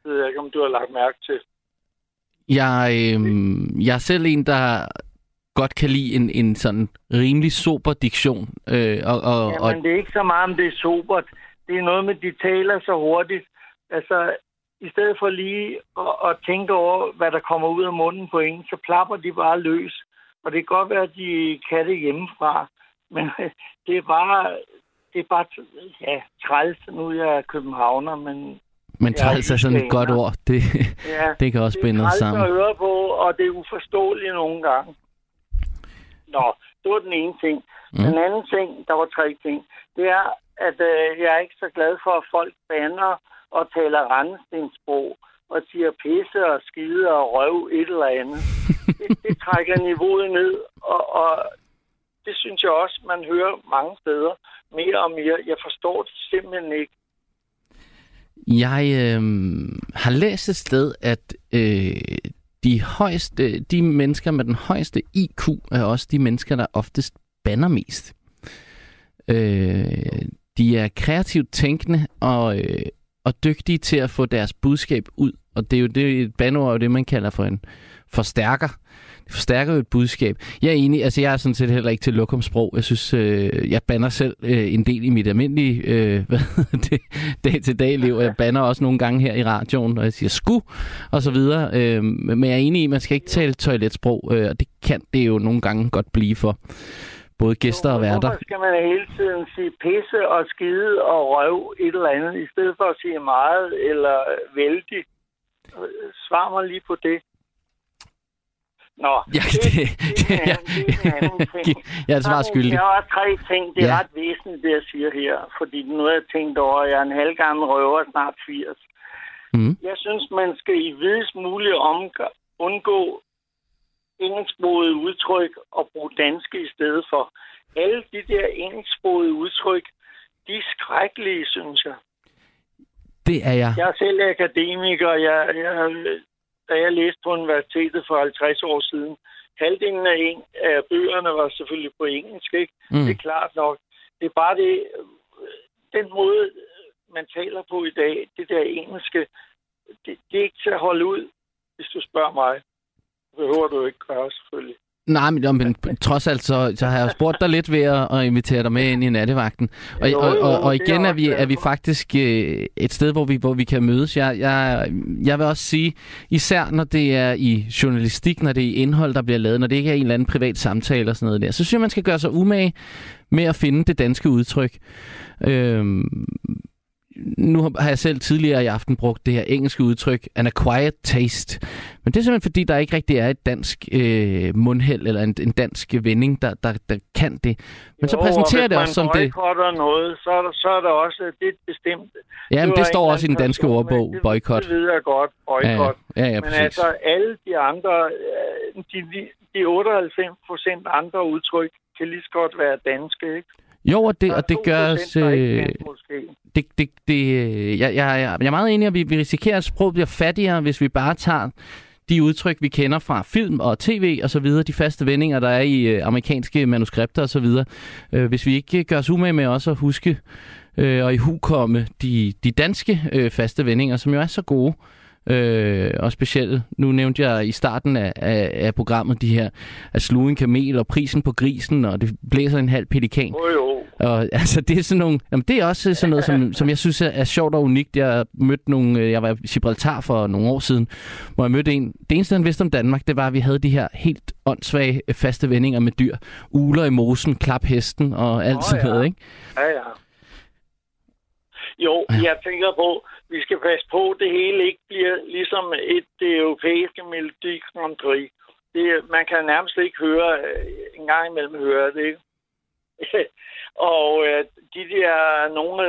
Det ved jeg ikke, om du har lagt mærke til. Jeg, øh, jeg er selv en, der godt kan lide en, en sådan rimelig sober diktion. Øh, og, og, og, Jamen, det er ikke så meget, om det er sobert. Det er noget med, de taler så hurtigt. Altså, i stedet for lige at, at tænke over, hvad der kommer ud af munden på en, så plapper de bare løs. Og det kan godt være, at de kan det hjemmefra. Men det er bare, det er bare ja, træls. Nu er jeg københavner, men men er træls er sådan et godt ord. Det, Ja, det kan også det er binde sammen. at høre på, og det er uforståeligt nogle gange. Nå, det var den ene ting. Mm. Den anden ting, der var tre ting, det er, at øh, jeg er ikke så glad for, at folk bander og taler randestensprog og siger pisse og skide og røv et eller andet. det, det trækker niveauet ned, og, og det synes jeg også, man hører mange steder mere og mere. Jeg forstår det simpelthen ikke. Jeg øh, har læst et sted, at øh, de, højeste, de mennesker med den højeste IQ er også de mennesker, der oftest banner mest. Øh, de er kreativt tænkende og, øh, og dygtige til at få deres budskab ud. Og det er jo det, et banner, er jo det, man kalder for en forstærker. Det forstærker jo et budskab. Jeg er enig, altså jeg er sådan set heller ikke til lokumsprog. Jeg synes, øh, jeg banner selv øh, en del i mit almindelige øh, hvad det, dag-til-dag liv. Jeg banner også nogle gange her i radioen, når jeg siger sku og så videre. Øh, men jeg er enig i, at man skal ikke tale toiletsprog, øh, og det kan det jo nogle gange godt blive for både gæster og værter. Hvorfor skal man hele tiden sige pisse og skide og røv et eller andet, i stedet for at sige meget eller vældig? Øh, Svar mig lige på det. Nå, Ja, det, det, det, er det er en anden ting. jeg er svar skyldig. Jeg har tre ting. Det er Ja. ret væsentligt, det jeg siger her. Fordi nu har jeg tænkt over, at jeg er en halvgammel røver, snart 80. Mm. Jeg synes, man skal i videst mulig omgang undgå engelsksprogede udtryk og bruge danske i stedet for. Alle de der engelsksprogede udtryk, de er skrækkelige, synes jeg. Det er jeg. Jeg er selv akademiker. Jeg, jeg, da jeg læste på universitetet for 50 år siden, halvdelen af, en, af bøgerne var selvfølgelig på engelsk, ikke? Mm. Det er klart nok. Det er bare det, den måde, man taler på i dag, det der engelske, det, det er ikke til at holde ud, hvis du spørger mig. Det behøver du ikke gøre, selvfølgelig. Nej, men, men trods alt, så, så har jeg spurgt dig lidt ved at, at invitere dig med ind i nattevagten. Og, Jo, og, jo, og, og er igen er vi, er vi faktisk øh, et sted, hvor vi, hvor vi kan mødes. Jeg, jeg, jeg vil også sige, især når det er i journalistik, når det er i indhold, der bliver lavet, når det ikke er en eller anden privat samtale og sådan noget der, så synes jeg, man skal gøre sig umage med at finde det danske udtryk. Øhm, nu har jeg selv tidligere i aften brugt det her engelske udtryk, an acquired taste. Men det er simpelthen fordi, der ikke rigtig er et dansk øh, mundheld eller en, en dansk vending, der, der, der kan det. Men så Jo, og præsenterer det også som det. noget, så er der, så er der også det et bestemt... Ja, men det en står også i den danske ordbog? Det- boykot. Det ved jeg godt, boykot. Ja, ja, ja, Men præcis. altså, alle de andre, øh, de, de 98 procent andre udtryk, kan lige så godt være danske, ikke? Jo, og det, og det 2%, gør os... Øh, det, det, det, øh, jeg, jeg, jeg er meget enig, at vi, vi risikerer, at sproget bliver fattigere, hvis vi bare tager de udtryk, vi kender fra film og tv og så videre, de faste vendinger, der er i øh, amerikanske manuskripter og så videre. Øh, hvis vi ikke gør os umage med også at huske øh, og i hukomme de, de danske øh, faste vendinger, som jo er så gode øh, og specielle. Nu nævnte jeg i starten af, af, af programmet de her at sluge en kamel og prisen på grisen, og det blæser en halv pelikan. Jo, jo. Og altså, det er sådan nogle, jamen, det er også sådan noget, som, som jeg synes er, er sjovt og unikt. Jeg mødte nogle, øh, jeg var i Gibraltar for nogle år siden, hvor jeg mødte en. Det eneste, han vidste om Danmark, det var, at vi havde de her helt åndssvage øh, faste vendinger med dyr. Uler i mosen, klap hesten og alt Nå, sådan ja. noget, ikke? Ja, ja. Jo, jeg tænker på, vi skal passe på, at det hele ikke bliver ligesom et det europæiske Melodi Grand Prix. Det, man kan nærmest ikke høre, øh, en gang imellem høre det, ikke? og øh, de der nogle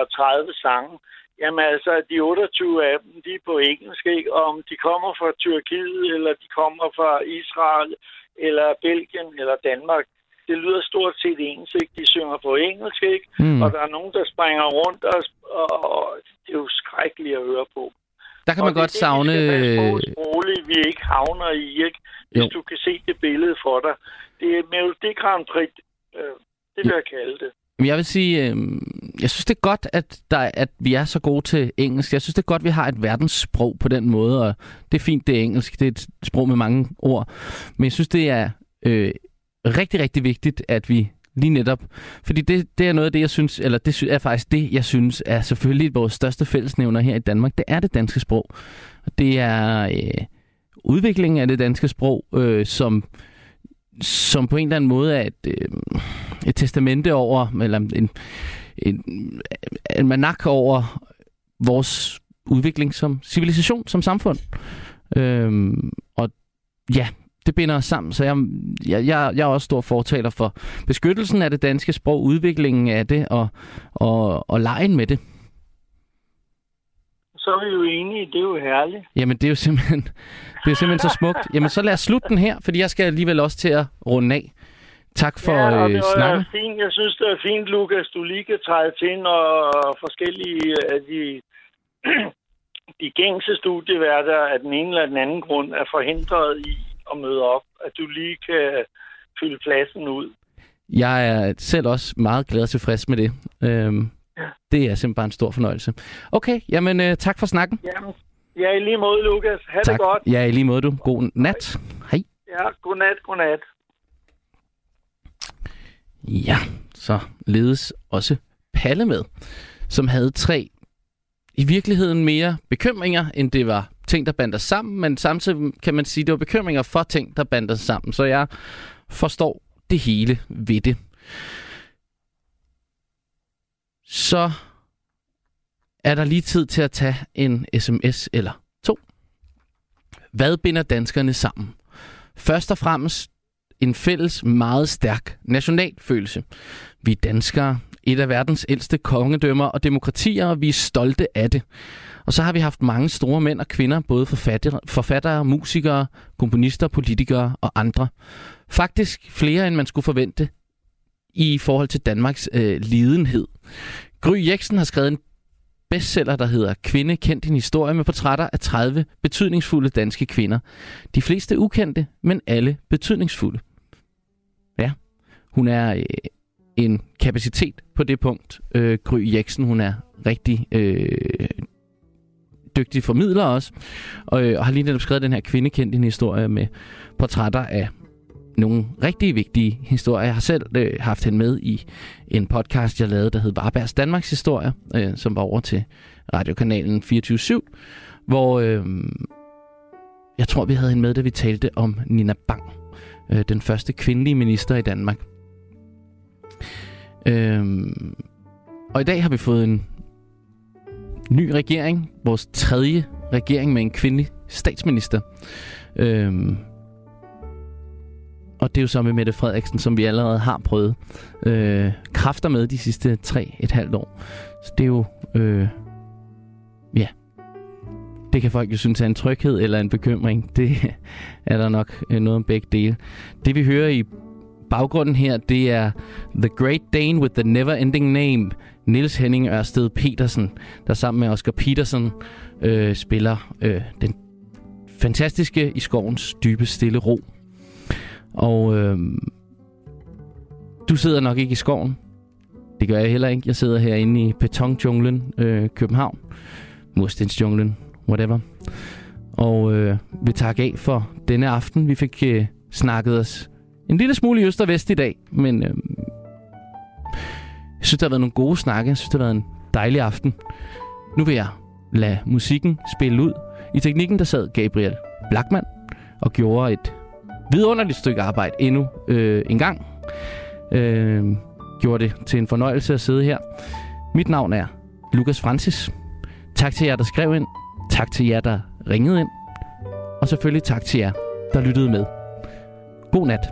øh, 30 sange, jamen altså, de 28 af dem, de er på engelsk, ikke? Om de kommer fra Tyrkiet, eller de kommer fra Israel, eller Belgien, eller Danmark, det lyder stort set ens, ikke? De synger på engelsk, ikke? Mm. Og der er nogen, der springer rundt, og, og, og det er jo skrækkeligt at høre på. Der kan Og man det er godt det, savne... På øh, sprogligt, vi ikke havner i, ikke? Hvis Jo. du kan se det billede for dig. Det er Melodi Grand Prix, øh, det vil jeg kalde det. Men jeg vil sige, øh, jeg synes det er godt, at, der, at vi er så gode til engelsk. Jeg synes det er godt, at vi har et verdenssprog på den måde, og det er fint, det er engelsk. Det er et sprog med mange ord. Men jeg synes, det er øh, rigtig, rigtig vigtigt, at vi lige netop... Fordi det, det er noget af det, jeg synes, eller det er faktisk det, jeg synes er selvfølgelig vores største fællesnævner her i Danmark. Det er det danske sprog. Og det er øh, udviklingen af det danske sprog, øh, som som på en eller anden måde er et, øh, et testamente over, eller en, en, en manak over vores udvikling som civilisation, som samfund. Øh, og ja, det binder os sammen, så jeg, jeg, jeg, jeg er også stor fortaler for beskyttelsen af det danske sprog, udviklingen af det, og, og, og lejen med det. Så er vi jo enige, det er jo herligt. Jamen, det er jo simpelthen, det er simpelthen så smukt. Jamen, så lad os slutte den her, fordi jeg skal alligevel også til at runde af. Tak for ja, og øh, det var snakken. fint. Jeg synes, det er fint, Lukas, du lige kan træde til, når forskellige af de, de gængse studieværter af den ene eller den anden grund er forhindret i at møde op. At du lige kan fylde pladsen ud. Jeg er selv også meget glad og tilfreds med det. Øhm, Ja. Det er simpelthen bare en stor fornøjelse. Okay, jamen øh, tak for snakken. Jamen, ja, i lige måde, Lukas. Ha' tak. det godt. Ja, i lige måde du. God nat. Hej. Ja, godnat, godnat. Ja, så ledes også Palle med, som havde tre i virkeligheden mere bekymringer, end det var ting, der bandt os sammen, men samtidig kan man sige, at det var bekymringer for ting, der bandt os sammen. Så jeg forstår det hele ved det. Så er der lige tid til at tage en sms eller to. Hvad binder danskerne sammen? Først og fremmest en fælles, meget stærk nationalfølelse. Vi danskere, et af verdens ældste kongedømmer og demokratier, og vi er stolte af det. Og så har vi haft mange store mænd og kvinder, både forfattere, forfattere musikere, komponister, politikere og andre. Faktisk flere, end man skulle forvente i forhold til Danmarks øh, lidenhed. Gry Jeksen har skrevet en bestseller, der hedder Kvinde kendt din historie med portrætter af 30 betydningsfulde danske kvinder. De fleste ukendte, men alle betydningsfulde. Ja, hun er øh, en kapacitet på det punkt. Øh, Gry Jeksen, hun er rigtig øh, dygtig formidler også, og, øh, og har lige netop skrevet den her kvindekendt historie med portrætter af nogle rigtig vigtige historier. Jeg har selv øh, haft hende med i en podcast, jeg lavede, der hed Varbergs Danmarks Historie, øh, som var over til radiokanalen 24 hvor øh, jeg tror, vi havde hende med, da vi talte om Nina Bang, øh, den første kvindelige minister i Danmark. Øhm, og i dag har vi fået en ny regering, vores tredje regering med en kvindelig statsminister. Øhm, og det er jo så med Mette Frederiksen, som vi allerede har prøvet øh, kræfter med de sidste tre et halvt år. Så det er jo, øh, ja, det kan folk jo synes er en tryghed eller en bekymring. Det er der nok øh, noget om begge dele. Det vi hører i baggrunden her, det er The Great Dane with the Never Ending Name, Nils Henning Ørsted Petersen, der sammen med Oscar Petersen øh, spiller øh, den fantastiske I skovens dybe stille ro. Og øh, du sidder nok ikke i skoven. Det gør jeg heller ikke. Jeg sidder herinde i betonjunglen, øh, København. Murstensjunglen, whatever. Og øh, vi takke af for denne aften. Vi fik øh, snakket os en lille smule i øst og vest i dag, men øh, jeg synes, der har været nogle gode snakke. Jeg synes, det har været en dejlig aften. Nu vil jeg lade musikken spille ud. I teknikken, der sad Gabriel Blackman og gjorde et vidunderligt stykke arbejde endnu øh, en gang. Øh, gjorde det til en fornøjelse at sidde her. Mit navn er Lukas Francis. Tak til jer, der skrev ind. Tak til jer, der ringede ind. Og selvfølgelig tak til jer, der lyttede med. God nat.